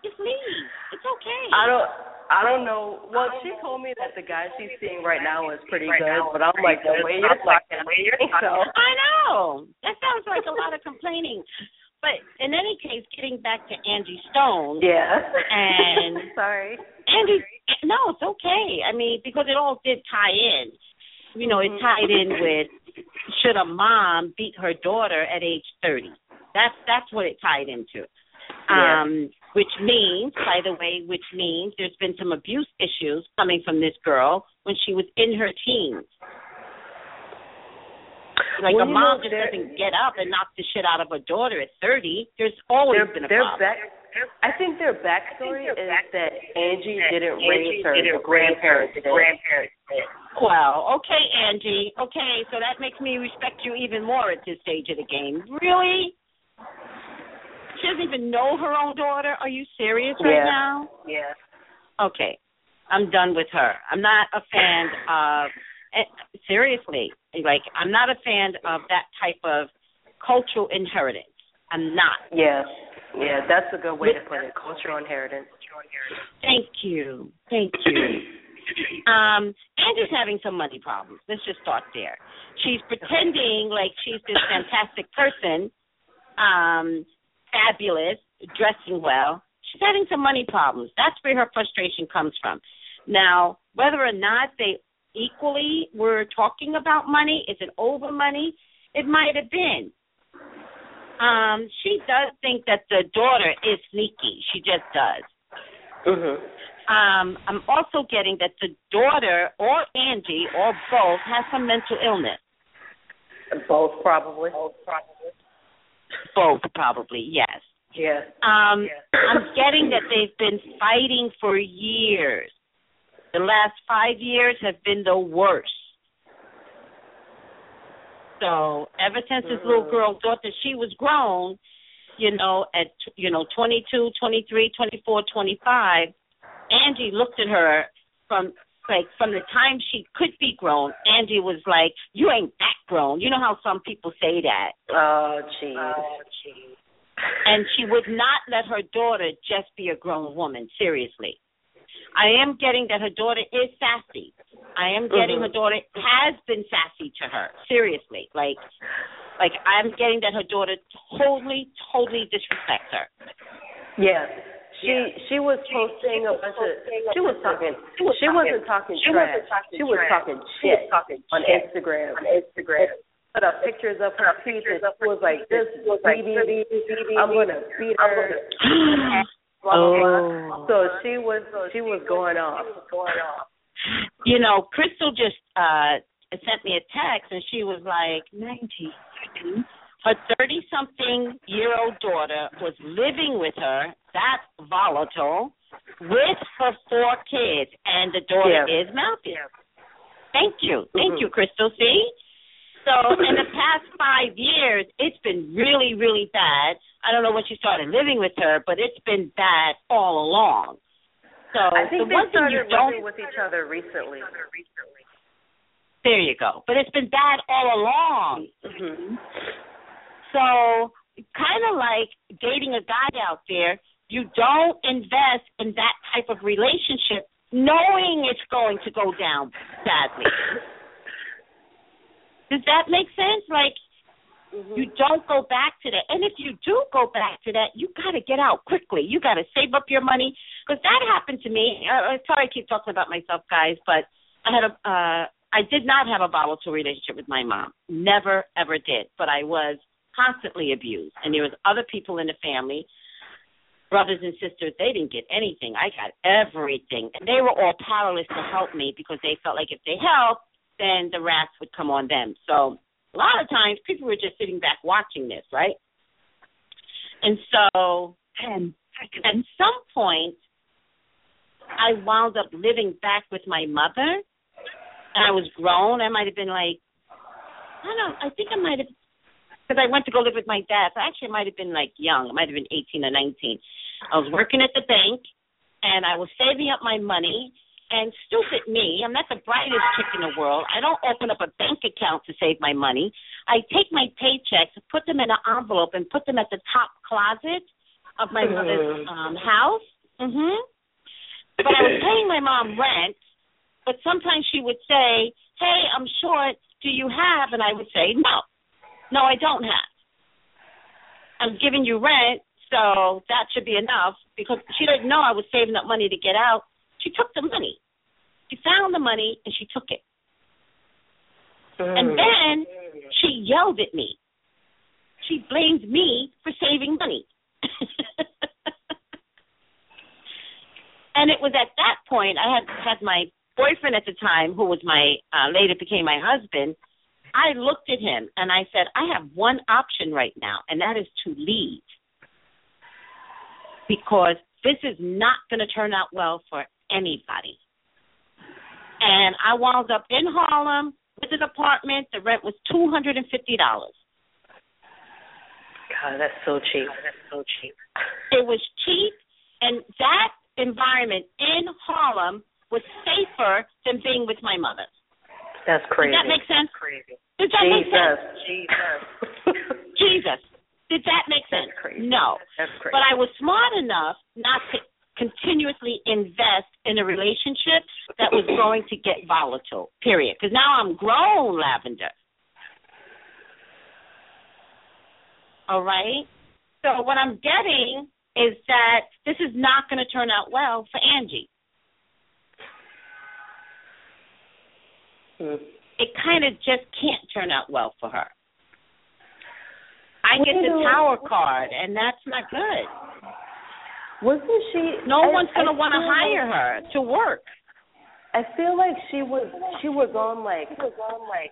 Just leave. It's okay. I don't. I don't know. Well, she told me that the guy she's seeing right now is pretty good, but I'm like the way you're talking, I don't think so. I know. That sounds like a lot of complaining. But in any case, getting back to Angie Stone. Yeah. And- sorry. Angie, no, it's okay. I mean, because it all did tie in. You know, it Mhm. tied in with should a mom beat her daughter at age thirty? That's that's what it tied into. Yeah. Um, which means, by the way, which means there's been some abuse issues coming from this girl when she was in her teens. Like Well, a mom know, just doesn't get up and knock the shit out of her daughter at thirty. There's always been a problem. back. I think their backstory is that Angie didn't raise her. The grandparents did. Well, okay, Angie. Okay, so that makes me respect you even more at this stage of the game. Really? She doesn't even know her own daughter. Are you serious right Yeah. now? Yeah. Okay, I'm done with her. I'm not a fan of. eh, Seriously, like I'm not a fan of that type of cultural inheritance. I'm not. Yeah. Yeah, that's a good way to put it. Cultural inheritance. Thank you. Thank you. Um, Angie's having some money problems. Let's just start there. She's pretending like she's this fantastic person, um, fabulous, dressing well. She's having some money problems. That's where her frustration comes from. Now, whether or not they equally were talking about money, is it over money? It might have been. Um, she does think that the daughter is sneaky. She just does. Mhm. Um, I'm also getting that the daughter or Angie or both has some mental illness. Both probably. Both probably, yes. Yeah. Um, I'm getting that they've been fighting for years. The last five years have been the worst. So ever since this little mm. girl thought that she was grown, you know, at you know 22, 23, 24, 25, Angie looked at her from like from the time she could be grown. Angie was like, "You ain't that grown." You know how some people say that. Oh, jeez. Oh, jeez. and she would not let her daughter just be a grown woman. Seriously, I am getting that her daughter is sassy. I am getting Mhm. her daughter has been sassy to her. Seriously, like, like I'm getting that her daughter totally, totally disrespects her. Yeah. She she was posting a bunch of she was talking she wasn't talking She trash. She was talking She was shit talking on Instagram. on Instagram. Put up pictures of her teeth and she was like, This was like, BB, this is I'm gonna beat her. gonna- blah, blah, blah. Oh. So she was she was going off. going off. You know, Crystal just uh sent me a text and she was like, 90. Her 30 something year old daughter was living with her, that's volatile, with her four kids, and the daughter Yeah. is mouthy. Thank you. Thank Mhm. you, Crystal. See? So in the past five years, it's been really, really bad. I don't know when she started living with her, but it's been bad all along. So I think the they one thing you don't with each other recently. there you go. But it's been bad all along. Mhm. So kind of like dating a guy out there, you don't invest in that type of relationship knowing it's going to go down badly. Does that make sense? Like Mhm. you don't go back to that. And if you do go back to that, you got to get out quickly. You got to save up your money because that happened to me. Uh, uh, sorry, I keep talking about myself, guys, but I had a uh I did not have a volatile relationship with my mom. Never ever did. But I was constantly abused, and there was other people in the family, brothers and sisters. They didn't get anything. I got everything, and they were all powerless to help me because they felt like if they helped, then the wrath would come on them. So a lot of times people were just sitting back watching this, right? And so and at some point I wound up living back with my mother and I was grown. I might have been like I don't know, I think I might have because I went to go live with my dad. So actually I might have been like young. I might have been eighteen or nineteen. I was working at the bank and I was saving up my money and stupid me, I'm not the brightest chick in the world. I don't open up a bank account to save my money. I take my paychecks, put them in an envelope, and put them at the top closet of my mother's um, house. Mhm. But I was paying my mom rent, but sometimes she would say, "Hey, I'm short. Do you have?" And I would say, "No, no, I don't have. I'm giving you rent, so that should be enough." Because she didn't know I was saving up money to get out. She took the money. She found the money and she took it. And then she yelled at me. She blamed me for saving money. and it was at that point I had had my boyfriend at the time, who was my uh, later became my husband. I looked at him and I said, I have one option right now, and that is to leave because this is not going to turn out well for anybody. And I wound up in Harlem with an apartment. The rent was two hundred and fifty dollars. God, that's so cheap. That's so cheap. It was cheap, and that environment in Harlem was safer than being with my mother. That's crazy. Does that make sense? Crazy. Does that make sense? Jesus. Jesus. Did that make sense? That's crazy. No. That's crazy. But I was smart enough not to continuously invest in a relationship that was going to get volatile, period. Because now I'm grown, Lavender. All right? So what I'm getting is that this is not going to turn out well for Angie. Mm. It kind of just can't turn out well for her. I get the tower card, and that's not good. Wasn't she? No I- one's going to want to hire like- her to work. I feel like she was she was on like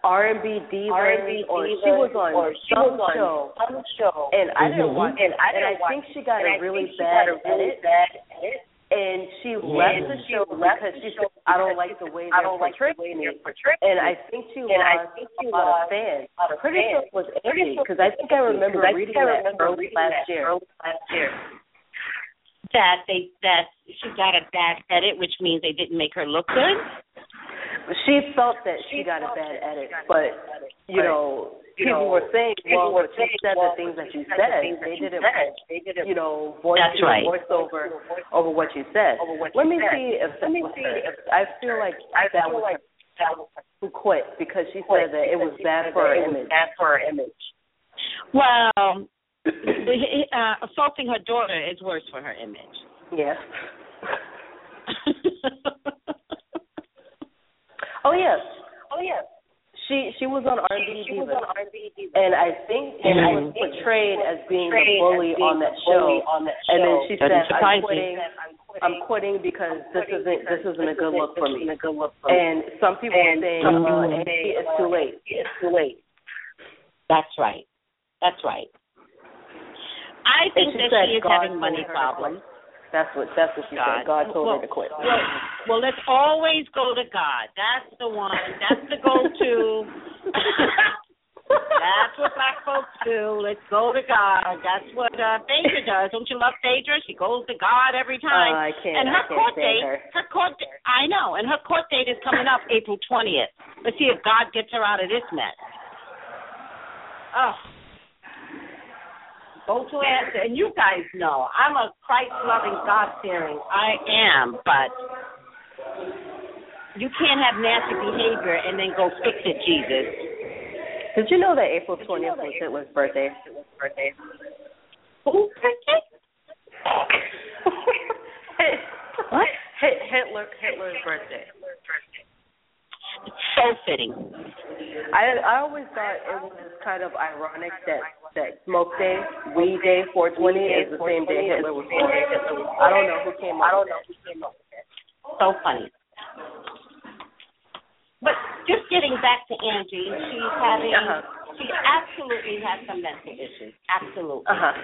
R and B divas, R&B or she was on or she some was on show, some show. and I didn't watch. And I didn't I think she got and a I really bad got a really edit, bad edit. and she Yeah. left the show left because the she said, "I don't like the way they're don't like the portraying me." And. I think she And lost I think she a lot of fans. a Pretty sure it was Pretty Angie sure because I think I remember Because I reading think I that remember early reading last year. early last year. That they that she got a bad edit, which means they didn't make her look good. She felt that she got a bad edit, but you know, people were saying, well, but you said the things that you said. They didn't, they didn't, you know, voice That's right. voice over over what you said. Let me see if that was her. I feel like that was her who quit because she said that it was bad for her image. Bad for her image. Well, uh, assaulting her daughter is worse for her image. Yes. Oh yes. Oh yes. She she was on was Divas. on R&B Divas. and I think she was Mhm. portrayed as being the bully being on that show. bully on that And then she Doesn't said, surprise "I'm quitting. I'm quitting because this isn't this isn't a good look for This me." isn't a good look for me. And some people And were saying, some uh, "Andy, it's too late." It's too late. That's right. That's right. I think that she is God having money her problems. That's what that's what she said. God told well, her to quit. Well, well, let's always go to God. That's the one. That's the go-to. That's what black folks do. Let's go to God. That's what uh, Phaedra does. Don't you love Phaedra? She goes to God every time. Uh, I can't. and her can't court date, her. court, I know, and her court date is coming up April twentieth. Let's see if God gets her out of this mess. Oh, go to answer, and you guys know I'm a Christ-loving, God-fearing. I am, but you can't have nasty behavior and then go fix it, Jesus. Did you know that April 20th was Hitler's birthday? Birthday. Who's birthday? What? Hitler Hitler's birthday. So fitting. I I always thought it was kind of ironic that that Smoke Day, Weed Day, 420 is the same day Hitler was born. I don't know who came up. I don't know who came up with it. So funny. But just getting back to Angie, she's having, Uh-huh. she absolutely has some mental issues. Absolutely. Uh huh.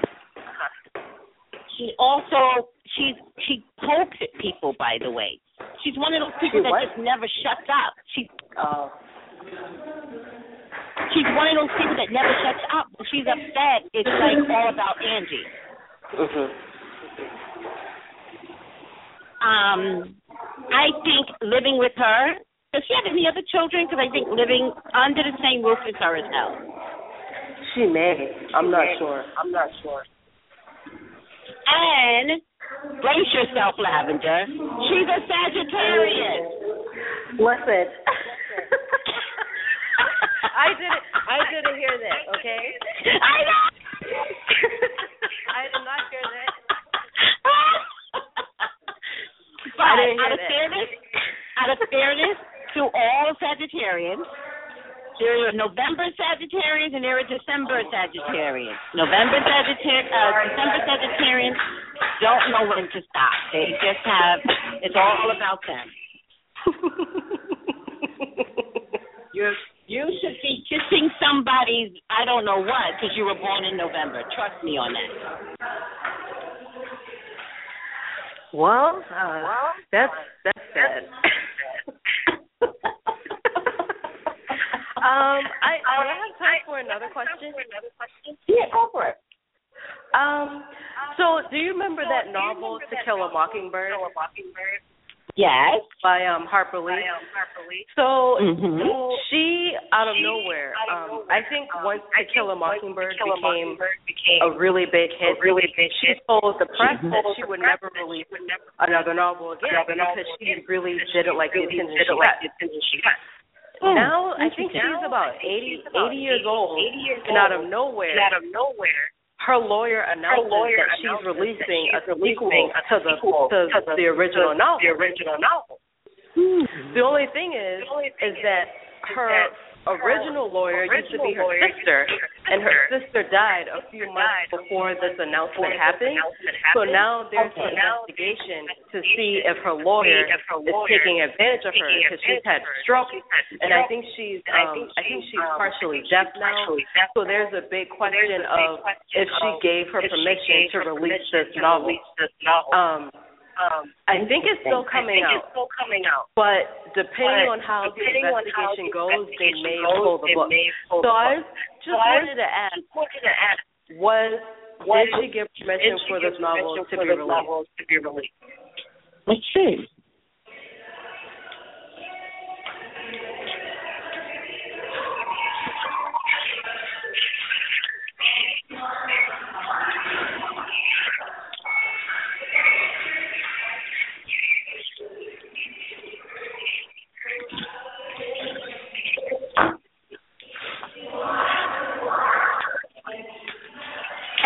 She also, she's, she pokes at people, by the way. She's one of those people She that what? just never shuts up. She, Oh. she's one of those people that never shuts up. When she's upset, it's like all about Angie. Mhm. Um, I think living with her. Does she have any other children? Because I think living under the same roof as her is hell. She may. I'm not sure. I'm not sure. And brace yourself, Lavender. She's a Sagittarius. Listen. I didn't. I didn't hear that. Okay. I know. I did not hear that. but I didn't hear out of that. fairness, out of fairness to all Sagittarians, there are November Sagittarians and there are December Sagittarians. November Sagittarians, uh, December Sagittarians don't know when to stop. They just have. It's all about them. You're you should be kissing somebody's I don't know what because you were born in November. Trust me on that. Well, uh, that's that's sad. um, I do I have time for another question? Yeah, go for it. Um, so do you remember that novel To Kill a Mockingbird Kill a Mockingbird Yes. by um Harper Lee? by um, Harper Lee. So Mhm. she out of She, nowhere, out of um, I think um, once I To Kill a think once Mockingbird To Kill a became Mockingbird became a really big hit, a really big she hit. told the press that she would never She release would never another novel again Another because novel she again really because didn't she like the really attention didn't she like got. the attention she got. Now I think interesting. she's about I think 80, she's about 80 years 80 old, 80 years and out of nowhere, And out of nowhere, her lawyer her lawyer that she's announces that releasing she's a sequel releasing to the sequel to to the, original novel. The original novel. The only thing is, only thing is that her original lawyer used to be her sister, and her sister, died a few months before this announcement happened. So now there's an investigation to see if her lawyer to see if her is taking advantage of her because she's had stroke, and I think she's I um think I think she's, um, partially deaf now. So there's a big question of if she gave her permission to release permission this to novel. release this novel. Um, Um, I think it's still coming I think out. It's still coming out. But depending But on how the depending on how investigation the goes, they may goes, pull the book. pull So the I book. just So wanted to ask, just wanted to ask, was did she give permission for this novel to be released? to be released? Let's see.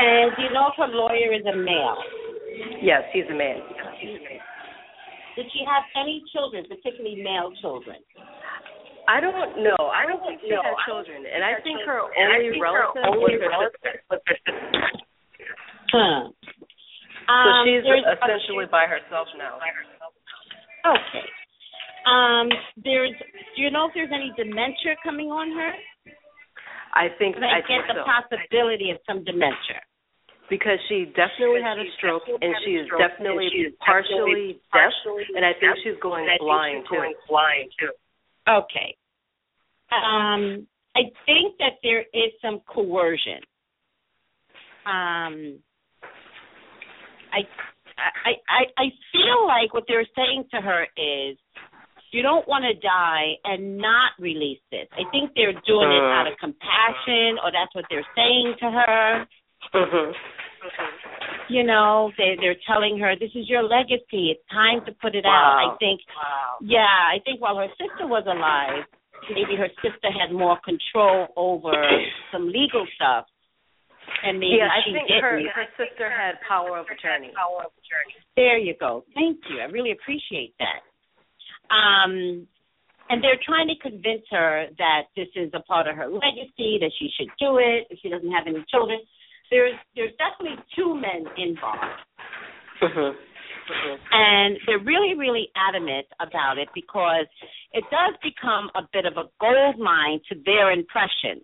And do you know if her lawyer is a male? Yes, he's a man. Did she have any children, particularly male children? I don't know. I don't think she had children, and I think her only relative was her sister. Huh. So Um, she's there's- essentially by herself now. Okay. Um, there's. Do you know if there's any dementia coming on her? I think I, I get think the so possibility of some dementia. Because she definitely had a stroke, and she is definitely partially deaf, and I think she's going blind too. Blind too. Okay. Um, I think that there is some coercion. Um, I, I, I, I feel like what they're saying to her is, you don't want to die and not release this. I think they're doing it out of compassion, or that's what they're saying to her. Mhm. You know, they they're telling her this is your legacy. It's time to put it out. I think Wow. yeah, I think while her sister was alive, maybe her sister had more control over some legal stuff, and maybe Yeah, I think didn't. her her sister had power of attorney. Power of attorney. There you go. Thank you. I really appreciate that. Um, and they're trying to convince her that this is a part of her legacy, that she should do it if she doesn't have any children. There's there's definitely two men involved. Mhm. and they're really, really adamant about it because it does become a bit of a gold mine to their impression.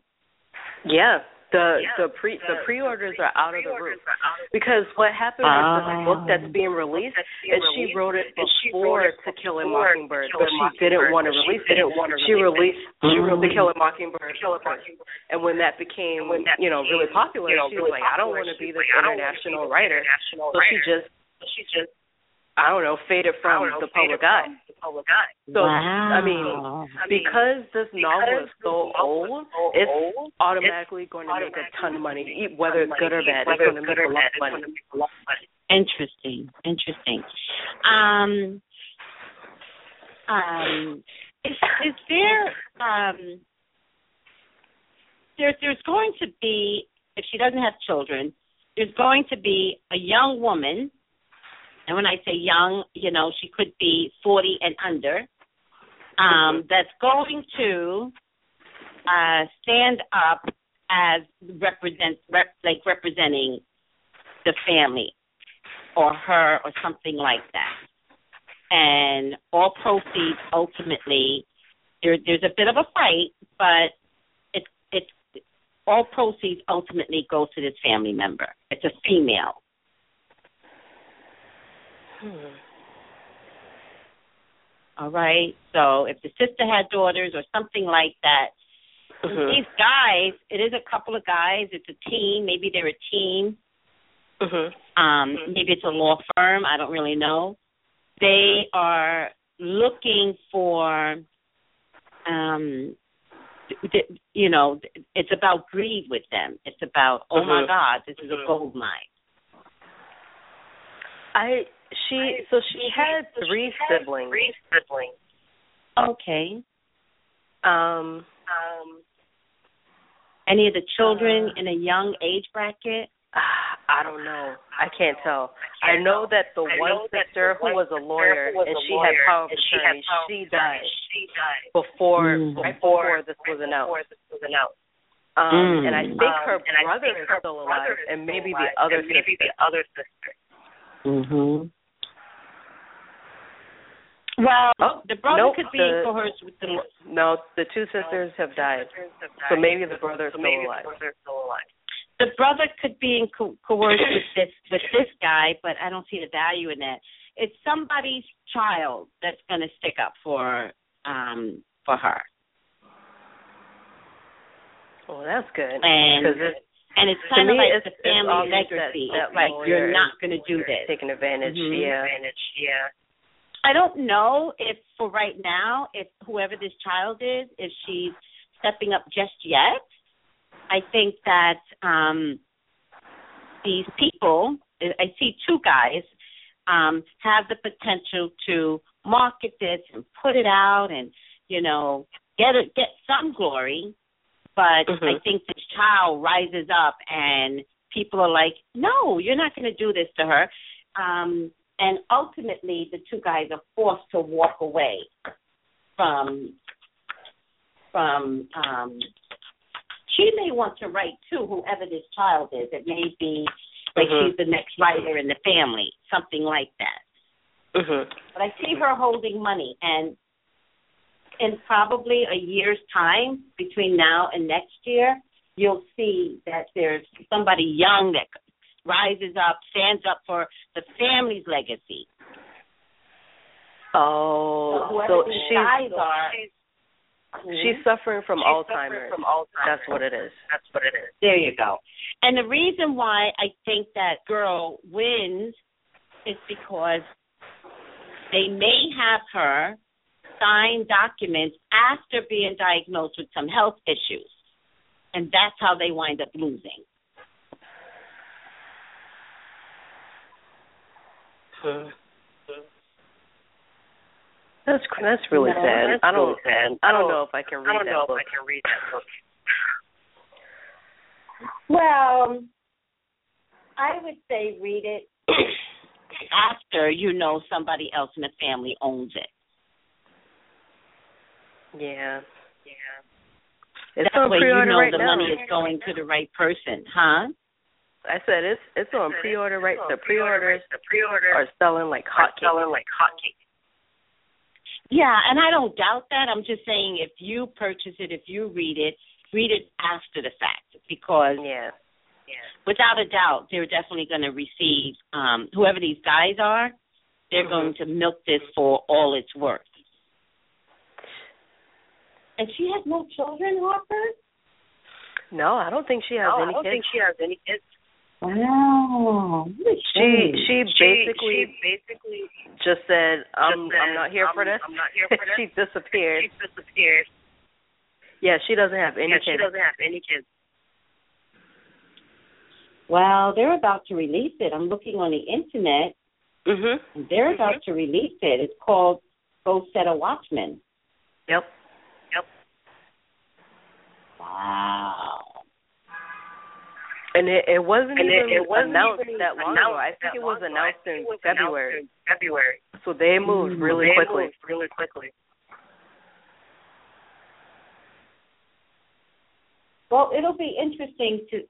Yeah. The Yeah. the pre the The- pre orders are out of the roof. are out of- Because what happened with Ah. this book that's being released That's being is she wrote it before wrote it To Kill a Mockingbird, but she didn't want to release didn't it. want to She released she wrote To. Kill a Mockingbird Kill a first. Mockingbird. And when that became when that you know really popular, you know, she was like, I don't want to be this like, I don't international writer. So she just she just I don't know faded from the public eye. From public eye. So wow. I mean, I mean, because this novel is so this old, it's old, automatically going to make a ton of money, whether it's good or bad. It's Whether going to it's make good or bad, of it's money. going to make a lot of money. interesting, interesting. Um, um, is, is there um, there, there's going to be if she doesn't have children, there's going to be a young woman, and when I say young, you know, she could be 40 and under, um, that's going to uh, stand up as represent rep, like representing the family or her or something like that. And all proceeds ultimately there there's a bit of a fight, but it's it's all proceeds ultimately go to this family member. It's a female. Hmm. All right. So if the sister had daughters or something like that, Mhm. these guys, it is a couple of guys. It's a team. Maybe they're a team. Mhm. Um, maybe it's a law firm. I don't really know. They are looking for, um, th- th- you know, th- it's about greed with them. It's about, oh my Mhm. God, this is a gold mine. I she so she had three siblings. Three siblings. Okay. Um Um, Any of the children Uh, in a young age bracket? I don't know. I can't tell. I know that the I one know that sister the who one was a sister lawyer who was and a she lawyer, had power of and she had attorney, power of she attorney, died She died before Mm. right before before this was announced. Before this was announced. Um Mm. and I think Um, her and I brother think is still alive and maybe alive, the other and maybe sister. the other sister. Mhm. Well, Oh, the brother nope, could be the- coerced with the No, the two sisters have died. Sisters have So maybe the brother's So still alive. the still alive. the brother could be in co- coerced with this with this guy, but I don't see the value in that. It's somebody's child that's going to stick up for um for her, Well, that's good. and And it's kind of like it's- the family that legacy. that It's like you're not going to do this. taking advantage. Mhm. Yeah. Advantage, yeah. I don't know if for right now, if whoever this child is, if she's stepping up just yet. I think that um these people, I see two guys, um, have the potential to market this and put it out and, you know, get it get some glory. But I Mhm. think this child rises up and people are like, No, you're not gonna do this to her. Um and ultimately the two guys are forced to walk away from from um she may want to write too, whoever this child is. It may be like Mhm. she's the next writer in the family, something like that. Mhm. But I see her holding money and in probably a year's time between now and next year, you'll see that there's somebody young that rises up, stands up for the family's legacy. Oh, so these she's are, she's suffering from She's Alzheimer's. suffering from Alzheimer's. That's what it is. That's what it is. There you go. And the reason why I think that girl wins is because they may have her sign documents after being diagnosed with some health issues. And that's how they wind up losing. Hmm. That's that's really No, sad. that's I don't really sad. I don't know if I can read I don't that know book. if I can read that book. Well, I would say read it after you know somebody else in the family owns it. Yeah. Yeah. It's that way you know right the now. money is going to the right person, huh? I said it's it's on pre-order right. The pre-orders The pre-orders are selling like are hotcakes. selling like hotcakes. Yeah, and I don't doubt that. I'm just saying if you purchase it, if you read it, read it after the fact because Yeah. Yeah. without a doubt they're definitely going to receive um whoever these guys are, they're Mhm. going to milk this for all it's worth. And she has no children, Harper? No, I don't think she has No, any I don't kids. think she has any kids. Wow. She she She basically she basically just said, "I'm said, I'm not here for "I'm- this." I'm not here for this. she disappeared. she disappeared. Yeah, she doesn't have any yeah, she doesn't have any kids. Well, they're about to release it. I'm looking on the internet Mhm. and they're about to release it. It's called Go Set a Watchman. Yep. Yep. Wow. And it it wasn't And even it, it wasn't announced even that long ago. I think it was announced think in it was February. announced in February. So they moved Mm. really They quickly. moved really quickly. Well, it'll be interesting to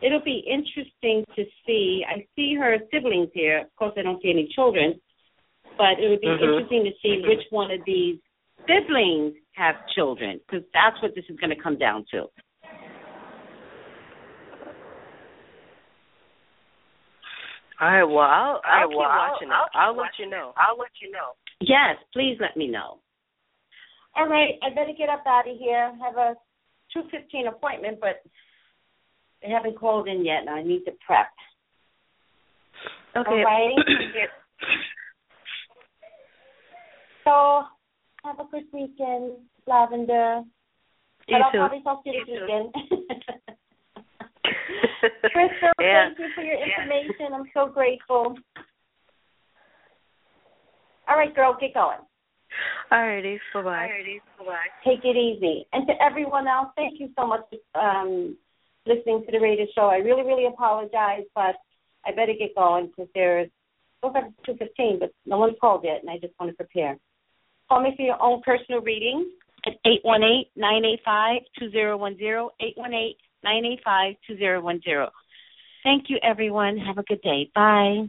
it'll be interesting to see. I see her siblings here. Of course, I don't see any children, but it would be Mhm. interesting to see which one of these siblings have children, because that's what this is going to come down to. All right. Well, I'll I'll Alright, keep well, watching I'll, it. I'll let you know. it. I'll let you know. Yes, please let me know. All right, I better get up out of here. I Have a two fifteen appointment, but they haven't called in yet, and I need to prep. Okay. All right. So have a good weekend, Lavender. You but I'll too. probably talk to you this You too. weekend. Crystal, Yeah. thank you for your information. I'm so grateful. All right, girl, get going. Alrighty. Bye bye. Alrighty, bye. Take it easy. And to everyone else, thank you so much for um, listening to the radio show. I really, really apologize, but I better get going because there's over two fifteen, but no one's called yet, and I just want to prepare. Call me for your own personal reading at eight one eight nine eight five two zero one zero eight one eight nine eight five two zero one zero. Thank you, everyone. Have a good day. Bye.